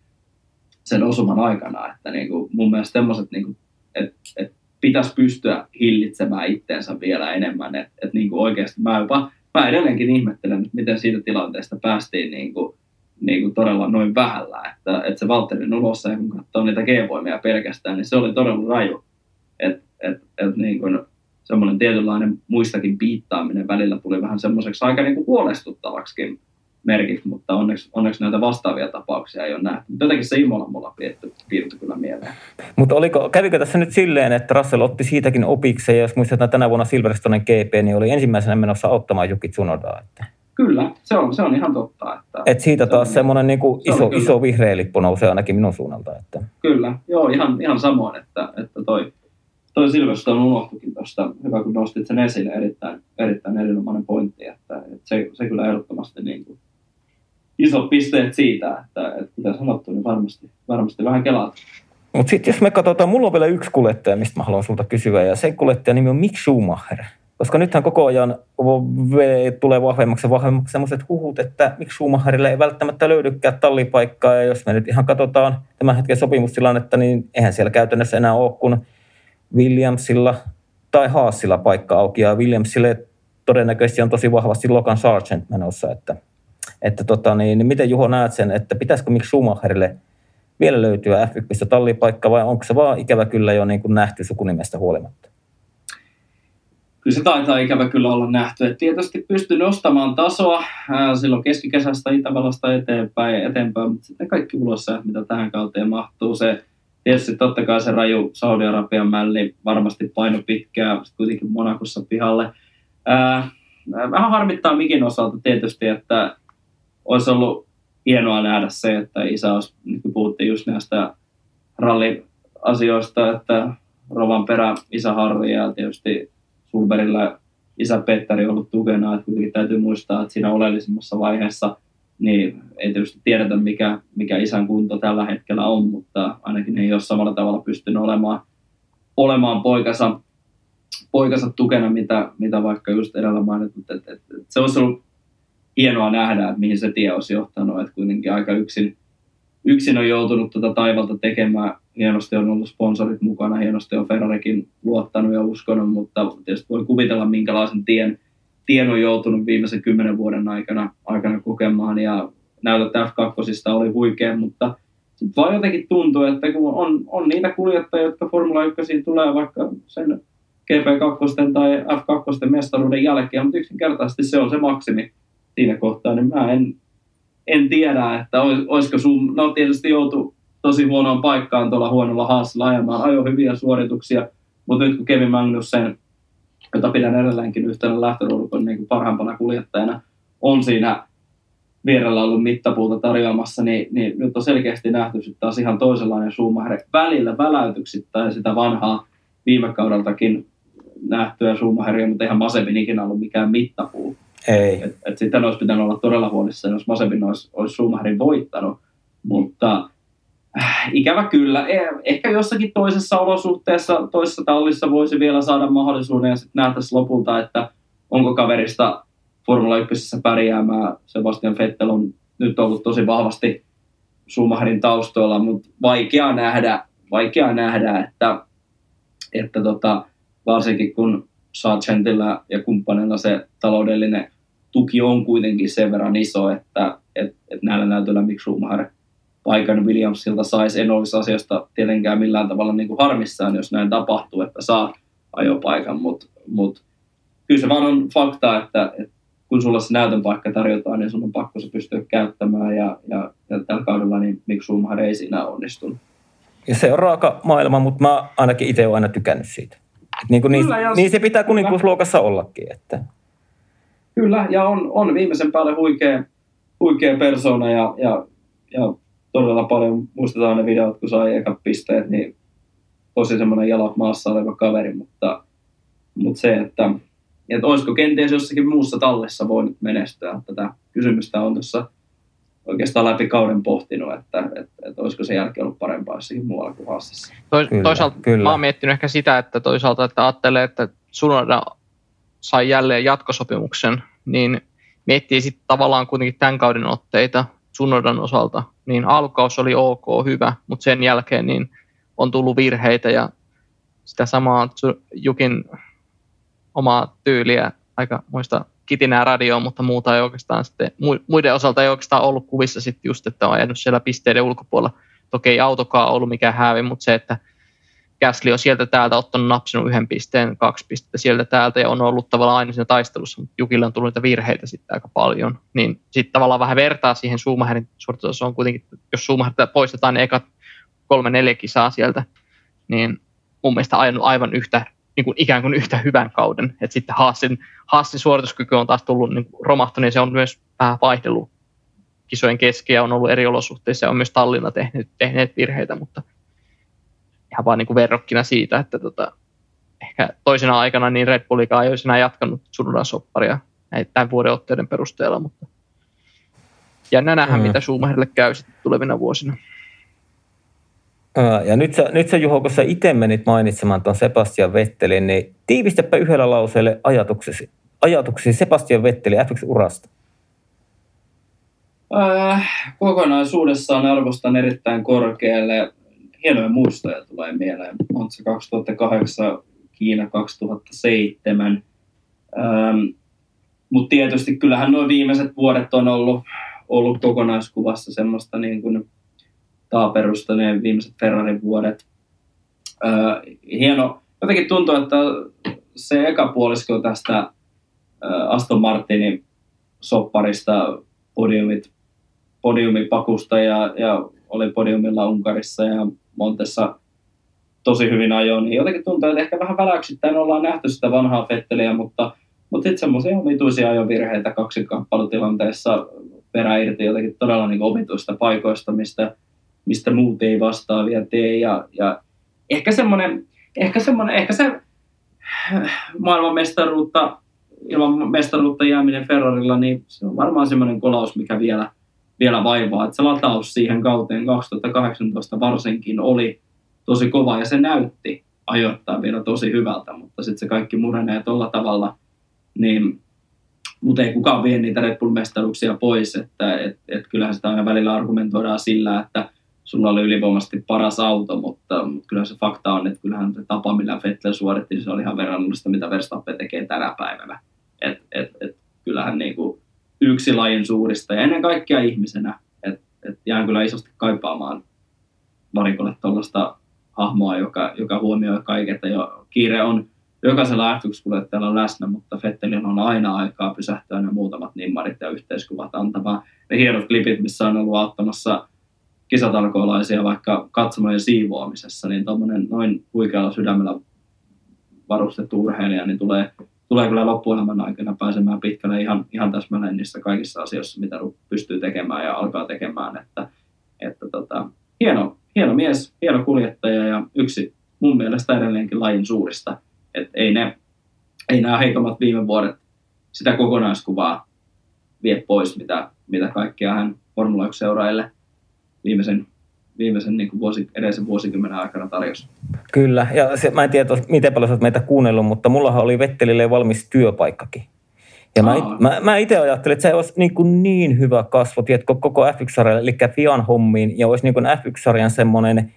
sen osuman aikana, että niin kuin mun mielestä semmoiset, niin että et pitäisi pystyä hillitsemään itteensä vielä enemmän. Että et niin kuin oikeasti mä, jopa, mä edelleenkin ihmettelen, että miten siitä tilanteesta päästiin niin kuin, niin kuin todella noin vähällä. Että, että se Valterin ulossa, kun katsoo niitä G-voimia pelkästään, niin se oli todella raju. Että et, et niin kuin, semmoinen tietynlainen muistakin piittaaminen välillä tuli vähän semmoiseksi aika niin kuin huolestuttavaksi merkit, mutta onneksi, onneksi näitä vastaavia tapauksia ei ole nähty. Mutta jotenkin se Imola mulla piirtyi kyllä mieleen. Mutta oliko, kävikö tässä nyt silleen, että Russell otti siitäkin opikseen, ja jos muistetaan tänä vuonna Silverstonen GP, niin oli ensimmäisenä menossa auttamaan Juki Tsunodaa. Että... Kyllä, se on, se on ihan totta. Että Et siitä taas se semmoinen niin kuin iso, iso vihreä lippu nousee ainakin minun suunnalta. Että... Kyllä, joo, ihan, ihan samoin, että, että toi, toi Silverstone unohtukin tuosta, hyvä kun nostit sen esille, erittäin, erittäin erinomainen pointti, että, että se, se kyllä ehdottomasti niin kuin isot pisteet siitä, että, että kuten sanottu, niin varmasti, varmasti vähän kelaat. Mutta sitten jos me katsotaan, mulla on vielä yksi kuljettaja, mistä mä haluan sulta kysyä, ja se kuljettaja nimi on Mick Schumacher. Koska nythän koko ajan tulee vahvemmaksi ja vahvemmaksi sellaiset huhut, että Mick Schumacherille ei välttämättä löydykään tallipaikkaa. Ja jos me nyt ihan katsotaan tämän hetken sopimustilannetta, niin eihän siellä käytännössä enää ole kuin Williamsilla tai Haasilla paikka auki. Ja Williamsille todennäköisesti on tosi vahvasti Logan Sargent menossa, että että tota, niin, niin miten Juho näet sen, että pitäisikö miksi Schumacherille vielä löytyä F1 tallipaikka vai onko se vaan ikävä kyllä jo niin kuin nähty sukunimestä huolimatta? Kyllä se taitaa ikävä kyllä olla nähty. että tietysti pystyy nostamaan tasoa silloin keskikesästä Itävallasta eteenpäin, eteenpäin mutta sitten kaikki ulos mitä tähän kauteen mahtuu. Se tietysti totta kai se raju Saudi-Arabian mälli varmasti paino pitkään, kuitenkin Monakossa pihalle. Ää, vähän harmittaa Mikin osalta tietysti, että olisi ollut hienoa nähdä se, että isä olisi, niin kuin puhuttiin just näistä ralliasioista, että Rovan perä isä Harri ja tietysti Sulberilla isä Petteri on ollut tukena, että kuitenkin täytyy muistaa, että siinä oleellisimmassa vaiheessa niin ei tietysti tiedetä, mikä, mikä isän kunto tällä hetkellä on, mutta ainakin ei ole samalla tavalla pystynyt olemaan, olemaan poikansa, poikansa tukena, mitä, mitä vaikka just edellä mainitut. että että se olisi ollut hienoa nähdä, että mihin se tie olisi johtanut, että kuitenkin aika yksin, yksin on joutunut tuota taivalta tekemään. Hienosti on ollut sponsorit mukana, hienosti on Ferrarikin luottanut ja uskonut, mutta tietysti voi kuvitella, minkälaisen tien, tien on joutunut viimeisen kymmenen vuoden aikana, aikana kokemaan. Ja näytöt F2 oli huikea, mutta sitten vaan jotenkin tuntuu, että kun on, on niitä kuljettajia, jotka Formula 1 tulee vaikka sen GP2 tai F2 mestaruuden jälkeen, mutta yksinkertaisesti se on se maksimi, siinä kohtaa, niin mä en, en tiedä, että olisiko sun, no tietysti joutu tosi huonoon paikkaan tuolla huonolla haasilla ajamaan, ajo hyviä suorituksia, mutta nyt kun Kevin Magnussen, jota pidän edelleenkin yhtenä lähtöruudukon niin parhaimpana kuljettajana, on siinä vierellä ollut mittapuuta tarjoamassa, niin, niin nyt on selkeästi nähty sitten taas ihan toisenlainen Schumacher välillä väläytyksittäin sitä vanhaa viime kaudeltakin nähtyä Schumacheria, mutta eihän Masepin ikinä ollut mikään mittapuu. Ei. Et, et sitten olisi pitänyt olla todella huolissaan, jos Masepin olisi, olisi Schumacherin voittanut. Mutta äh, ikävä kyllä, eh, ehkä jossakin toisessa olosuhteessa, toisessa tallissa voisi vielä saada mahdollisuuden ja sitten nähtäisiin lopulta, että onko kaverista Formula 1 pärjäämään. Sebastian Vettel on nyt ollut tosi vahvasti Schumacherin taustoilla, mutta vaikea nähdä, vaikea nähdä että, että tota, varsinkin kun Sargentilla ja kumppanilla se taloudellinen tuki on kuitenkin sen verran iso, että et, et näillä näytöillä miksi Schumacher paikan Williamsilta saisi. En olisi asiasta tietenkään millään tavalla niin kuin harmissaan, jos näin tapahtuu, että saa ajopaikan, mutta mut, kyllä se vaan on fakta, että, että kun sulla se näytön paikka tarjotaan, niin sun on pakko se pystyä käyttämään ja, ja, ja tällä kaudella niin miksi Schumacher ei siinä onnistunut. Ja se on raaka maailma, mutta mä ainakin itse olen aina tykännyt siitä. niin, kuin niin, jos... niin se pitää kuninkuusluokassa ollakin. Että. Kyllä, ja on, on viimeisen päälle huikea, huikea persona ja, ja, ja todella paljon muistetaan ne videot, kun sai eka pisteet, niin tosi semmoinen jalat maassa oleva kaveri, mutta, mutta se, että, että olisiko kenties jossakin muussa tallessa voinut menestyä. Tätä kysymystä on tuossa oikeastaan läpi kauden pohtinut, että, että, että olisiko se jälkeen ollut parempaa jossakin muualla kuin Hassissa. Tois, kyllä, toisaalta kyllä. mä oon miettinyt ehkä sitä, että toisaalta että ajattelee, että Sunoda sai jälleen jatkosopimuksen, niin miettii sitten tavallaan kuitenkin tämän kauden otteita Sunodan osalta, niin alkaus oli ok, hyvä, mutta sen jälkeen niin on tullut virheitä ja sitä samaa Jukin omaa tyyliä, aika muista kitinää radioon, mutta muuta ei oikeastaan sitten, muiden osalta ei oikeastaan ollut kuvissa sitten just, että on jäänyt siellä pisteiden ulkopuolella. Toki ei autokaan ollut mikään häävi, mutta se, että Käsli on sieltä täältä ottanut napsinut yhden pisteen, kaksi pistettä sieltä täältä ja on ollut tavallaan aina siinä taistelussa, mutta Jukille on tullut niitä virheitä sitten aika paljon. Niin sitten tavallaan vähän vertaa siihen Schumacherin suoritustasoon kuitenkin, jos Schumacher poistetaan ne ekat kolme neljä kisaa sieltä, niin mun mielestä ajanut aivan yhtä niin kuin ikään kuin yhtä hyvän kauden. Et sitten Haasin, Haasin suorituskyky on taas tullut niin romahtanut ja se on myös vähän vaihdellut kisojen kesken ja on ollut eri olosuhteissa ja on myös Tallinna tehneet, tehneet virheitä, mutta ihan vaan niin kuin verrokkina siitä, että tota, ehkä toisena aikana niin Red Bullikaan ei olisi enää jatkanut sunnuntain sopparia tämän vuoden otteiden perusteella, mutta jännä nähdä, mm. mitä Schumacherille käy sitten tulevina vuosina. Ja nyt sä, nyt sä Juho, kun sä itse menit mainitsemaan tuon Sebastian Vettelin, niin tiivistäpä yhdellä lauseelle ajatuksesi, ajatuksesi Sebastian Vettelin F1-urasta. Äh, kokonaisuudessaan arvostan erittäin korkealle. Hienoja muistoja tulee mieleen. Monza 2008, Kiina 2007. Ähm, Mutta tietysti kyllähän nuo viimeiset vuodet on ollut, ollut kokonaiskuvassa semmoista niin kuin taaperusta ne viimeiset Ferrarin vuodet. Öö, hieno. Jotenkin tuntuu, että se eka puolisko tästä öö, Aston Martinin sopparista podiumit, podiumipakusta ja, ja oli podiumilla Unkarissa ja Montessa tosi hyvin ajoin, niin jotenkin tuntuu, että ehkä vähän väläyksittäin ollaan nähty sitä vanhaa Fetteliä, mutta, mutta sitten semmoisia omituisia ajovirheitä kaksikamppailutilanteessa perä irti jotenkin todella niin omituista paikoista, mistä mistä muut ei vastaavia tee. Ja, ja ehkä semmoinen, ehkä semmoinen, ehkä se maailmanmestaruutta, ilman mestaruutta jääminen Ferrarilla, niin se on varmaan semmoinen kolaus, mikä vielä, vielä vaivaa. Että se lataus siihen kauteen 2018 varsinkin oli tosi kova ja se näytti ajoittaa vielä tosi hyvältä, mutta sitten se kaikki murenee tuolla tavalla, niin mutta ei kukaan vie niitä Red Bull-mestaruuksia pois, että et, et kyllähän sitä aina välillä argumentoidaan sillä, että sulla oli ylivoimaisesti paras auto, mutta, mutta kyllä se fakta on, että kyllähän se tapa, millä Vettel suoritti, se oli ihan verrannollista, mitä Verstappen tekee tänä päivänä. Et, et, et, kyllähän niin kuin yksi lajin suurista ja ennen kaikkea ihmisenä, että et jään kyllä isosti kaipaamaan varikolle tuollaista hahmoa, joka, joka huomioi kaiken, jo kiire on jokaisella f on läsnä, mutta Fettelin on aina aikaa pysähtyä ne muutamat nimmarit ja yhteiskuvat antamaan. Ne hienot klipit, missä on ollut auttamassa kisatalkoolaisia vaikka katsomojen siivoamisessa, niin tuommoinen noin huikealla sydämellä varustettu urheilija, niin tulee, tulee kyllä loppuelämän aikana pääsemään pitkälle ihan, ihan täsmälleen niissä kaikissa asioissa, mitä pystyy tekemään ja alkaa tekemään. Että, että tota, hieno, hieno mies, hieno kuljettaja ja yksi mun mielestä edelleenkin lajin suurista. Et ei, ne, ei nämä heikommat viime vuodet sitä kokonaiskuvaa vie pois, mitä, mitä kaikkea hän Formula 1-seuraajille viimeisen, viimeisen niin kuin vuosi, edellisen vuosikymmenen aikana tarjosi. Kyllä, ja se, mä en tiedä, miten paljon olet meitä kuunnellut, mutta mullahan oli Vettelille valmis työpaikkakin. Ja mä, mä, mä itse ajattelin, että se olisi niin, kuin niin hyvä kasvo, tiedätkö, koko F1-sarjalle, eli Fian hommiin, ja olisi niin kuin F1-sarjan semmoinen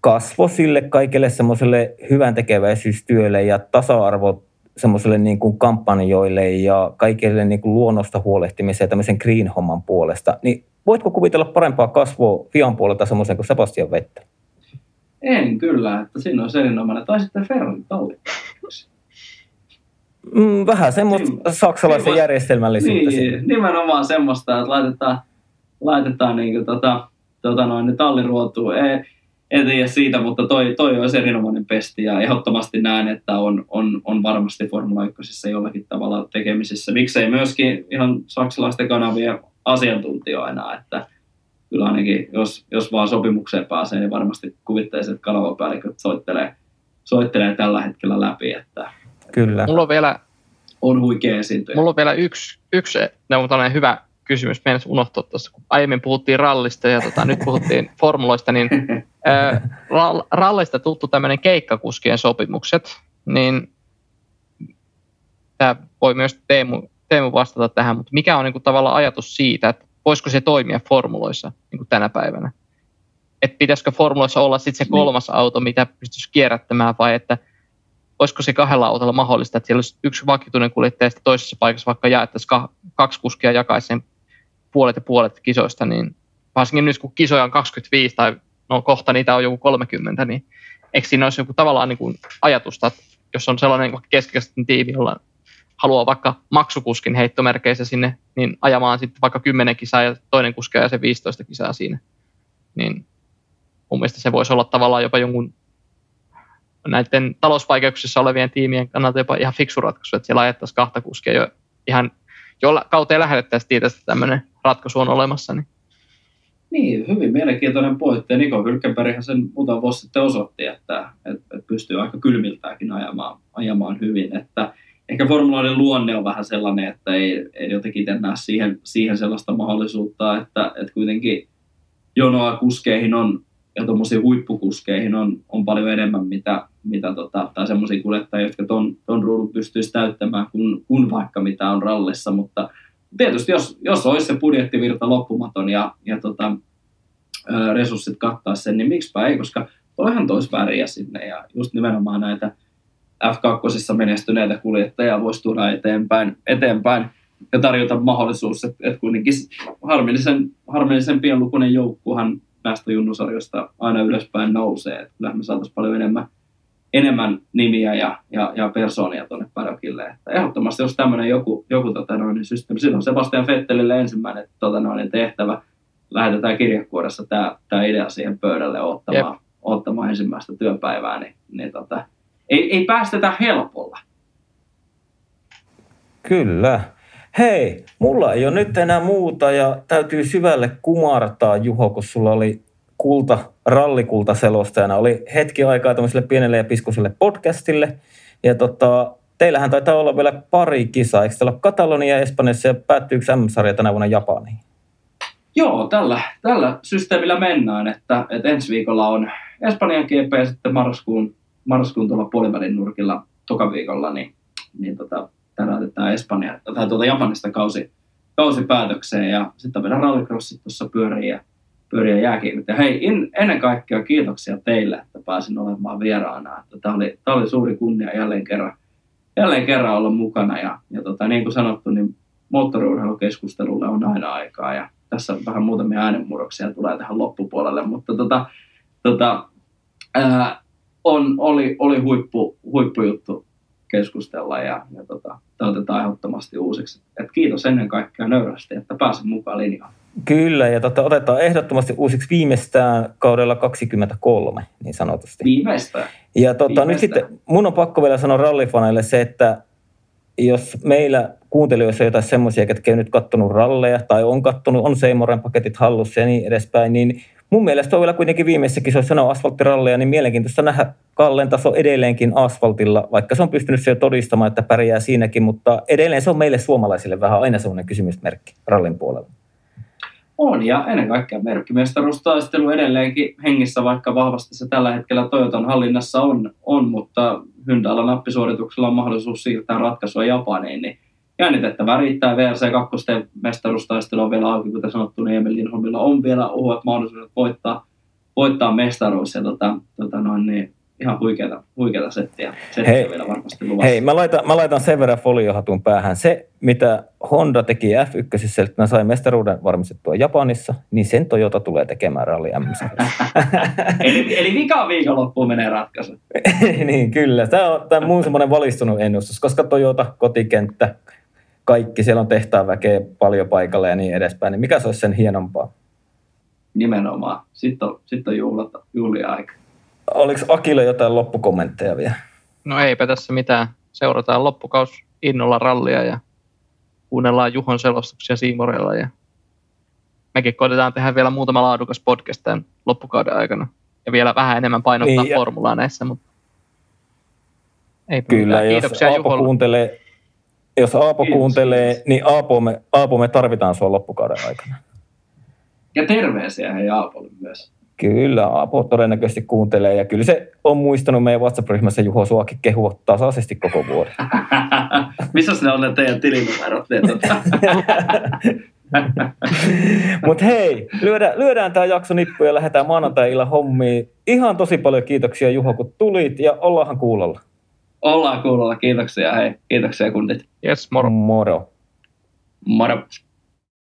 kasvo sille kaikille semmoiselle hyvän tekeväisyystyölle ja tasa-arvo semmoiselle niin kuin kampanjoille ja kaikille niin kuin luonnosta huolehtimiseen tämmöisen green-homman puolesta, niin voitko kuvitella parempaa kasvua Fian puolelta semmoisen kuin Sebastian Vettel? En kyllä, että siinä on erinomainen. Tai sitten Ferrari talli. Mm, vähän semmoista niin, saksalaisen niin, järjestelmällisyyttä. Niin, nimenomaan semmoista, että laitetaan, laitetaan niin tota, tota noin, ne talliruotuun. Ei, en tiedä siitä, mutta toi, toi olisi erinomainen pesti ja ehdottomasti näen, että on, on, on varmasti Formula 1 jollakin tavalla tekemisissä. Miksei myöskin ihan saksalaisten kanavien asiantuntijoina, että kyllä ainakin jos, jos vaan sopimukseen pääsee, niin varmasti kuvittaisin, että kanavapäälliköt soittelee, soittelee tällä hetkellä läpi. Että, kyllä. Mulla on vielä, on huikea esiintyjä. Mulla on vielä yksi, yksi ne on hyvä kysymys. Meidän unohtua tuossa, kun aiemmin puhuttiin rallista ja tota, nyt puhuttiin formuloista, niin ää, rallista tuttu tämmöinen keikkakuskien sopimukset, niin tämä voi myös Teemu, Teemu vastata tähän, mutta mikä on niin kuin, tavallaan ajatus siitä, että voisiko se toimia formuloissa niin kuin tänä päivänä? Että pitäisikö formuloissa olla sitten se kolmas niin. auto, mitä pystyisi kierrättämään, vai että olisiko se kahdella autolla mahdollista, että siellä olisi yksi vakituinen kuljettaja ja toisessa paikassa vaikka jaettaisiin kaksi kuskia jakaisi sen puolet ja puolet kisoista, niin varsinkin nyt kun kisoja on 25 tai no kohta niitä on joku 30, niin eikö siinä olisi joku tavallaan niin kuin ajatusta, että jos on sellainen keskikäisten tiimi, jolla haluaa vaikka maksukuskin heittomerkeissä sinne, niin ajamaan sitten vaikka 10 kisaa ja toinen kuski ja se 15 kisaa siinä. Niin mun mielestä se voisi olla tavallaan jopa jonkun näiden talousvaikeuksissa olevien tiimien kannalta jopa ihan fiksu ratkaisu, että siellä ajettaisiin kahta kuskia jo ihan jolla kauteen lähetettäisiin tietää, että tämmöinen ratkaisu on olemassa. Niin. Niin, hyvin mielenkiintoinen pointti. Niko Hylkenberghän sen muutama vuosi sitten osoitti, että, että, pystyy aika kylmiltäänkin ajamaan, ajamaan hyvin. Että ehkä formuloiden luonne on vähän sellainen, että ei, ei jotenkin näe siihen, siihen sellaista mahdollisuutta, että, että kuitenkin jonoa kuskeihin on, ja tuommoisiin huippukuskeihin on, on paljon enemmän, mitä, mitä tota, tai semmoisia kuljettajia, jotka ton, ton ruudun pystyisi täyttämään, kun, kun vaikka mitä on rallissa, mutta tietysti jos, jos olisi se budjettivirta loppumaton ja, ja tota, resurssit kattaa sen, niin miksipä ei, koska toihan toisi väriä sinne. Ja just nimenomaan näitä F2 menestyneitä kuljettajia voisi tuoda eteenpäin, eteenpäin ja tarjota mahdollisuus, että, että kuitenkin harmillisen, harmillisen pienlukuinen joukkuhan näistä junnusarjoista aina ylöspäin nousee. Että kyllähän me saataisiin paljon enemmän, enemmän nimiä ja, ja, ja persoonia tuonne padokille. Että ehdottomasti jos tämmöinen joku, joku tota noin, systeemi, silloin Sebastian Fettelille ensimmäinen tota noin, tehtävä, lähetetään kirjekuoressa tämä, tämä idea siihen pöydälle ottamaan, ottamaan ensimmäistä työpäivää, niin, niin tota, ei, ei päästetä helpolla. Kyllä. Hei, mulla ei ole nyt enää muuta ja täytyy syvälle kumartaa, Juho, kun sulla oli kulta, rallikulta selostajana. Oli hetki aikaa tämmöiselle pienelle ja piskuselle podcastille. Ja tota, teillähän taitaa olla vielä pari kisaa. Eikö teillä ole Katalonia Espanjassa ja päättyykö M-sarja tänä vuonna Japaniin? Joo, tällä, tällä systeemillä mennään, että, että ensi viikolla on Espanjan GP ja sitten marraskuun, marraskuun tuolla puolivälin nurkilla toka viikolla, niin, niin tota, täräytetään Espanja, tai tuota Japanista kausi, kausi päätökseen ja sitten vielä rallycrossit tuossa pyörii ja, pyörii ja jääkiekot. Ja hei, in, ennen kaikkea kiitoksia teille, että pääsin olemaan vieraana. Tämä oli, tämä oli suuri kunnia jälleen kerran, jälleen kerran olla mukana ja, ja tota, niin kuin sanottu, niin moottoriurheilukeskustelulle on aina aikaa ja tässä vähän muutamia äänenmurroksia tulee tähän loppupuolelle, mutta tota, tota, ää, on, oli, oli huippu, huippujuttu keskustella ja, ja tota, otetaan ehdottomasti uusiksi. Et kiitos ennen kaikkea nöyrästi, että pääsin mukaan linjaan. Kyllä, ja tota, otetaan ehdottomasti uusiksi viimeistään kaudella 23, niin sanotusti. Viimeistään? Ja tota, nyt sitten mun on pakko vielä sanoa rallifaneille se, että jos meillä kuuntelijoissa on jotain semmoisia, ketkä on nyt kattonut ralleja tai on kattonut, on Seimoren paketit hallussa ja niin edespäin, niin mun mielestä on vielä kuitenkin viimeisessä kisoissa on asfalttiralleja, niin mielenkiintoista nähdä Kallen taso edelleenkin asfaltilla, vaikka se on pystynyt se jo todistamaan, että pärjää siinäkin, mutta edelleen se on meille suomalaisille vähän aina semmoinen kysymysmerkki rallin puolella. On, ja ennen kaikkea merkkimestaruustaistelu edelleenkin hengissä, vaikka vahvasti se tällä hetkellä Toyotan hallinnassa on, on mutta Hyndällä nappisuorituksella on mahdollisuus siirtää ratkaisua Japaniin, niin jännitettävää riittää. VRC 2 mestaruustaistelu on vielä auki, kuten sanottu, niin Emil Lindholmilla on vielä uudet mahdollisuudet voittaa, voittaa mestaruus. Ja tota, tota noin, niin ihan huikeata, huikeata settiä. settiä hei, vielä varmasti luvassa. Hei, mä laitan, mä laitan sen verran foliohatun päähän. Se, mitä Honda teki F1, että ne sai mestaruuden varmistettua Japanissa, niin sen Toyota tulee tekemään Rally M. eli, eli mikä viikonloppuun menee ratkaisu. niin, kyllä. Tämä on, tämä on mun semmoinen valistunut ennustus, koska Toyota, kotikenttä, kaikki, siellä on tehtaan väkeä paljon paikalle ja niin edespäin, niin mikä se olisi sen hienompaa? Nimenomaan. Sitten on, sitten on juhlat, juhlia aika. Oliko Akille jotain loppukommentteja vielä? No eipä tässä mitään. Seurataan loppukaus innolla rallia ja kuunnellaan Juhon selostuksia Siimorella ja mekin koitetaan tehdä vielä muutama laadukas podcast tämän loppukauden aikana. Ja vielä vähän enemmän painottaa niin, formulaa näissä, mutta ei Kyllä, Kiitoksia jos Aapo kuuntelee, jos Aapo Kiitos. kuuntelee, niin Aapo me, Aapo me tarvitaan sua loppukauden aikana. Ja terveisiä hei Aapolle myös. Kyllä, Aapo todennäköisesti kuuntelee ja kyllä se on muistanut meidän WhatsApp-ryhmässä Juho Suakin kehua tasaisesti koko vuoden. Missä ne on ne teidän tilinumerot? Mutta hei, lyödään, lyödään tämä jakso nippu ja lähdetään maanantai-illan hommiin. Ihan tosi paljon kiitoksia Juho, kun tulit ja ollaanhan kuulolla. Ollaan kuulolla, kiitoksia. Hei, kiitoksia kundit. Yes, moro. Moro. Moro.